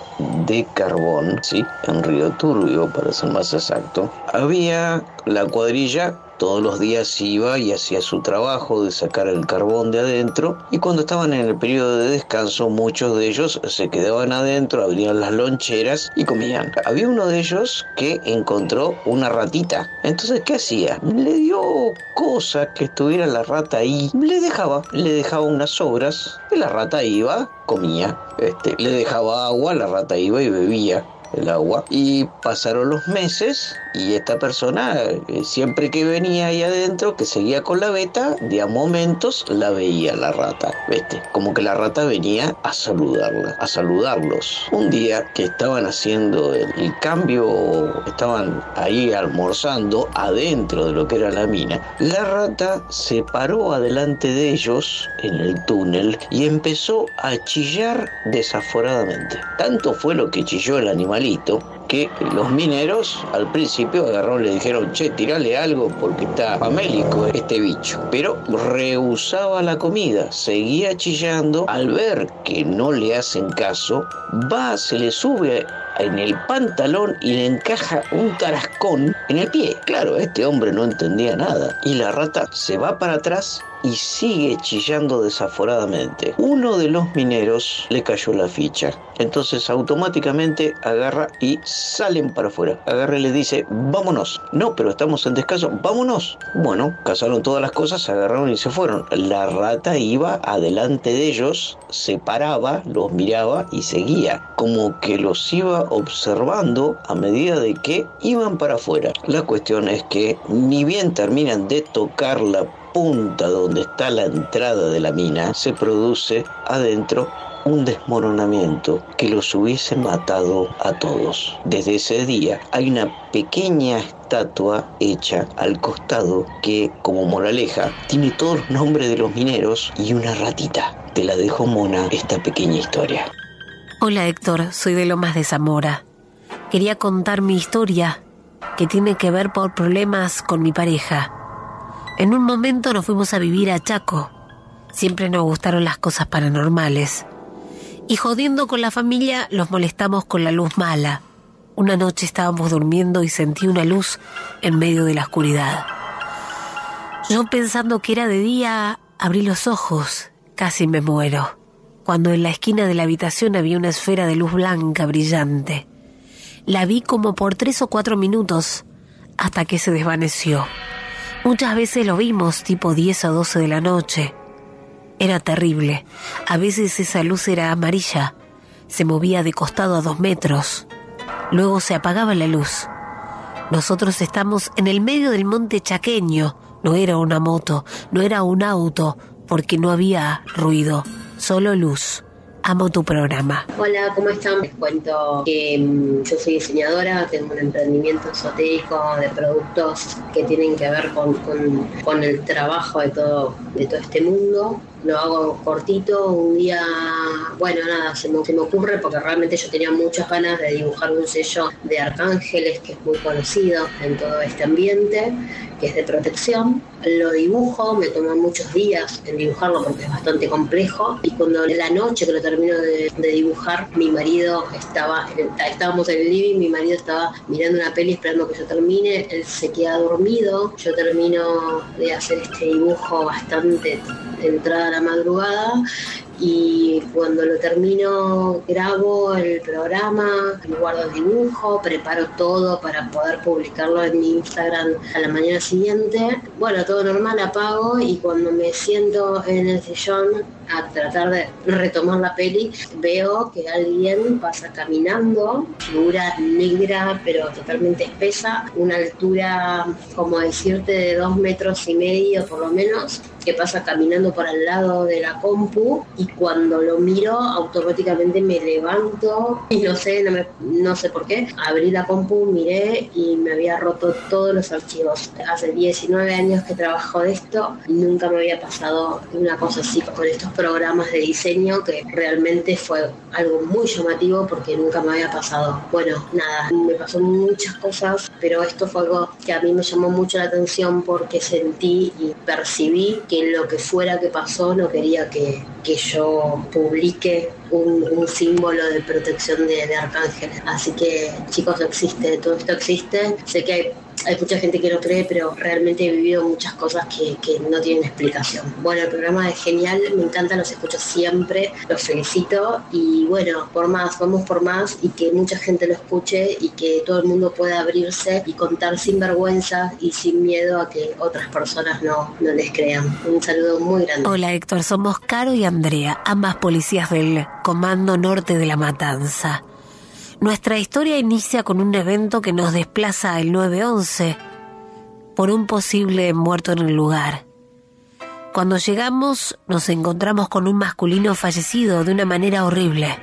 de carbón, ¿sí? en Río Turbio, para ser más exacto, había la cuadrilla todos los días iba y hacía su trabajo de sacar el carbón de adentro y cuando estaban en el periodo de descanso muchos de ellos se quedaban adentro, abrían las loncheras y comían. Había uno de ellos que encontró una ratita. Entonces, ¿qué hacía? Le dio cosa que estuviera la rata ahí. Le dejaba, le dejaba unas sobras y la rata iba, comía. Este, le dejaba agua, la rata iba y bebía el agua. Y pasaron los meses y esta persona, eh, siempre que venía ahí adentro, que seguía con la beta, de a momentos la veía la rata. ¿Viste? Como que la rata venía a saludarla, a saludarlos. Un día que estaban haciendo el, el cambio, estaban ahí almorzando adentro de lo que era la mina, la rata se paró adelante de ellos en el túnel y empezó a chillar desaforadamente. Tanto fue lo que chilló el animalito que los mineros al principio agarraron le dijeron, che, tirale algo porque está famélico este bicho. Pero rehusaba la comida, seguía chillando. Al ver que no le hacen caso, va, se le sube en el pantalón y le encaja un tarascón en el pie. Claro, este hombre no entendía nada. Y la rata se va para atrás y sigue chillando desaforadamente. Uno de los mineros le cayó la ficha. Entonces automáticamente agarra y salen para afuera. Agarra y le dice, vámonos. No, pero estamos en descanso, vámonos. Bueno, cazaron todas las cosas, agarraron y se fueron. La rata iba adelante de ellos, se paraba, los miraba y seguía. Como que los iba observando a medida de que iban para afuera. La cuestión es que ni bien terminan de tocar la punta donde está la entrada de la mina, se produce adentro un desmoronamiento que los hubiese matado a todos. Desde ese día hay una pequeña estatua hecha al costado que, como moraleja, tiene todos los nombres de los mineros y una ratita. Te la dejo mona esta pequeña historia. Hola Héctor, soy de Lomas de Zamora. Quería contar mi historia que tiene que ver por problemas con mi pareja. En un momento nos fuimos a vivir a Chaco. Siempre nos gustaron las cosas paranormales. Y jodiendo con la familia los molestamos con la luz mala. Una noche estábamos durmiendo y sentí una luz en medio de la oscuridad. Yo pensando que era de día, abrí los ojos, casi me muero, cuando en la esquina de la habitación había una esfera de luz blanca brillante. La vi como por tres o cuatro minutos, hasta que se desvaneció. Muchas veces lo vimos tipo 10 o 12 de la noche. Era terrible. A veces esa luz era amarilla. Se movía de costado a dos metros. Luego se apagaba la luz. Nosotros estamos en el medio del monte chaqueño. No era una moto, no era un auto, porque no había ruido, solo luz. Amo tu programa. Hola, ¿cómo están? Les cuento que mm, yo soy diseñadora, tengo un emprendimiento esotérico de productos que tienen que ver con, con- con el trabajo de todo, de todo este mundo. Lo hago cortito, un día, bueno, nada, se me, me ocurre porque realmente yo tenía muchas ganas de dibujar un sello de arcángeles que es muy conocido en todo este ambiente, que es de protección. Lo dibujo, me toma muchos días en dibujarlo porque es bastante complejo. Y cuando la noche que lo termino de, de dibujar, mi marido estaba, estábamos en el living, mi marido estaba mirando una peli esperando que yo termine, él se queda dormido, yo termino de hacer este dibujo bastante entrada la madrugada y cuando lo termino grabo el programa, guardo el dibujo, preparo todo para poder publicarlo en mi Instagram a la mañana siguiente. Bueno, todo normal, apago y cuando me siento en el sillón a tratar de retomar la peli, veo que alguien pasa caminando, figura negra pero totalmente espesa, una altura como decirte de dos metros y medio por lo menos, que pasa caminando por al lado de la compu y cuando lo miro automáticamente me levanto y no sé, no, me- no sé por qué. Abrí la compu, miré y me había roto todos los archivos. Hace 19 años que trabajo de esto y nunca me había pasado una cosa así con estos programas de diseño que realmente fue algo muy llamativo porque nunca me había pasado. Bueno, nada, me pasó muchas cosas, pero esto fue algo que a mí me llamó mucho la atención porque sentí y percibí que lo que fuera que pasó no quería que, que yo publique un, símbolo de protección de, de arcángeles. Así que chicos, existe, todo esto existe. Sé que hay hay mucha gente que no cree, pero realmente he vivido muchas cosas que, que no tienen explicación. Bueno, el programa es genial, me encanta, los escucho siempre, los felicito y bueno, por más, vamos por más y que mucha gente lo escuche y que todo el mundo pueda abrirse y contar sin vergüenza y sin miedo a que otras personas no, no les crean. Un saludo muy grande. Hola Héctor, somos Caro y Andrea, ambas policías del Comando Norte de la Matanza. Nuestra historia inicia con un evento que nos desplaza al 911 por un posible muerto en el lugar. Cuando llegamos nos encontramos con un masculino fallecido de una manera horrible.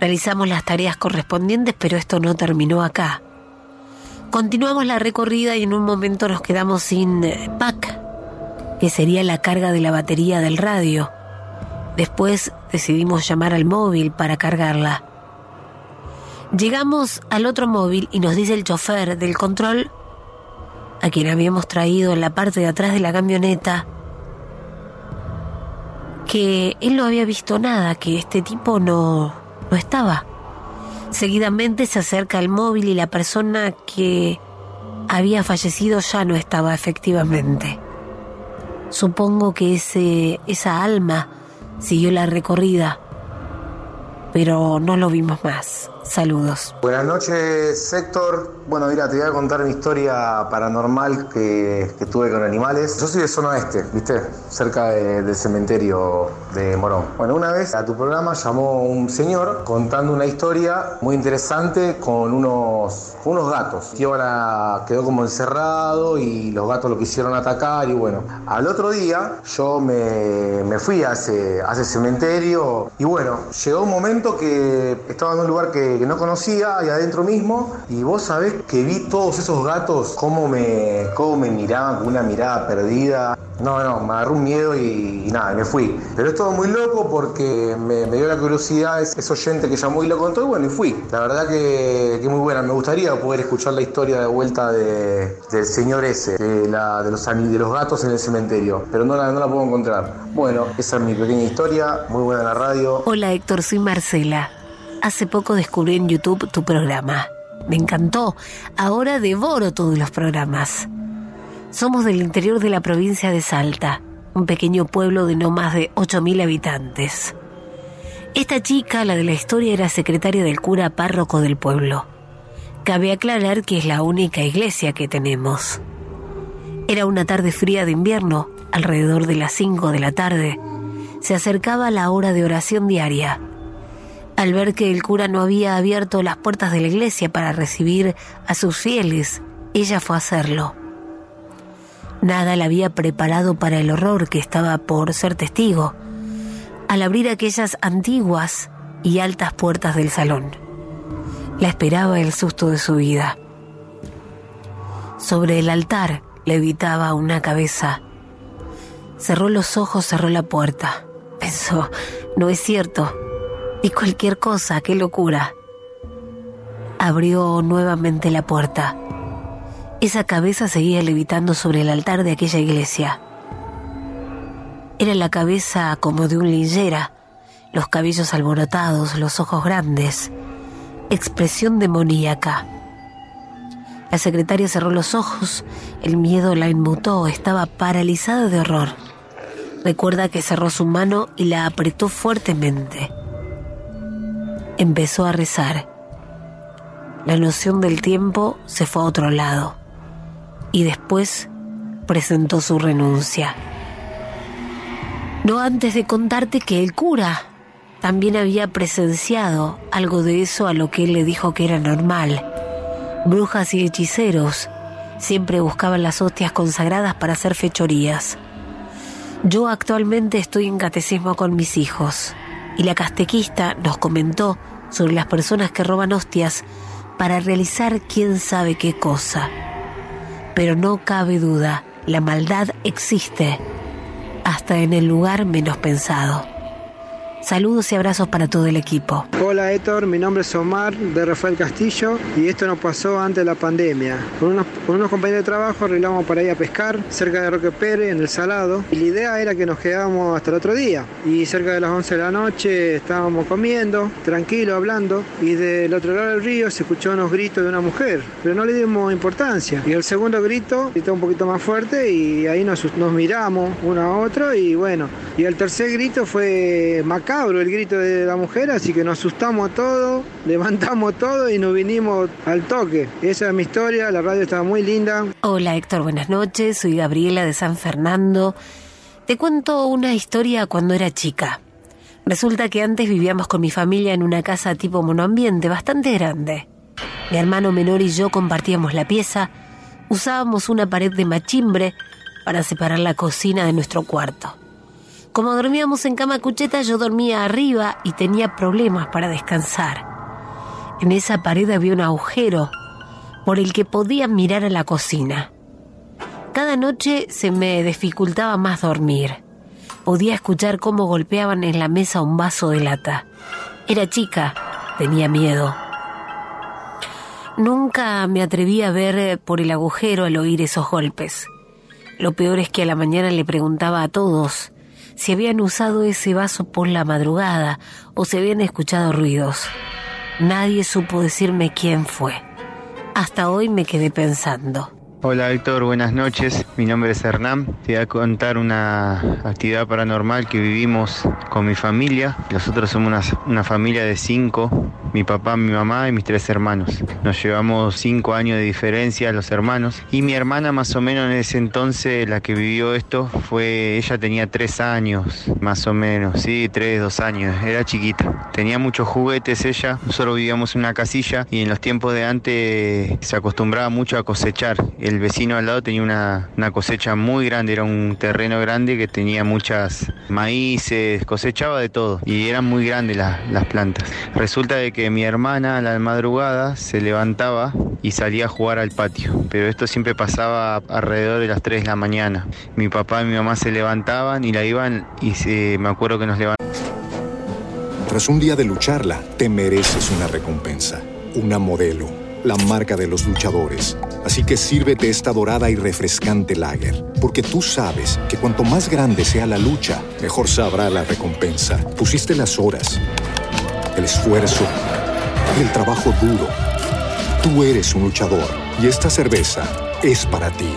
Realizamos las tareas correspondientes, pero esto no terminó acá. Continuamos la recorrida y en un momento nos quedamos sin pack, que sería la carga de la batería del radio. Después decidimos llamar al móvil para cargarla. Llegamos al otro móvil y nos dice el chofer del control, a quien habíamos traído en la parte de atrás de la camioneta, que él no había visto nada, que este tipo no, no estaba. Seguidamente se acerca al móvil y la persona que había fallecido ya no estaba efectivamente. Supongo que ese, esa alma siguió la recorrida, pero no lo vimos más. Saludos. Buenas noches, Héctor. Bueno, mira, te voy a contar mi historia paranormal que, tuve con animales. Yo soy de zona oeste, ¿viste? Cerca de- del cementerio de Morón. Bueno, una vez a tu programa llamó un señor contando una historia muy interesante con unos, unos gatos. Que iban a- quedó como encerrado y los gatos lo quisieron atacar y bueno. Al otro día yo me, me fui a ese, a ese cementerio y bueno, llegó un momento que estaba en un lugar que, que no conocía y adentro mismo y vos sabés que vi todos esos gatos cómo me, cómo me miraban con una mirada perdida. No, no, me agarró un miedo y, y me fui. Pero es todo muy loco porque me, me dio la curiosidad ese, ese oyente que llamó y lo contó y bueno, y fui. La verdad que, que muy buena. Me gustaría poder escuchar la historia de vuelta de, del señor ese, de, la, de, los, de los gatos en el cementerio. Pero no la, no la puedo encontrar. Bueno, esa es mi pequeña historia. Muy buena la radio. Hola Héctor, soy Marcela. Hace poco descubrí en YouTube tu programa. Me encantó. Ahora devoro todos los programas. Somos del interior de la provincia de Salta, un pequeño pueblo de no más de 8.000 habitantes. Esta chica, la de la historia, era secretaria del cura párroco del pueblo. Cabe aclarar que es la única iglesia que tenemos. Era una tarde fría de invierno, alrededor de las 5 de la tarde. Se acercaba la hora de oración diaria. Al ver que el cura no había abierto las puertas de la iglesia para recibir a sus fieles, ella fue a hacerlo. Nada la había preparado para el horror que estaba por ser testigo, al abrir aquellas antiguas y altas puertas del salón. La esperaba el susto de su vida. Sobre el altar levitaba una cabeza. Cerró los ojos, cerró la puerta. Pensó, no es cierto. Y cualquier cosa, qué locura. Abrió nuevamente la puerta. Esa cabeza seguía levitando sobre el altar de aquella iglesia. Era la cabeza como de un linchera, los cabellos alborotados, los ojos grandes, expresión demoníaca. La secretaria cerró los ojos, el miedo la inmutó, estaba paralizada de horror. Recuerda que cerró su mano y la apretó fuertemente. Empezó a rezar. La noción del tiempo se fue a otro lado y después presentó su renuncia. No antes de contarte que el cura también había presenciado algo de eso a lo que él le dijo que era normal. Brujas y hechiceros siempre buscaban las hostias consagradas para hacer fechorías. Yo actualmente estoy en catecismo con mis hijos y la catequista nos comentó sobre las personas que roban hostias para realizar quién sabe qué cosa. Pero no cabe duda, la maldad existe hasta en el lugar menos pensado. Saludos y abrazos para todo el equipo. Hola Héctor, mi nombre es Omar de Rafael Castillo y esto nos pasó antes de la pandemia. Con unos, compañeros de trabajo arreglamos para ir a pescar cerca de Roque Pérez, en el Salado. Y la idea era que nos quedábamos hasta el otro día. Y cerca de las 11 de la noche estábamos comiendo, tranquilo, hablando. Y del otro lado del río se escuchó unos gritos de una mujer, pero no le dimos importancia. Y el segundo grito gritó un poquito más fuerte y ahí nos, nos miramos uno a otro y bueno. Y el tercer grito fue macabro el grito de la mujer, así que nos asustamos todos, levantamos todo y nos vinimos al toque. Esa es mi historia, la radio estaba muy linda. Hola Héctor, buenas noches, soy Gabriela de San Fernando. Te cuento una historia cuando era chica. Resulta que antes vivíamos con mi familia en una casa tipo monoambiente bastante grande. Mi hermano menor y yo compartíamos la pieza, usábamos una pared de machimbre para separar la cocina de nuestro cuarto. Como dormíamos en cama cucheta, yo dormía arriba y tenía problemas para descansar. En esa pared había un agujero por el que podía mirar a la cocina. Cada noche se me dificultaba más dormir. Podía escuchar cómo golpeaban en la mesa un vaso de lata. Era chica, tenía miedo. Nunca me atreví a ver por el agujero al oír esos golpes. Lo peor es que a la mañana le preguntaba a todos si habían usado ese vaso por la madrugada o se habían escuchado ruidos. Nadie supo decirme quién fue. Hasta hoy me quedé pensando. Hola Héctor, buenas noches. Mi nombre es Hernán. Te voy a contar una actividad paranormal que vivimos con mi familia. Nosotros somos una, una, familia de cinco, mi papá, mi mamá y mis tres hermanos. Nos llevamos cinco años de diferencia los hermanos. Y mi hermana más o menos en ese entonces, la que vivió esto, fue, ella tenía tres años, más o menos, sí, tres, dos años. Era chiquita. Tenía muchos juguetes ella. Nosotros vivíamos en una casilla y en los tiempos de antes se acostumbraba mucho a cosechar el vecino al lado tenía una, una, cosecha muy grande, era un terreno grande que tenía muchas maíces, cosechaba de todo y eran muy grandes las, las plantas. Resulta de que mi hermana a la madrugada se levantaba y salía a jugar al patio, pero esto siempre pasaba alrededor de las 3 de la mañana. Mi papá y mi mamá se levantaban y la iban y se, me acuerdo que nos levantaban. Tras un día de lucharla, te mereces una recompensa, una modelo, la marca de los luchadores. Así que sírvete esta dorada y refrescante lager, porque tú sabes que cuanto más grande sea la lucha, mejor sabrá la recompensa. Pusiste las horas, el esfuerzo, el trabajo duro. Tú eres un luchador y esta cerveza es para ti.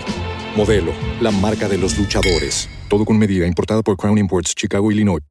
Modelo, la marca de los luchadores. Todo con medida, importada por Crown Imports, Chicago, Illinois.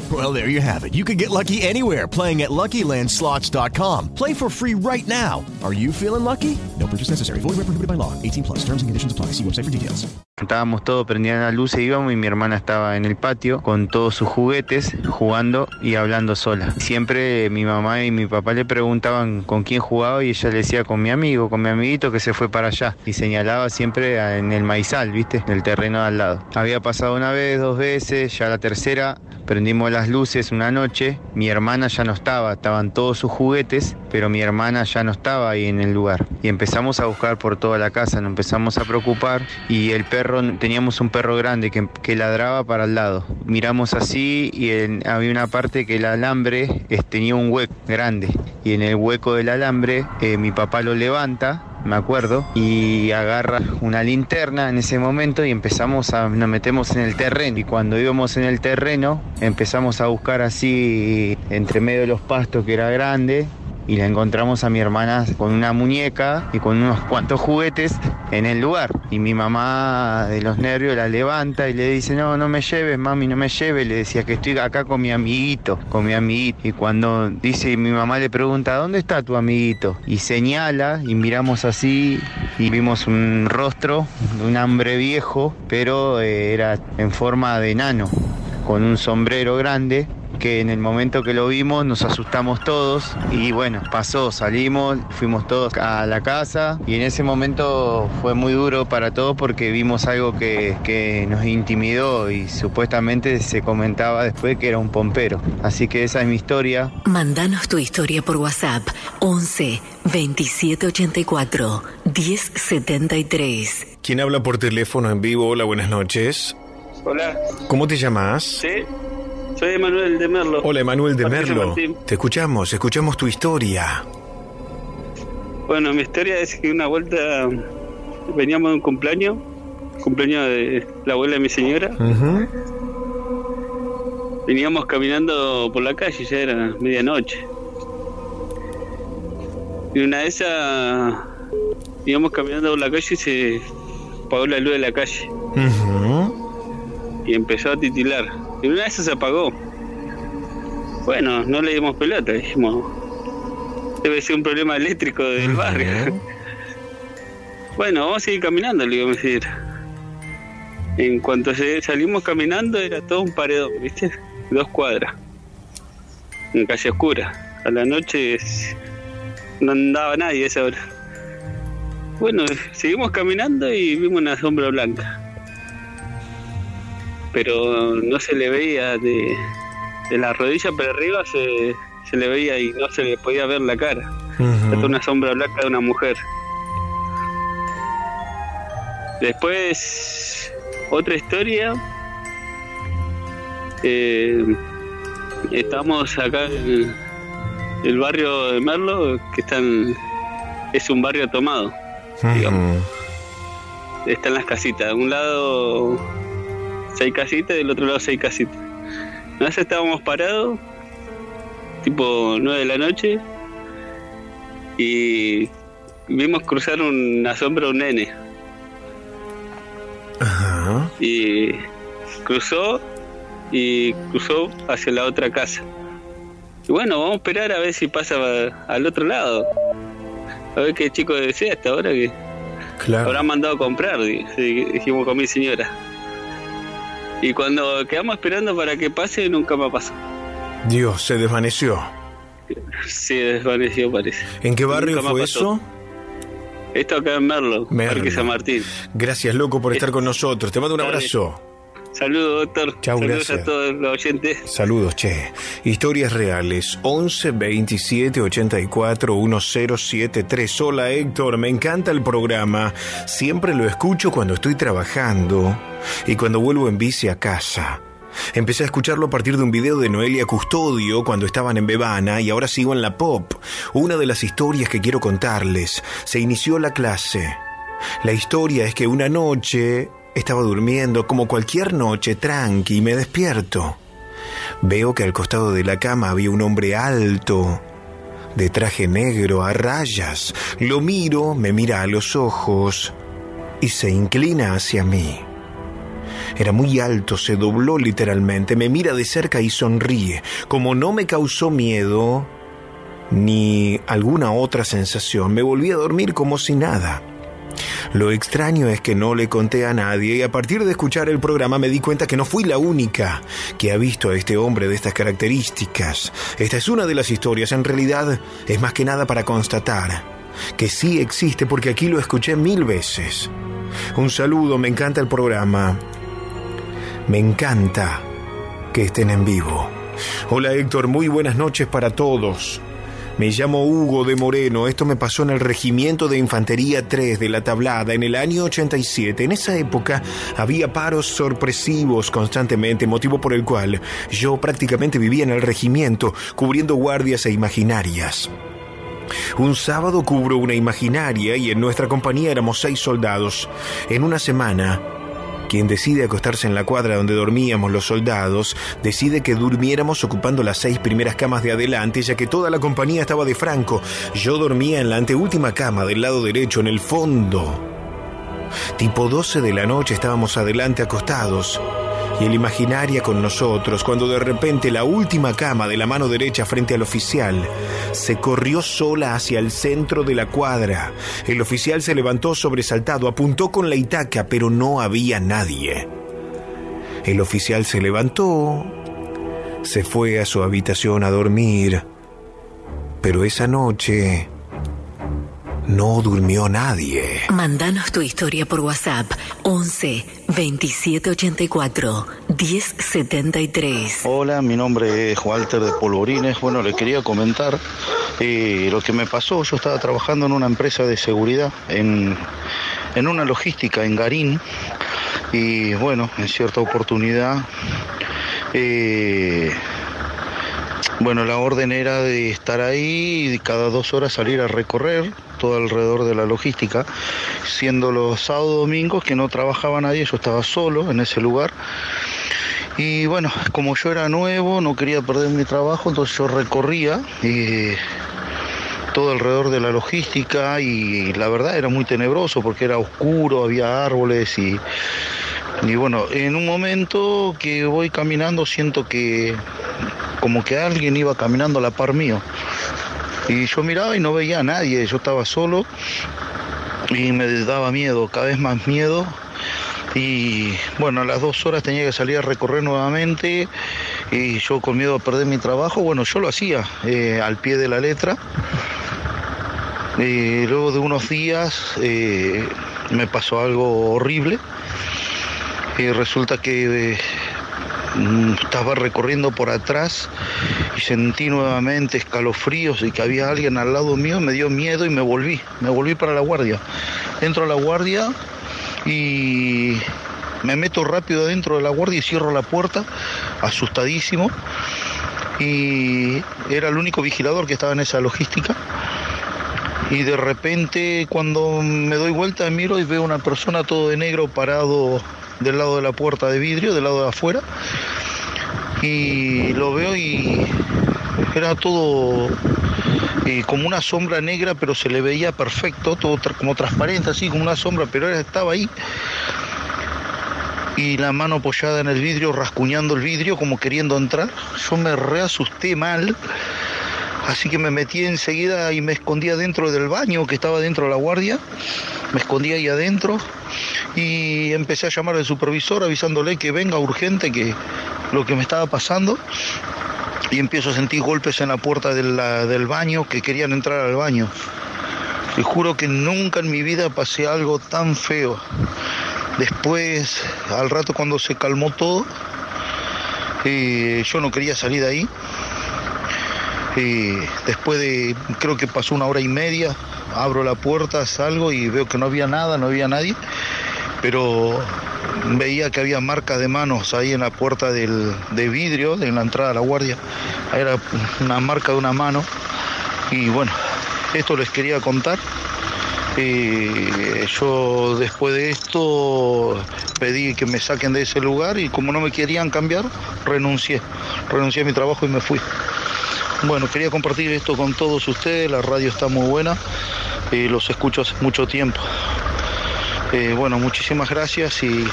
Well, there you have it. You can get lucky anywhere playing at LuckyLandSlots.com. Play for free right now. Are you feeling lucky? No purchase necessary. Void where prohibited by law. 18 plus. Terms and conditions apply. See website for details. Las luces, íbamos y mi hermana estaba en el patio con todos sus juguetes, jugando y hablando sola. Siempre mi mamá y mi papá le preguntaban con quién jugaba y ella le decía con mi amigo, con mi amiguito que se fue para allá. Y señalaba siempre en el maizal, ¿viste? En el terreno de al lado. Había pasado una vez, dos veces, ya la tercera prendimos las luces una noche, mi hermana ya no estaba, estaban todos sus juguetes, pero mi hermana ya no estaba ahí en el lugar. Y empezamos a buscar por toda la casa, nos empezamos a preocupar y el perro, teníamos un perro grande que, que ladraba para el lado. Miramos así y en, había una parte que el alambre eh, tenía un hueco grande y en el hueco del alambre eh, mi papá lo levanta me acuerdo, y agarra una linterna en ese momento y empezamos a, nos metemos en el terreno. Y cuando íbamos en el terreno, empezamos a buscar así entre medio de los pastos que era grande. Y la encontramos a mi hermana con una muñeca y con unos cuantos juguetes en el lugar. Y mi mamá de los nervios la levanta y le dice, no, no me lleves, mami, no me lleves. Le decía que estoy acá con mi amiguito, con mi amiguito. Y cuando dice, mi mamá le pregunta, ¿dónde está tu amiguito? Y señala y miramos así y vimos un rostro de un hambre viejo, pero eh, era en forma de nano, con un sombrero grande que en el momento que lo vimos nos asustamos todos y bueno, pasó, salimos, fuimos todos a la casa y en ese momento fue muy duro para todos porque vimos algo que, que nos intimidó y supuestamente se comentaba después que era un pompero. Así que esa es mi historia. Mandanos tu historia por WhatsApp 11 2784 1073. ¿Quién habla por teléfono en vivo? Hola, buenas noches. Hola. ¿Cómo te llamas? Sí. Soy Emanuel de Merlo. Hola, Emanuel de Merlo. Martín. Te escuchamos, escuchamos tu historia. Bueno, mi historia es que una vuelta veníamos de un cumpleaños, cumpleaños de la abuela de mi señora. Veníamos caminando por la calle, ya era medianoche. Y una de esas íbamos caminando por la calle y se apagó la luz de la calle. Y empezó a titilar. Y una vez se apagó. Bueno, no le dimos pelota, dijimos. Debe ser un problema eléctrico del barrio. bueno, vamos a seguir caminando, le digo a señora. En cuanto salimos caminando, era todo un paredón, ¿viste? Dos cuadras. En calle oscura. A la noche no andaba nadie a esa hora. Bueno, seguimos caminando y vimos una sombra blanca pero no se le veía de, de la rodilla para arriba se, se le veía y no se le podía ver la cara. Era una sombra blanca de una mujer. Después otra historia. Eh, estamos acá en el barrio de Merlo que están es un barrio tomado digamos. Están las casitas de un lado seis casitas y del otro lado seis casitas. Vez estábamos parados, tipo nueve de la noche, y vimos cruzar una sombra un nene. Y cruzó y cruzó hacia la otra casa. Y bueno, vamos a esperar a ver si pasa al otro lado. A ver qué chico desea hasta ahora que Claro. habrá mandado a comprar, di- di- dijimos con mi señora. Y cuando quedamos esperando para que pase, nunca me pasó. Dios, se desvaneció. Se desvaneció, parece. ¿En qué barrio fue pasó. eso? Esto acá en Merlo, Merlo. Parque San Martín. Gracias, loco, por estar con nosotros. Te mando un abrazo. Saludos, doctor. Chau, Saludos gracias. a todos los oyentes. Saludos, che. Historias reales. 11 27 84 1073. Hola, Héctor. Me encanta el programa. Siempre lo escucho cuando estoy trabajando y cuando vuelvo en bici a casa. Empecé a escucharlo a partir de un video de Noelia Custodio cuando estaban en Bebana y ahora sigo en la pop. Una de las historias que quiero contarles. Se inició la clase. La historia es que una noche estaba durmiendo como cualquier noche tranqui y me despierto. Veo que al costado de la cama había un hombre alto, de traje negro a rayas. Lo miro, me mira a los ojos y se inclina hacia mí. Era muy alto, se dobló literalmente, me mira de cerca y sonríe. Como no me causó miedo ni alguna otra sensación, me volví a dormir como si nada. Lo extraño es que no le conté a nadie y a partir de escuchar el programa me di cuenta que no fui la única que ha visto a este hombre de estas características. Esta es una de las historias, en realidad es más que nada para constatar que sí existe porque aquí lo escuché mil veces. Un saludo, me encanta el programa. Me encanta que estén en vivo. Hola Héctor, muy buenas noches para todos. Me llamo Hugo de Moreno. Esto me pasó en el Regimiento de Infantería 3 de la Tablada en el año 87. En esa época había paros sorpresivos constantemente, motivo por el cual yo prácticamente vivía en el regimiento, cubriendo guardias e imaginarias. Un sábado cubro una imaginaria y en nuestra compañía éramos seis soldados. En una semana quien decide acostarse en la cuadra donde dormíamos los soldados, decide que durmiéramos ocupando las seis primeras camas de adelante, ya que toda la compañía estaba de Franco. Yo dormía en la anteúltima cama del lado derecho, en el fondo. Tipo 12 de la noche estábamos adelante acostados y el imaginaria con nosotros cuando de repente la última cama de la mano derecha frente al oficial se corrió sola hacia el centro de la cuadra. El oficial se levantó sobresaltado, apuntó con la itaca, pero no había nadie. El oficial se levantó, se fue a su habitación a dormir, pero esa noche no durmió nadie. Mandanos tu historia por WhatsApp 11 2784 1073. Hola, mi nombre es Walter de Polvorines. Bueno, le quería comentar eh, lo que me pasó. Yo estaba trabajando en una empresa de seguridad, en, en una logística en Garín. Y bueno, en cierta oportunidad, eh, bueno, la orden era de estar ahí y cada dos horas salir a recorrer todo alrededor de la logística, siendo los sábados domingos que no trabajaba nadie, yo estaba solo en ese lugar. Y bueno, como yo era nuevo, no quería perder mi trabajo, entonces yo recorría eh, todo alrededor de la logística y la verdad era muy tenebroso porque era oscuro, había árboles y, y bueno, en un momento que voy caminando siento que como que alguien iba caminando a la par mío. Y yo miraba y no veía a nadie, yo estaba solo y me daba miedo, cada vez más miedo. Y bueno, a las dos horas tenía que salir a recorrer nuevamente y yo con miedo a perder mi trabajo, bueno, yo lo hacía eh, al pie de la letra. Y luego de unos días eh, me pasó algo horrible y resulta que eh, estaba recorriendo por atrás y sentí nuevamente escalofríos y que había alguien al lado mío, me dio miedo y me volví, me volví para la guardia. Entro a la guardia y me meto rápido dentro de la guardia y cierro la puerta, asustadísimo. Y era el único vigilador que estaba en esa logística. Y de repente cuando me doy vuelta miro y veo una persona todo de negro parado del lado de la puerta de vidrio, del lado de afuera. Y lo veo y era todo eh, como una sombra negra, pero se le veía perfecto, todo como transparente, así como una sombra, pero él estaba ahí. Y la mano apoyada en el vidrio, rascuñando el vidrio, como queriendo entrar. Yo me reasusté mal. Así que me metí enseguida y me escondía dentro del baño que estaba dentro de la guardia. Me escondí ahí adentro y empecé a llamar al supervisor avisándole que venga urgente, que lo que me estaba pasando. Y empiezo a sentir golpes en la puerta del baño que querían entrar al baño. Y juro que nunca en mi vida pasé algo tan feo. Después, al rato cuando se calmó todo, eh, yo no quería salir de ahí. Y después de, creo que pasó una hora y media, abro la puerta, salgo y veo que no había nada, no había nadie pero veía que había marcas de manos ahí en la puerta del, de vidrio, de la entrada a la guardia. Era una marca de una mano. Y bueno, esto les quería contar. yo después de esto pedí que me saquen de ese lugar y como no me querían cambiar, renuncié. Renuncié a mi trabajo y me fui. Bueno, quería compartir esto con todos ustedes, la radio está muy buena, y los escucho hace mucho tiempo. Eh, bueno, muchísimas gracias y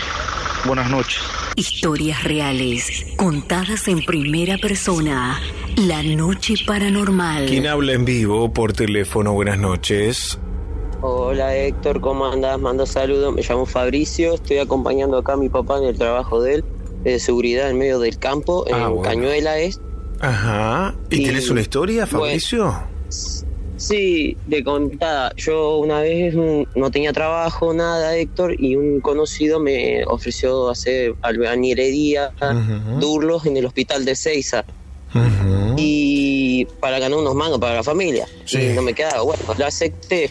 buenas noches. Historias reales, contadas en primera persona. La noche paranormal. ¿Quién habla en vivo por teléfono? Buenas noches. Hola Héctor, ¿cómo andás? Mando saludos, me llamo Fabricio, estoy acompañando acá a mi papá en el trabajo de él, de seguridad en medio del campo, en Ah, bueno. Cañuela es. Ajá. ¿Y, Y- tenés una historia, Fabricio? Sí, de contada. Yo una vez no tenía trabajo, nada, Héctor, y un conocido me ofreció hacer albañilería, durlos en el hospital de Ceiza. Y para ganar unos mangos para la familia. Y no me quedaba, bueno, la acepté.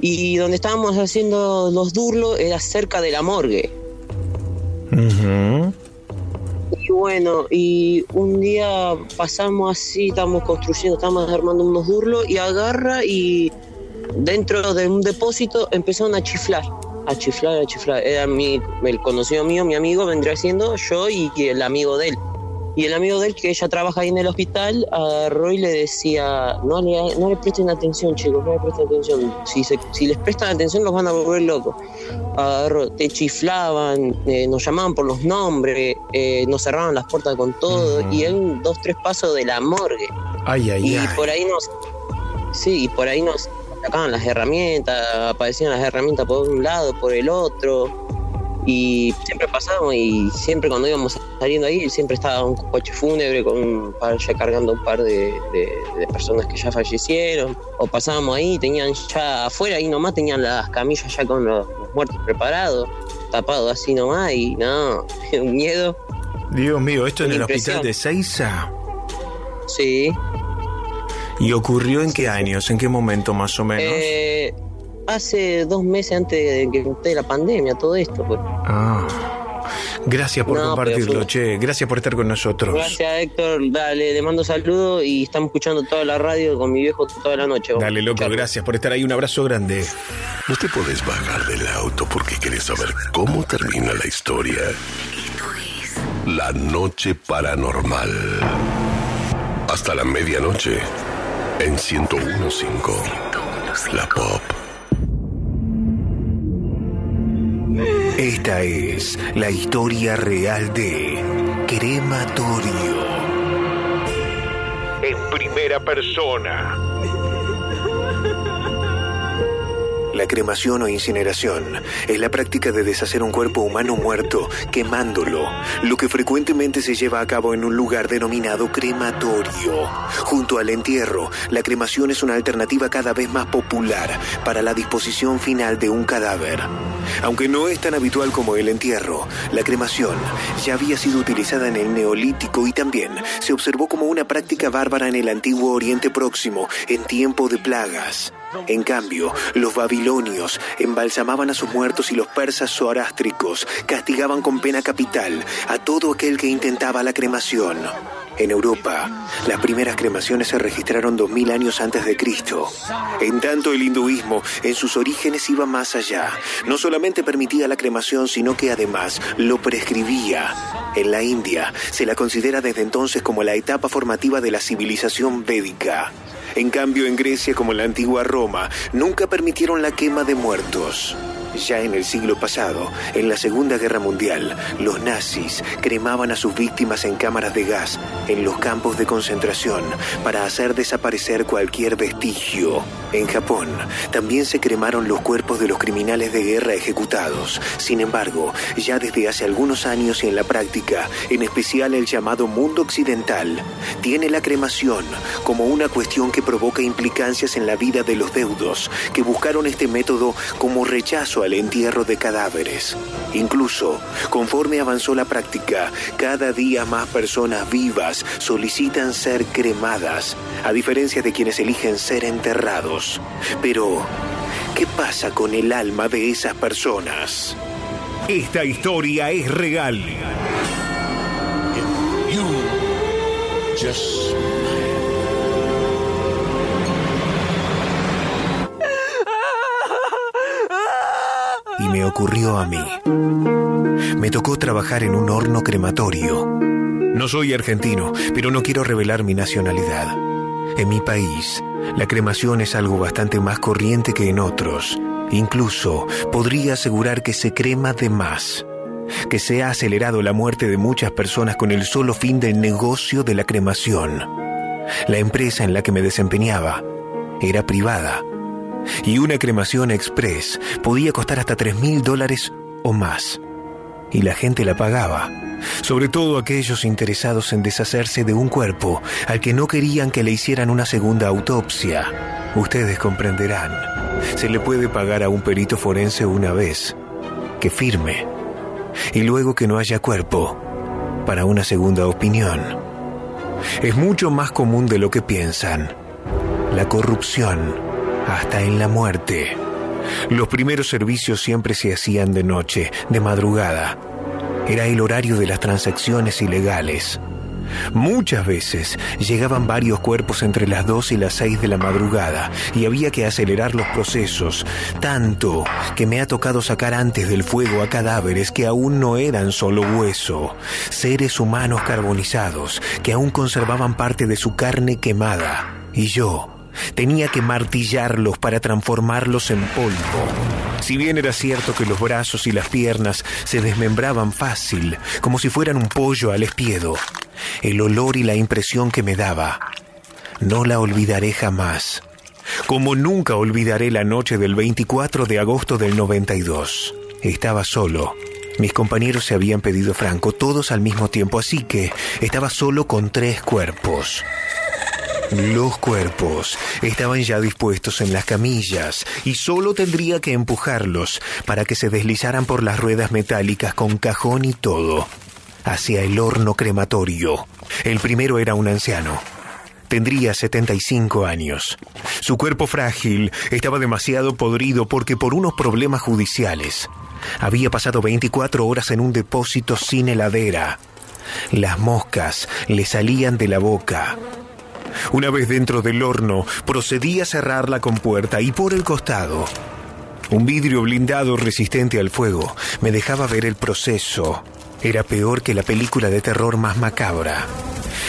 Y donde estábamos haciendo los durlos era cerca de la morgue. Y bueno, y un día pasamos así, estamos construyendo, estamos armando unos durlos y agarra y dentro de un depósito empezaron a chiflar. a chiflar, a chiflar. Era mi, el conocido mío, mi amigo, vendría siendo yo y el amigo de él. Y el amigo de él, que ella trabaja ahí en el hospital, agarró y le decía, no le, no le presten atención, chicos, no le presten atención. Si, se- si les prestan atención los van a volver locos. Agarró, te chiflaban, eh, nos llamaban por los nombres, eh, nos cerraban las puertas con todo, y en dos, tres pasos de la morgue. Ay, ay, y ay. por ahí nos... Sí, y por ahí nos sacaban las herramientas, aparecían las herramientas por un lado, por el otro y siempre pasábamos y siempre cuando íbamos saliendo ahí siempre estaba un coche fúnebre con un par, ya cargando un par de, de- de personas que ya fallecieron o pasábamos ahí tenían ya afuera ahí nomás tenían las camillas ya con los, los muertos preparados tapados así nomás y no un miedo Dios mío, esto en el impresión. hospital de Seiza. sí ¿Y ocurrió en qué años? ¿En qué momento más o menos? Eh, hace dos meses antes de que esté la pandemia todo esto pues. Ah. Gracias por No, compartirlo, fue- che. Gracias por estar con nosotros. Gracias Héctor, dale, le mando saludos y estamos escuchando toda la radio con mi viejo toda la noche. vamos. Dale, loco, gracias por estar ahí. Un abrazo grande. No te puedes bajar del auto porque quieres saber cómo termina la historia. La noche paranormal. Hasta la medianoche. En 1015. La Pop. Esta es la historia real de Crematorio. En primera persona. La cremación o incineración es la práctica de deshacer un cuerpo humano muerto quemándolo, lo que frecuentemente se lleva a cabo en un lugar denominado crematorio. Junto al entierro, la cremación es una alternativa cada vez más popular para la disposición final de un cadáver. Aunque no es tan habitual como el entierro, la cremación ya había sido utilizada en el Neolítico y también se observó como una práctica bárbara en el antiguo Oriente Próximo en tiempo de plagas. En cambio, los babilonios embalsamaban a sus muertos y los persas zoroástricos castigaban con pena capital a todo aquel que intentaba la cremación. En Europa, las primeras cremaciones se registraron 2000 años antes de Cristo. En tanto, el hinduismo en sus orígenes iba más allá. No solamente permitía la cremación, sino que además lo prescribía. En la India se la considera desde entonces como la etapa formativa de la civilización védica. En cambio, en Grecia, como en la antigua Roma, nunca permitieron la quema de muertos. Ya en el siglo pasado, en la Segunda Guerra Mundial, los nazis cremaban a sus víctimas en cámaras de gas en los campos de concentración para hacer desaparecer cualquier vestigio. En Japón, también se cremaron los cuerpos de los criminales de guerra ejecutados. Sin embargo, ya desde hace algunos años y en la práctica, en especial el llamado mundo occidental, tiene la cremación como una cuestión que provoca implicancias en la vida de los deudos que buscaron este método como rechazo al entierro de cadáveres. Incluso, conforme avanzó la práctica, cada día más personas vivas solicitan ser cremadas, a diferencia de quienes eligen ser enterrados. Pero, ¿qué pasa con el alma de esas personas? Esta historia es real. Y me ocurrió a mí. Me tocó trabajar en un horno crematorio. No soy argentino, pero no quiero revelar mi nacionalidad. En mi país, la cremación es algo bastante más corriente que en otros. Incluso podría asegurar que se crema de más. Que se ha acelerado la muerte de muchas personas con el solo fin del negocio de la cremación. La empresa en la que me desempeñaba era privada y una cremación express podía costar hasta 3 mil dólares o más. Y la gente la pagaba, sobre todo aquellos interesados en deshacerse de un cuerpo al que no querían que le hicieran una segunda autopsia. Ustedes comprenderán, se le puede pagar a un perito forense una vez, que firme, y luego que no haya cuerpo, para una segunda opinión. Es mucho más común de lo que piensan. La corrupción hasta en la muerte. Los primeros servicios siempre se hacían de noche, de madrugada. Era el horario de las transacciones ilegales. Muchas veces llegaban varios cuerpos entre las 2 y las 6 de la madrugada y había que acelerar los procesos, tanto que me ha tocado sacar antes del fuego a cadáveres que aún no eran solo hueso, seres humanos carbonizados que aún conservaban parte de su carne quemada. Y yo tenía que martillarlos para transformarlos en polvo. Si bien era cierto que los brazos y las piernas se desmembraban fácil, como si fueran un pollo al espiedo, el olor y la impresión que me daba, no la olvidaré jamás. Como nunca olvidaré la noche del 24 de agosto del 92. Estaba solo. Mis compañeros se habían pedido franco, todos al mismo tiempo, así que estaba solo con tres cuerpos. Los cuerpos estaban ya dispuestos en las camillas y solo tendría que empujarlos para que se deslizaran por las ruedas metálicas con cajón y todo hacia el horno crematorio. El primero era un anciano. Tendría 75 años. Su cuerpo frágil estaba demasiado podrido porque por unos problemas judiciales había pasado 24 horas en un depósito sin heladera. Las moscas le salían de la boca. Una vez dentro del horno, procedí a cerrar la compuerta y por el costado, un vidrio blindado resistente al fuego me dejaba ver el proceso. Era peor que la película de terror más macabra.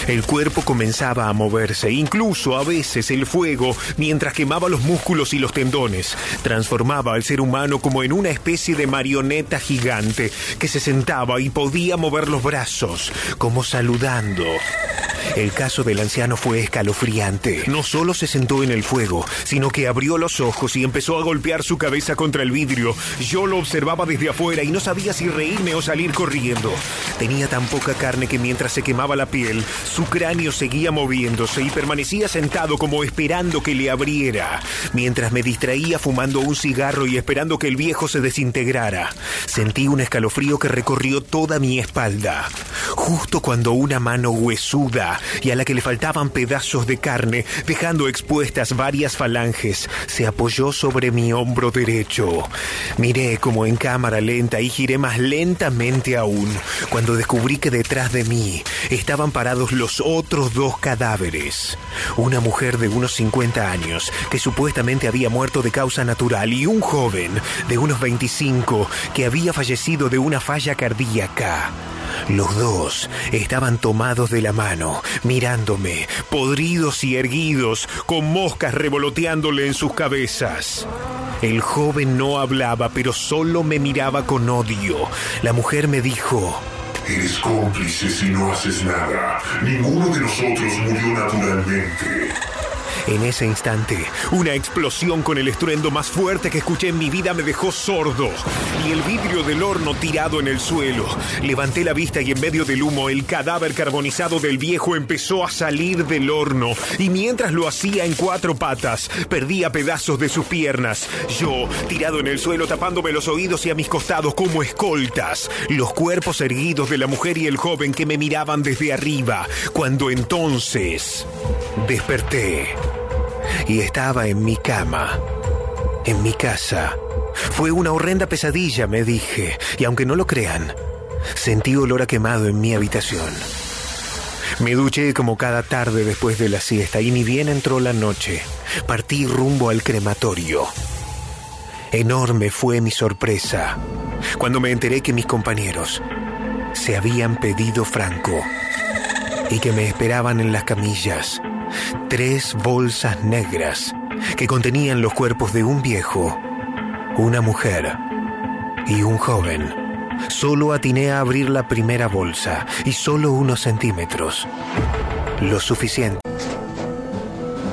El cuerpo comenzaba a moverse, incluso a veces el fuego, mientras quemaba los músculos y los tendones, transformaba al ser humano como en una especie de marioneta gigante que se sentaba y podía mover los brazos, como saludando. El caso del anciano fue escalofriante. No solo se sentó en el fuego, sino que abrió los ojos y empezó a golpear su cabeza contra el vidrio. Yo lo observaba desde afuera y no sabía si reírme o salir corriendo. Tenía tan poca carne que mientras se quemaba la piel, su cráneo seguía moviéndose y permanecía sentado como esperando que le abriera, mientras me distraía fumando un cigarro y esperando que el viejo se desintegrara. Sentí un escalofrío que recorrió toda mi espalda, justo cuando una mano huesuda y a la que le faltaban pedazos de carne, dejando expuestas varias falanges, se apoyó sobre mi hombro derecho. Miré como en cámara lenta y giré más lentamente aún, cuando descubrí que detrás de mí estaban parados los otros dos cadáveres. Una mujer de unos 50 años, que supuestamente había muerto de causa natural, y un joven de unos 25, que había fallecido de una falla cardíaca. Los dos estaban tomados de la mano, mirándome, podridos y erguidos, con moscas revoloteándole en sus cabezas. El joven no hablaba, pero solo me miraba con odio. La mujer me dijo, Eres cómplice si no haces nada. Ninguno de nosotros murió naturalmente. En ese instante, una explosión con el estruendo más fuerte que escuché en mi vida me dejó sordo. Y el vidrio del horno tirado en el suelo. Levanté la vista y en medio del humo el cadáver carbonizado del viejo empezó a salir del horno. Y mientras lo hacía en cuatro patas, perdía pedazos de sus piernas. Yo, tirado en el suelo, tapándome los oídos y a mis costados como escoltas. Los cuerpos erguidos de la mujer y el joven que me miraban desde arriba. Cuando entonces desperté y estaba en mi cama, en mi casa. Fue una horrenda pesadilla, me dije, y aunque no lo crean, sentí olor a quemado en mi habitación. Me duché como cada tarde después de la siesta y ni bien entró la noche, partí rumbo al crematorio. Enorme fue mi sorpresa cuando me enteré que mis compañeros se habían pedido franco y que me esperaban en las camillas tres bolsas negras que contenían los cuerpos de un viejo, una mujer y un joven. Solo atiné a abrir la primera bolsa y solo unos centímetros. Lo suficiente.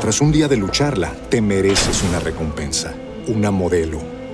Tras un día de lucharla, te mereces una recompensa, una modelo,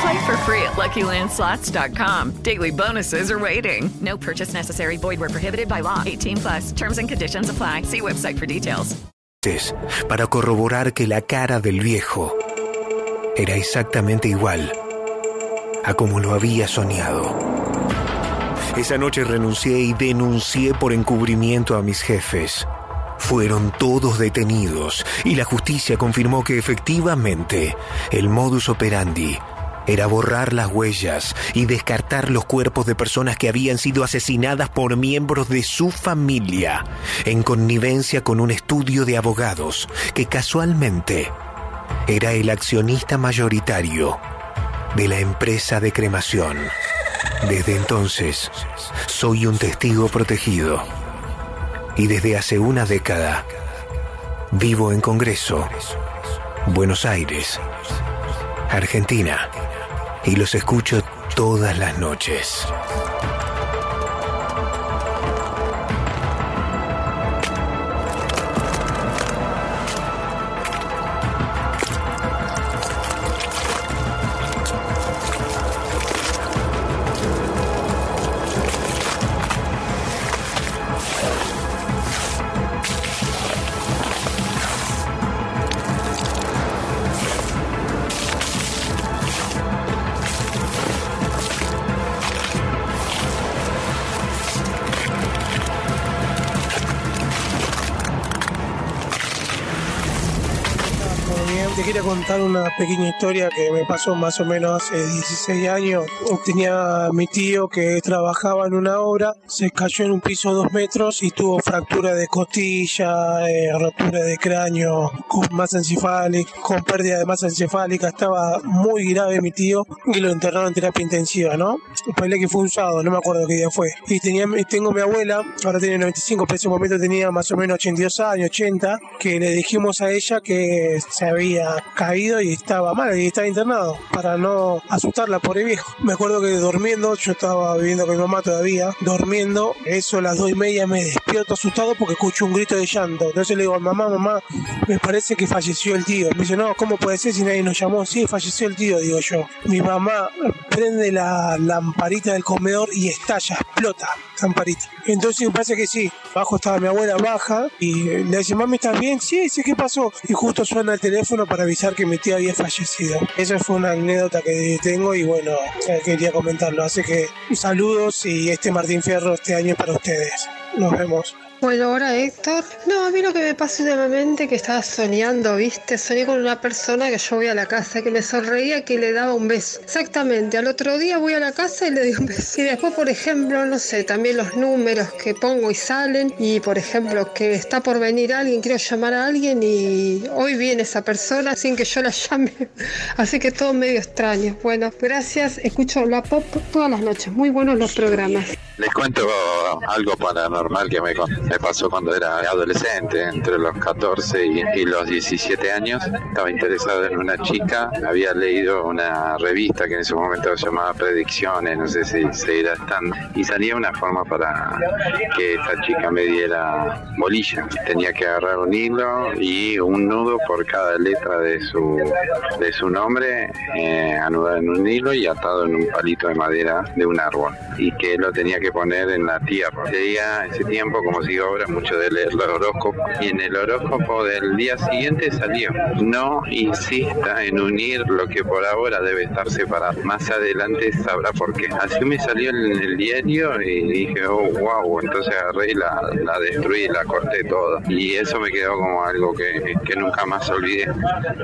Play for free at LuckyLandSlots.com. Daily bonuses are waiting. No purchase necessary. Void where prohibited by law. 18 plus. Terms and conditions apply. See website for details. Para corroborar que la cara del viejo era exactamente igual a como lo había soñado. Esa noche renuncié y denuncié por encubrimiento a mis jefes. Fueron todos detenidos y la justicia confirmó que efectivamente el modus operandi era borrar las huellas y descartar los cuerpos de personas que habían sido asesinadas por miembros de su familia en connivencia con un estudio de abogados que casualmente era el accionista mayoritario de la empresa de cremación. Desde entonces, soy un testigo protegido. Y desde hace una década, vivo en Congreso, Buenos Aires, Argentina, y los escucho todas las noches. Contar una pequeña historia que me pasó más o menos hace 16 años. Tenía mi tío que trabajaba en una obra, se cayó en un piso dos metros y tuvo fractura de costilla, eh, rotura de cráneo, con masa encefálica, con pérdida de masa encefálica. Estaba muy grave mi tío y lo internaron en terapia intensiva, ¿no? Ponle que fue un sábado, no me acuerdo qué día fue. Y tenía, tengo mi abuela, ahora tiene 95, pero en ese momento tenía más o menos 82 años, 80, que le dijimos a ella que se había caído y estaba mal y estaba internado para no asustarla, pobre viejo. Me acuerdo que durmiendo, yo estaba viviendo con mi mamá todavía, durmiendo, eso a las dos y media me despierto asustado porque escucho un grito de llanto. Entonces le digo, mamá, mamá, me parece que falleció el tío. Me dice, no, ¿cómo puede ser si nadie nos llamó? Sí, falleció el tío, digo yo. Mi mamá prende la lamparita del comedor y estalla, explota lamparita. Entonces me parece que sí, abajo estaba mi abuela baja y le dice, mami, ¿estás bien? Sí, sí, ¿qué pasó? Y justo suena el teléfono para avisar que mi tía había fallecido. Esa fue una anécdota que tengo y bueno, eh, quería comentarlo. Así que saludos y este Martín Fierro este año para ustedes. Nos vemos. Bueno, ahora Héctor. No, a mí lo que me pasa últimamente que estaba soñando, ¿viste? Soñé con una persona que yo voy a la casa, que me sonreía que le daba un beso. Exactamente, al otro día voy a la casa y le doy un beso. Y después, por ejemplo, no sé, también los números que pongo y salen. Y por ejemplo, que está por venir alguien, quiero llamar a alguien y hoy viene esa persona sin que yo la llame. Así que todo medio extraño. Bueno, gracias. Escucho la pop todas las noches. Muy buenos los programas. Les cuento algo paranormal que me, me pasó cuando era adolescente, entre los 14 y, los 17 años. Estaba interesado en una chica, había leído una revista que en ese momento se llamaba Predicciones, no sé si seguirá estando, y salía una forma para que esta chica me diera bolilla. Tenía que agarrar un hilo y un nudo por cada letra de su, de su nombre, eh, anudado en un hilo y atado en un palito de madera de un árbol. Y que lo tenía que poner en la tierra. Sería ese tiempo, como ahora, mucho de leer los horóscopos. Y en el horóscopo del día siguiente salió, no insista en unir lo que por ahora debe estar separado. Más adelante sabrá por qué. Así me salió en el diario y dije, oh, wow, entonces agarré y la, la destruí, la corté toda. Y eso me quedó como algo que, que nunca más olvidé.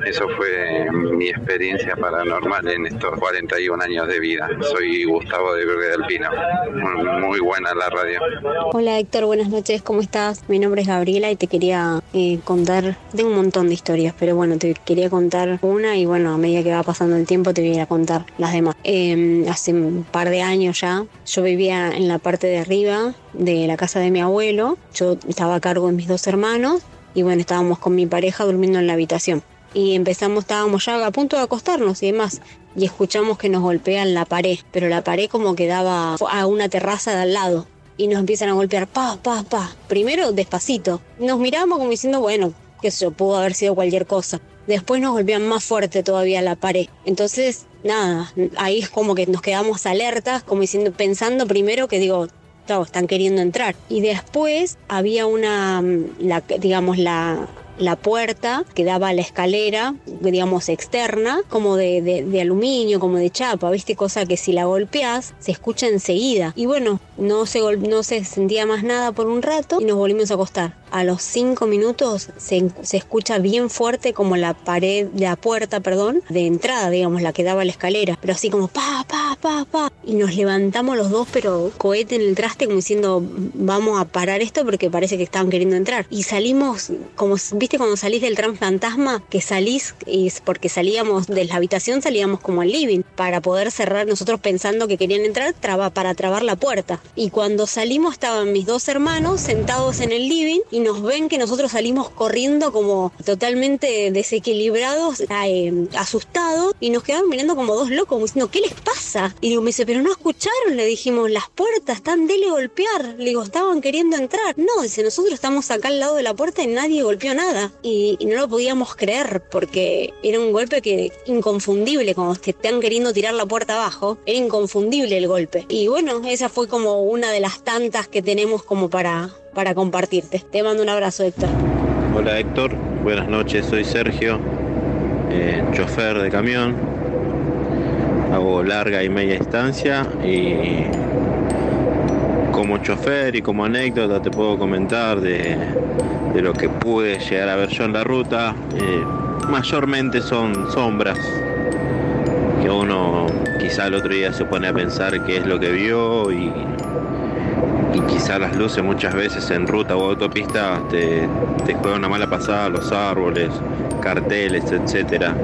Eso fue mi experiencia paranormal en estos 41 años de vida. Soy Gustavo de Verde del Pino. Muy buena la radio. Hola Héctor, buenas noches, ¿cómo estás? Mi nombre es Gabriela y te quería eh, contar, tengo un montón de historias, pero bueno, te quería contar una y bueno, a medida que va pasando el tiempo te voy a ir a contar las demás. Eh, hace un par de años ya, yo vivía en la parte de arriba de la casa de mi abuelo, yo estaba a cargo de mis dos hermanos y bueno, estábamos con mi pareja durmiendo en la habitación. y empezamos, estábamos ya a punto de acostarnos y demás. Y escuchamos que nos golpean la pared, pero la pared como que daba a una terraza de al lado. Y nos empiezan a golpear, pa, pa, pa. Primero despacito. Nos miramos como diciendo, bueno, que eso pudo haber sido cualquier cosa. Después nos golpean más fuerte todavía la pared. Entonces, nada, ahí es como que nos quedamos alertas, como diciendo, pensando primero que digo, están queriendo entrar. Y después había una, la, digamos, la, la puerta que daba a la escalera, digamos, externa, como de, de, de, aluminio, como de chapa, ¿viste? Cosa que si la golpeas se escucha enseguida. Y bueno, no se, no se sentía más nada por un rato y nos volvimos a acostar. A los cinco minutos se, se escucha bien fuerte como la pared, la puerta, perdón, de entrada, digamos, la que daba a la escalera, pero así como pa, pa, pa, pa. Y nos levantamos los dos, pero cohete en el traste, como diciendo, vamos a parar esto porque parece que estaban queriendo entrar. Y salimos, como, ¿viste cuando salís del tram fantasma? Que salís, y porque salíamos de la habitación, salíamos como al living, para poder cerrar, nosotros pensando que querían entrar, traba, para trabar la puerta. Y cuando salimos estaban mis dos hermanos sentados en el living y nos ven que nosotros salimos corriendo como totalmente desequilibrados, eh, asustados, y nos quedaron mirando como dos locos, como diciendo, ¿qué les pasa? Y digo, me dice, pero no escucharon, le dijimos, las puertas están dele golpear. Le digo, estaban queriendo entrar. No, dice, nosotros estamos acá al lado de la puerta y nadie golpeó nada. Y, no lo podíamos creer porque era un golpe que inconfundible, como que están queriendo tirar la puerta abajo, era inconfundible el golpe. Y bueno, esa fue como una de las tantas que tenemos como para, para compartirte. Te mando un abrazo, Héctor. Hola Héctor, buenas noches, soy Sergio, eh, chofer de camión. Larga y media distancia y como chofer y como anécdota te puedo comentar de, de lo que pude llegar a ver yo en la ruta. Eh, mayormente son sombras que uno quizá el otro día se pone a pensar qué es lo que vio y, y quizá las luces muchas veces en ruta o autopista te, te juegan una mala pasada, los árboles, carteles, etcétera.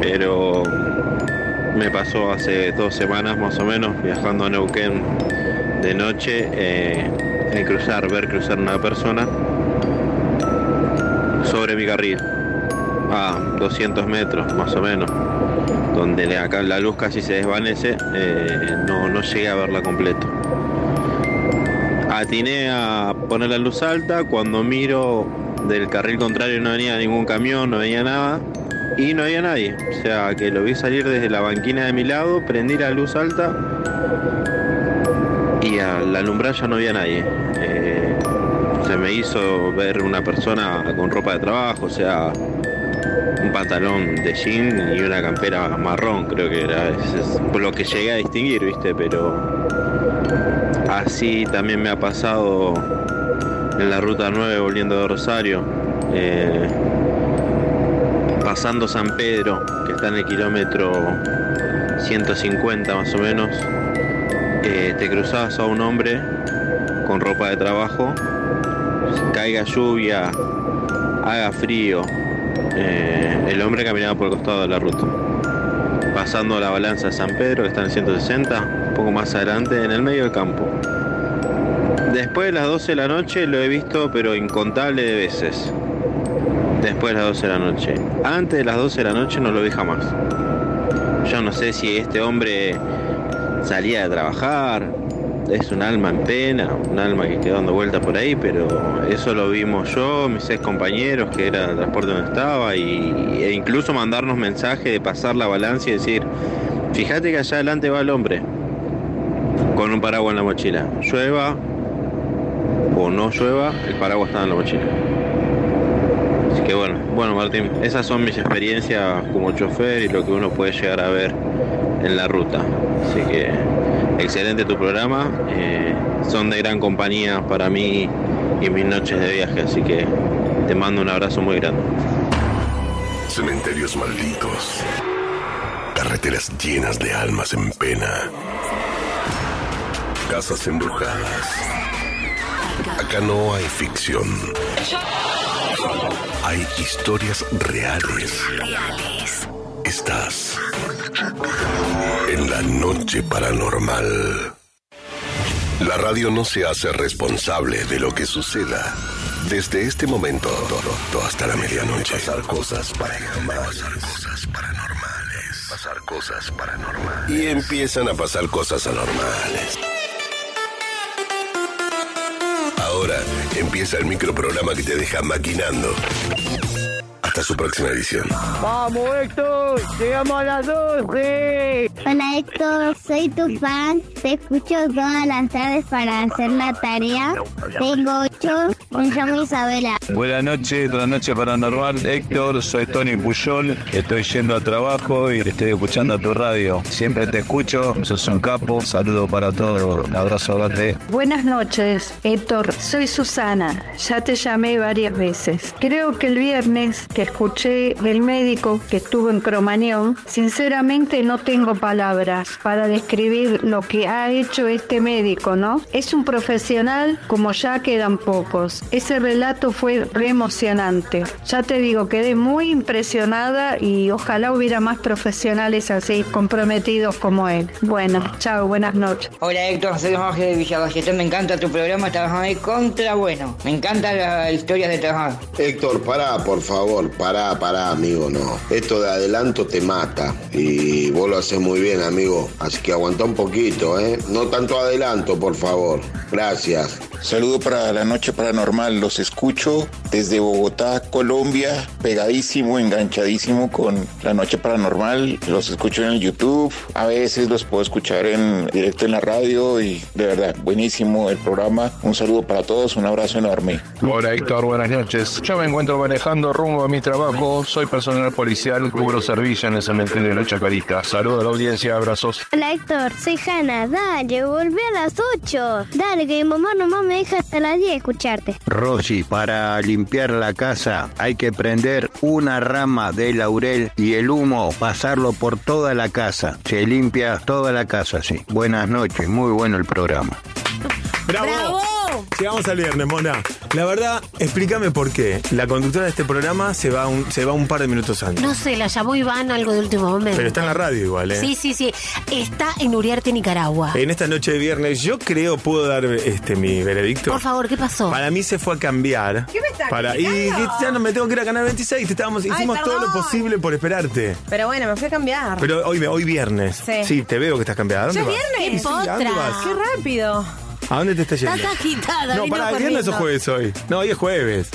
Pero me pasó hace dos semanas más o menos viajando a Neuquén de noche eh, en cruzar, ver cruzar una persona sobre mi carril a 200 metros más o menos donde acá la luz casi se desvanece eh, no, no llegué a verla completo atiné a poner la luz alta cuando miro del carril contrario no venía ningún camión no venía nada y no había nadie o sea que lo vi salir desde la banquina de mi lado prendí la luz alta y al alumbrar ya no había nadie. Eh, se me hizo ver una persona con ropa de trabajo, o sea, un pantalón de jean y una campera marrón, creo que era. Por lo que llegué a distinguir, viste, pero así también me ha pasado en la ruta 9 volviendo de Rosario. Eh, pasando San Pedro, que está en el kilómetro 150 más o menos, eh, te cruzas a un hombre con ropa de trabajo, caiga lluvia, haga frío, eh, el hombre caminaba por el costado de la ruta, pasando la balanza de San Pedro, que está en 160, un poco más adelante, en el medio del campo. Después de las 12 de la noche lo he visto, pero incontable de veces. Después de las 12 de la noche. Antes de las 12 de la noche no lo vi jamás. Yo no sé si este hombre salía de trabajar, es un alma en pena, un alma que quedó dando vuelta por ahí, pero eso lo vimos yo, mis ex compañeros, que era el transporte donde estaba, y, e incluso mandarnos mensajes de pasar la balanza y decir, fíjate que allá adelante va el hombre, con un paraguas en la mochila. Llueva o no llueva, el paraguas está en la mochila. Así que bueno, bueno Martín, esas son mis experiencias como chofer y lo que uno puede llegar a ver en la ruta. Así que excelente tu programa, eh, son de gran compañía para mí y mis noches de viaje, así que te mando un abrazo muy grande. Cementerios malditos, carreteras llenas de almas en pena, casas embrujadas. Acá no hay ficción. Hay historias reales. Estás en la noche paranormal. La radio no se hace responsable de lo que suceda. Desde este momento todo, hasta la medianoche. Pasar cosas paranormales. Pasar cosas paranormales. Pasar cosas paranormales. Y empiezan a pasar cosas anormales. Ahora empieza el microprograma que te deja maquinando. Hasta su próxima edición. Vamos, Héctor, llegamos a las 12. Hola Héctor, soy tu fan. Te escucho todas las tardes para hacer la tarea. Tengo ocho. Me llamo Isabela. Buenas noches, buenas noches paranormal. Héctor, soy Tony Puyol. Estoy yendo a trabajo y estoy escuchando tu radio. Siempre te escucho, sos un capo. Saludo para todos. Un abrazo grande. Buenas noches, Héctor. Soy Susana. Ya te llamé varias veces. Creo que el viernes que escuché del médico que estuvo en Cromañón, sinceramente no tengo palabras para describir lo que ha hecho este médico, ¿no? Es un profesional como ya quedan pocos. Ese relato fue re emocionante. Ya te digo, quedé muy impresionada y ojalá hubiera más profesionales así comprometidos como él. Bueno, chao, buenas noches. Hola Héctor, soy Jorge de Villavallestón. Me encanta tu programa, trabajar ahí contra bueno. Me encanta la historia de trabajar. Héctor, pará, por favor, pará, pará, amigo, no. Esto de adelanto te mata y vos lo haces muy bien, amigo. Así que aguanta un poquito, ¿eh? No tanto adelanto, por favor. Gracias. Saludo para la noche paranormal, los escucho desde Bogotá, Colombia, pegadísimo, enganchadísimo con la noche paranormal, los escucho en el YouTube, a veces los puedo escuchar en directo en la radio y de verdad, buenísimo el programa. Un saludo para todos, un abrazo enorme. Hola Héctor, buenas noches. Yo me encuentro manejando rumbo a mi trabajo. Soy personal policial, cubro servicio en el cementerio de la Chacarita. Saludo a la audiencia, abrazos. Hola Héctor, soy Hanna. Dale, volví a las 8. Dale, que mi mamá nomás me deja hasta las 10 escucharte. Rosy, para limpiar la casa hay que prender una rama de laurel y el humo pasarlo por toda la casa. Se limpia toda la casa, sí. Buenas noches, muy bueno el programa. ¡Bravo! Llegamos al viernes, Mona. La verdad, explícame por qué. La conductora de este programa se va un, se va un par de minutos antes. No sé, la llamó Iván algo de último momento. Pero está en la radio igual, ¿eh? Sí, sí, sí. Está en Uriarte, Nicaragua. En esta noche de viernes, yo creo, puedo dar este mi veredicto. Por favor, ¿qué pasó? Para mí se fue a cambiar. ¿Qué me está para Y ya no me tengo que ir a Canal 26. Te estábamos, Ay, hicimos todo lo posible por esperarte. Pero bueno, me fui a cambiar. Pero hoy, hoy viernes. Sí. te veo que estás cambiada. ¿A dónde ¿Ya vas? viernes? Sí, ¿a dónde vas? ¡Qué rápido! ¿A dónde te estás yendo? Estás agitada. No, para, ¿es viernes o jueves hoy? No, hoy es jueves.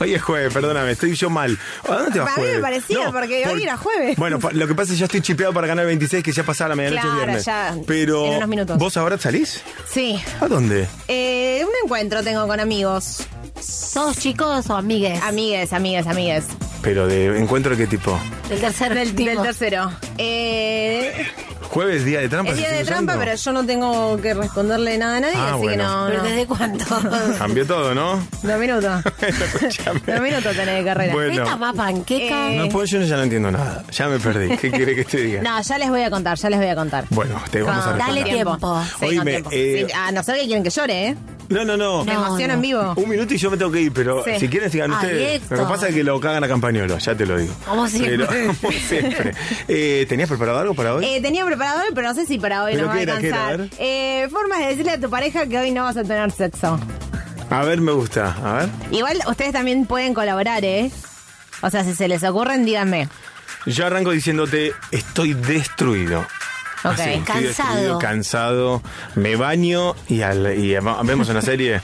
Hoy es jueves, perdóname, estoy yo mal. ¿A dónde te vas Para mí me parecía, No, porque por- hoy era jueves. Bueno, lo que pasa es que ya estoy chipeado para Canal 26, que ya pasaba la medianoche Claro, viernes. ya, Pero, en unos minutos. ¿vos ahora salís? Sí. ¿A dónde? Eh, un encuentro tengo con amigos. ¿Sos chicos o amigues? Amigues, amigues, amigues. Pero de encuentro de qué tipo? Del tercer Del, tercero. Eh, ¿Jueves, día de trampa? es ¿se día de trampa, usando? pero yo no tengo que responderle nada a nadie, Ah, así bueno. que no. ¿Pero no. desde cuándo? Cambió todo, ¿no? Dos minutos. Dos minutos tenés de carrera. Bueno. ¿Esta más panqueca? Eh, No, pues yo ya no entiendo nada. Ya me perdí. ¿Qué quiere que te diga? No, ya les voy a contar, ya les voy a contar. Bueno, te vamos a responder. Dale tiempo. Oíme, tiempo. eh, a no ser que quieren que llore, ¿eh? No, no, no. Me emociono en vivo. Un minuto y yo me tengo que ir, pero Sí. si quieren sigan Ay, ustedes. Lo que pasa es que lo cagan a Campañolo, ya te lo digo. Como siempre. Pero, como siempre. Eh, ¿Tenías preparado algo para hoy? Eh, tenía preparado, pero no sé si para hoy ¿Pero nos va a qué era, qué era? A alcanzar. ver. Eh, formas de decirle a tu pareja que hoy no vas a tener sexo. A ver, me gusta. A ver. Igual ustedes también pueden colaborar, ¿eh? O sea, si se les ocurren, díganme. Yo arranco diciéndote, estoy destruido. Ok. Así, Cansado. cansado. Me baño y, al- y vemos una serie.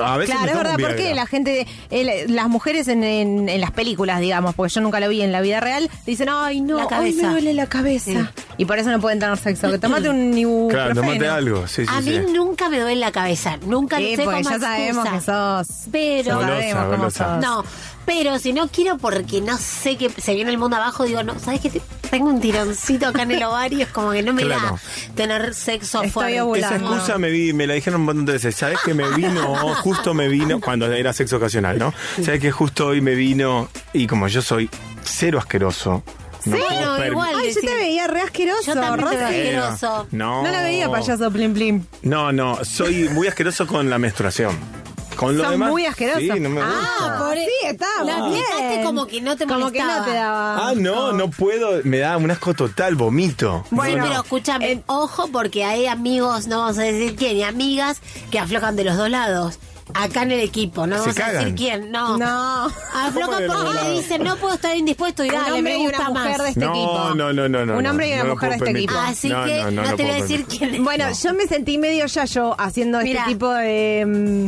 A veces Claro, es verdad, porque la gente, el- las mujeres en, en- en las películas, digamos, porque yo nunca lo vi en la vida real, dicen, ay, no, La cabeza. me duele la cabeza. Y por eso no pueden tener sexo. Que tomate un ibuprofeno. Claro, tomate algo. Sí, sí, a sí. mí nunca me duele la cabeza. Nunca Sí, lo sé porque como ya sabemos que sos. Pero. Sabemos cómo golosa. sos. No, pero si no quiero porque no sé que se viene el mundo abajo, digo, no, ¿sabes qué? Tengo un tironcito acá en el ovario, es como que no me Claro. da tener sexo Estoy fuerte. Esa excusa me, vi, me la dijeron un montón de veces. ¿Sabes que me vino? justo me vino, cuando era sexo ocasional, ¿no? ¿Sabes que justo hoy me vino? Y como yo soy cero asqueroso. No Sí, igual. Ay, yo te veía re asqueroso, Yo también te asqueroso. No. No la veía payaso plim plim. No, no, soy muy asqueroso con la menstruación. Con lo Sos demás. muy asqueroso. Sí, no me gusta. Ah, por Sí, La explicaste bien. como que no te Como que no molestaba. te daba. Ah, no, no puedo. Me da un asco total, vomito. Bueno, No, no. pero escúchame, ojo porque hay amigos, no vamos a decir quién, y amigas que aflojan de los dos lados. Acá en el equipo, no Se vamos a cagan. decir quién, no. No. Que no? porque le dicen, no puedo estar indispuesto y Un dale, hombre me y una gusta mujer más. de este no, equipo. no, no, no, no. Un hombre y una no lo mujer de puedo este permitir. equipo. Así No, que no, no, no lo te voy a decir permitir. quién es. Bueno, yo me sentí medio yayo haciendo Mira. este tipo de,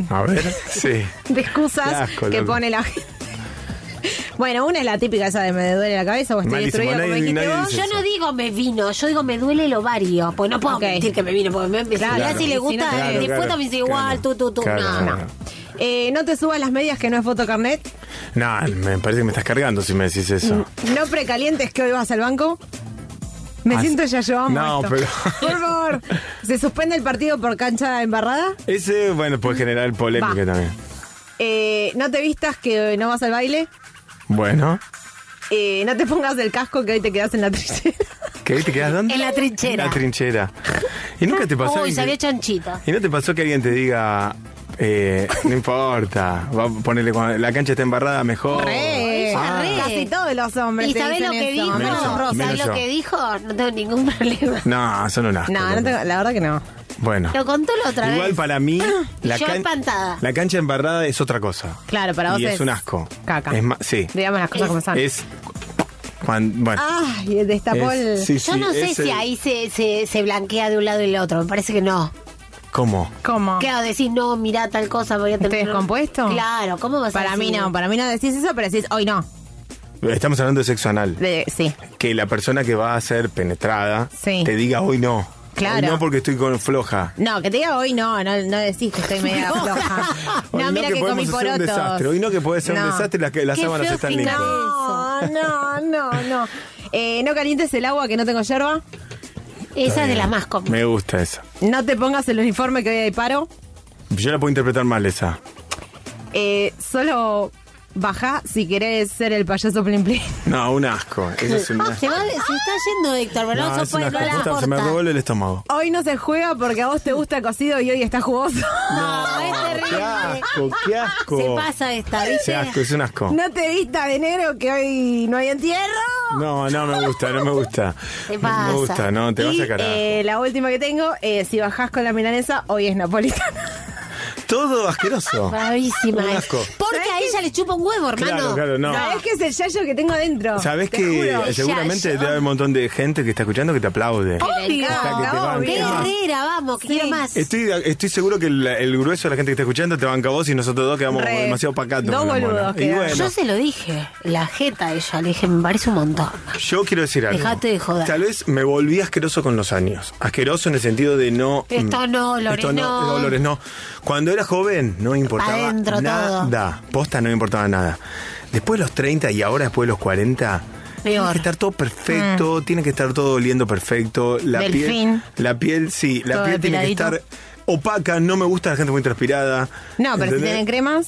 mm, A ver, sí. de excusas Qué asco, que loco. pone la gente. Bueno, una es la típica esa de me duele la cabeza o estoy Malísimo, como nadie- dijiste nadie vos. dice Yo no digo me vino, yo digo me duele el ovario. Pues no puedo Ok. decir que me vino, porque me, me Claro. mirá si le gusta, eh, Claro, después claro, también dice igual, claro. tú, tú, tú. Claro, no, claro. no. Eh, no te subas las medias que no es fotocarnet. No, me parece que me estás cargando si me decís eso. No precalientes que hoy vas al banco. Me Ah, siento ya yo amo No, esto. pero- Por favor. ¿Se suspende el partido por cancha embarrada? Ese, bueno, puede generar polémica Va. también. Eh, no te vistas que no vas al baile. Bueno, Eh, no te pongas el casco que hoy te quedas en la trinchera. ¿qué ahí te quedas dónde? En la trinchera. La trinchera. ¿Y nunca te pasó? Uy, que- salió chanchita. ¿Y no te pasó que alguien te diga, eh, no importa, va a ponerle cuando la cancha está embarrada mejor? Re. Ah. Re. Casi todos los hombres. ¿Y sabés lo que eso, dijo? menos yo, Rosa. menos ¿Sabés yo. lo que? No tengo ningún problema. No, son un asco. No, no tengo- la verdad que no. Bueno. Lo contó la otra Igual vez. para mí, Y la, yo can- espantada. la cancha embarrada es otra cosa. Claro, para vos y es, es un asco. caca. Es ma- sí. Digamos las cosas como son. Es. cuan- bueno. Ay, destapó Es- el. sí, Yo sí, no sé es si el- ahí se, se, se blanquea de un lado y del otro. Me parece que no. ¿Cómo? ¿Cómo? Claro, decís, no, mirá tal cosa, voy a ¿Te tener... descompuesto? Claro, ¿cómo vas a Para mí decir? no, para mí no decís eso, pero decís hoy no. Estamos hablando de sexo anal. De- sí. Que la persona que va a ser penetrada Sí. te diga hoy no. Claro. Hoy no porque estoy con floja. No, que te diga hoy no, no, no decís que estoy media floja. No, mira que, podemos comí hacer un porotos. desastre. Hoy no que puede ser un desastre las, que- las sábanas están limpias. No, no, no, no. Eh, no calientes el agua que no tengo yerba. Esa es de las más comunes. Me gusta esa. No te pongas el uniforme que hoy hay paro. Yo la puedo interpretar mal esa. Eh, solo baja si querés ser el payaso plin plin. No, un asco. Eso es un asco. Se, va, se está yendo Héctor, pero no, es un asco. no la Posta, Se me corta. revuelve el estómago. Hoy no se juega porque a vos te gusta cocido y hoy está jugoso. No, es Qué terrible. asco, qué asco. Se pasa esta, Qué ¿viste? asco, es un asco. No te vistas de negro que hoy no hay entierro. No, no me gusta, no me gusta. Te No pasa. me gusta, no, te vas y a carar. eh, la última que tengo, eh, si bajás con la milanesa, hoy es napolitana. Todo asqueroso. Bravísima. Un es. asco. Porque a ella le chupa un huevo, hermano. Claro, claro, no. ¿Sabés qué es el yayo que tengo adentro? Sabes Te que juro. eh, seguramente Ya, debe haber un montón de gente que está escuchando que te aplaude. Obvio, que te. Qué más, guerrera, vamos, que quiero más. Estoy, estoy seguro que el, el grueso de la gente que está escuchando te banca vos y nosotros dos quedamos Re. demasiado pacatos. Dos con la mona. boludos Y quedan. bueno, Yo se lo dije, la jeta a ella, le dije, me parece un montón. yo quiero decir algo. Dejate de joder. Tal vez me volví asqueroso con los años. Asqueroso en el sentido de no. Esto no, olores esto no. olores no. Cuando era joven no me importaba adentro nada. Posta no me importaba nada. Después de los 30 y ahora después de los 40. Tiene que estar todo perfecto, tiene que estar todo oliendo perfecto. La Delfín. piel, la piel, sí, la Todo piel tiene que estar opaca. No me gusta la gente muy transpirada. No, pero si tienen cremas,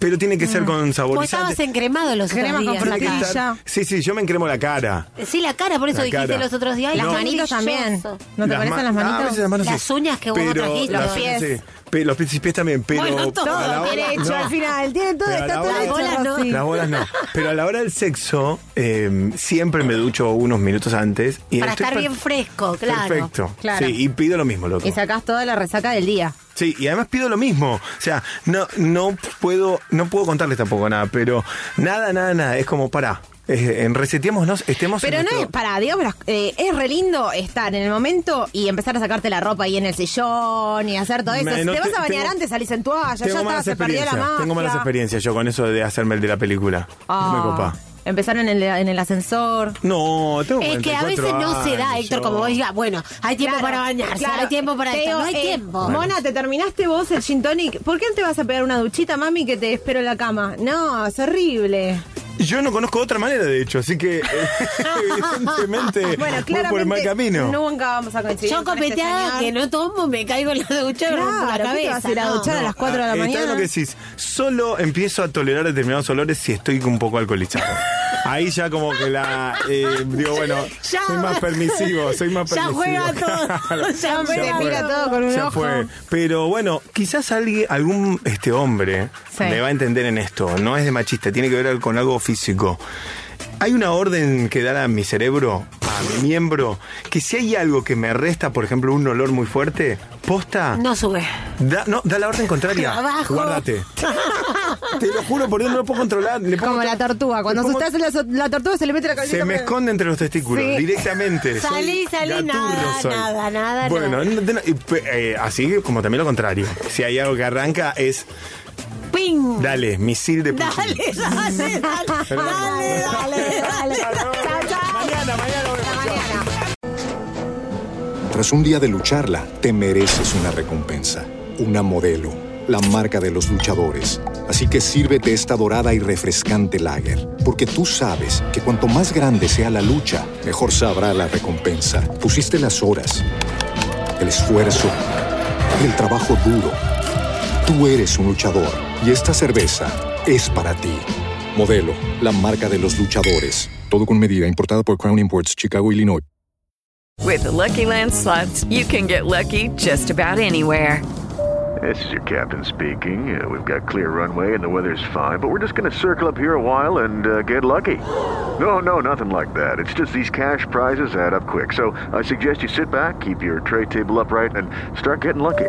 Pero tiene que ser con Vos saborizante. estabas encremado los otros Crema con días acá. estar- Sí, sí, yo me encremo la cara. Sí, la cara, por eso La dijiste cara. los otros días. Ay, las No. manitos también. ¿No te Las parecen ma- las Ah, a manitos? veces las manos sí. Las uñas que vos Pero trajiste. Los pies. sí, pe- los pies también, pero Bueno, todo, a la hora- Tiene hecho no. al final, tiene todo, Pero está todo hecho. Bolas no. Las bolas no. Pero a la hora del sexo, eh, siempre me ducho unos minutos antes. Y Para estar bien fresco, claro. Perfecto. Claro. Sí, y pido lo mismo, loco. Y sacás toda la resaca del día. Sí, y además pido lo mismo. O sea, no, no puedo, no puedo contarles tampoco nada, pero nada, nada, nada. Es como para. En reseteémonos, estemos Pero en no es, para, digamos, las- eh, es re lindo estar en el momento y empezar a sacarte la ropa ahí en el sillón y hacer todo eso. Me- si te vas a bañar tengo- antes, salís en toalla, ya Tengo está, se perdió la experiencias. magia. Tengo malas experiencias yo con eso de hacerme el de la película. Ah, Me copa. Empezaron en el, en el ascensor. No, tengo Es que a veces 44 no se da, Héctor, como vos digas, bueno, hay tiempo Claro, para bañarse, claro. hay tiempo para esto, no hay eh, tiempo. Mona, ¿te terminaste vos el gin tonic? ¿Por qué no te vas a pegar una duchita, mami, que te espero en la cama? No, es horrible. Yo no conozco otra manera, de hecho, así que evidentemente Bueno, voy por el mal camino. nunca vamos a coincidir Yo con este copeteada que no tomo, me caigo en la ducha la Claro, ¿qué te cabeza. vas a ir a no. duchar a las 4 de la Ah, está mañana? lo que decís. Solo empiezo a tolerar determinados olores si estoy un poco alcoholizado. Ahí ya como que la... eh, digo, bueno, Ya- soy más permisivo, soy más Ya permisivo. juega todo, ya fue. mira todo con un Ya ojo. fue. Pero bueno, quizás alguien, algún este hombre Sí. me va a entender en esto. No es de machista, tiene que ver con algo físico. Hay una orden que da a mi cerebro, a mi miembro, que si hay algo que me resta, por ejemplo, un olor muy fuerte, ¿Posta? No sube. Da, no, da la orden contraria. Abajo. Guárdate. Te lo juro, por Dios, no lo puedo controlar. Le pongo Como la tortuga. Cuando pongo- asustas la, la tortuga se le mete la cabeza. Se me esconde entre los testículos, Sí. directamente. Salí, salí, nada, soy. nada, nada, Bueno, nada. no- no- eh, así como también lo contrario. Si hay algo que arranca es, ¡Ping! dale, misil de punching. Dale, dale, dale, dale, dale, dale. Chao, chao. Mañana, mañana, Tras un día de lucharla, te mereces una recompensa, una modelo, la marca de los luchadores. Así que sírvete esta dorada y refrescante lager, porque tú sabes que cuanto más grande sea la lucha, mejor sabrá la recompensa. Pusiste las horas, el esfuerzo, el trabajo duro. Tú eres un luchador y esta cerveza es para ti. Modelo, la marca de los luchadores. Todo con medida, importada por Crown Imports, Chicago, Illinois. With the Lucky Land slots, you can get lucky just about anywhere. This is your captain speaking. Uh, we've got clear runway and the weather's fine, but we're just going to circle up here a while and uh, get lucky. No, no, nothing like that. It's just these cash prizes add up quick. So I suggest you sit back, keep your tray table upright, and start getting lucky.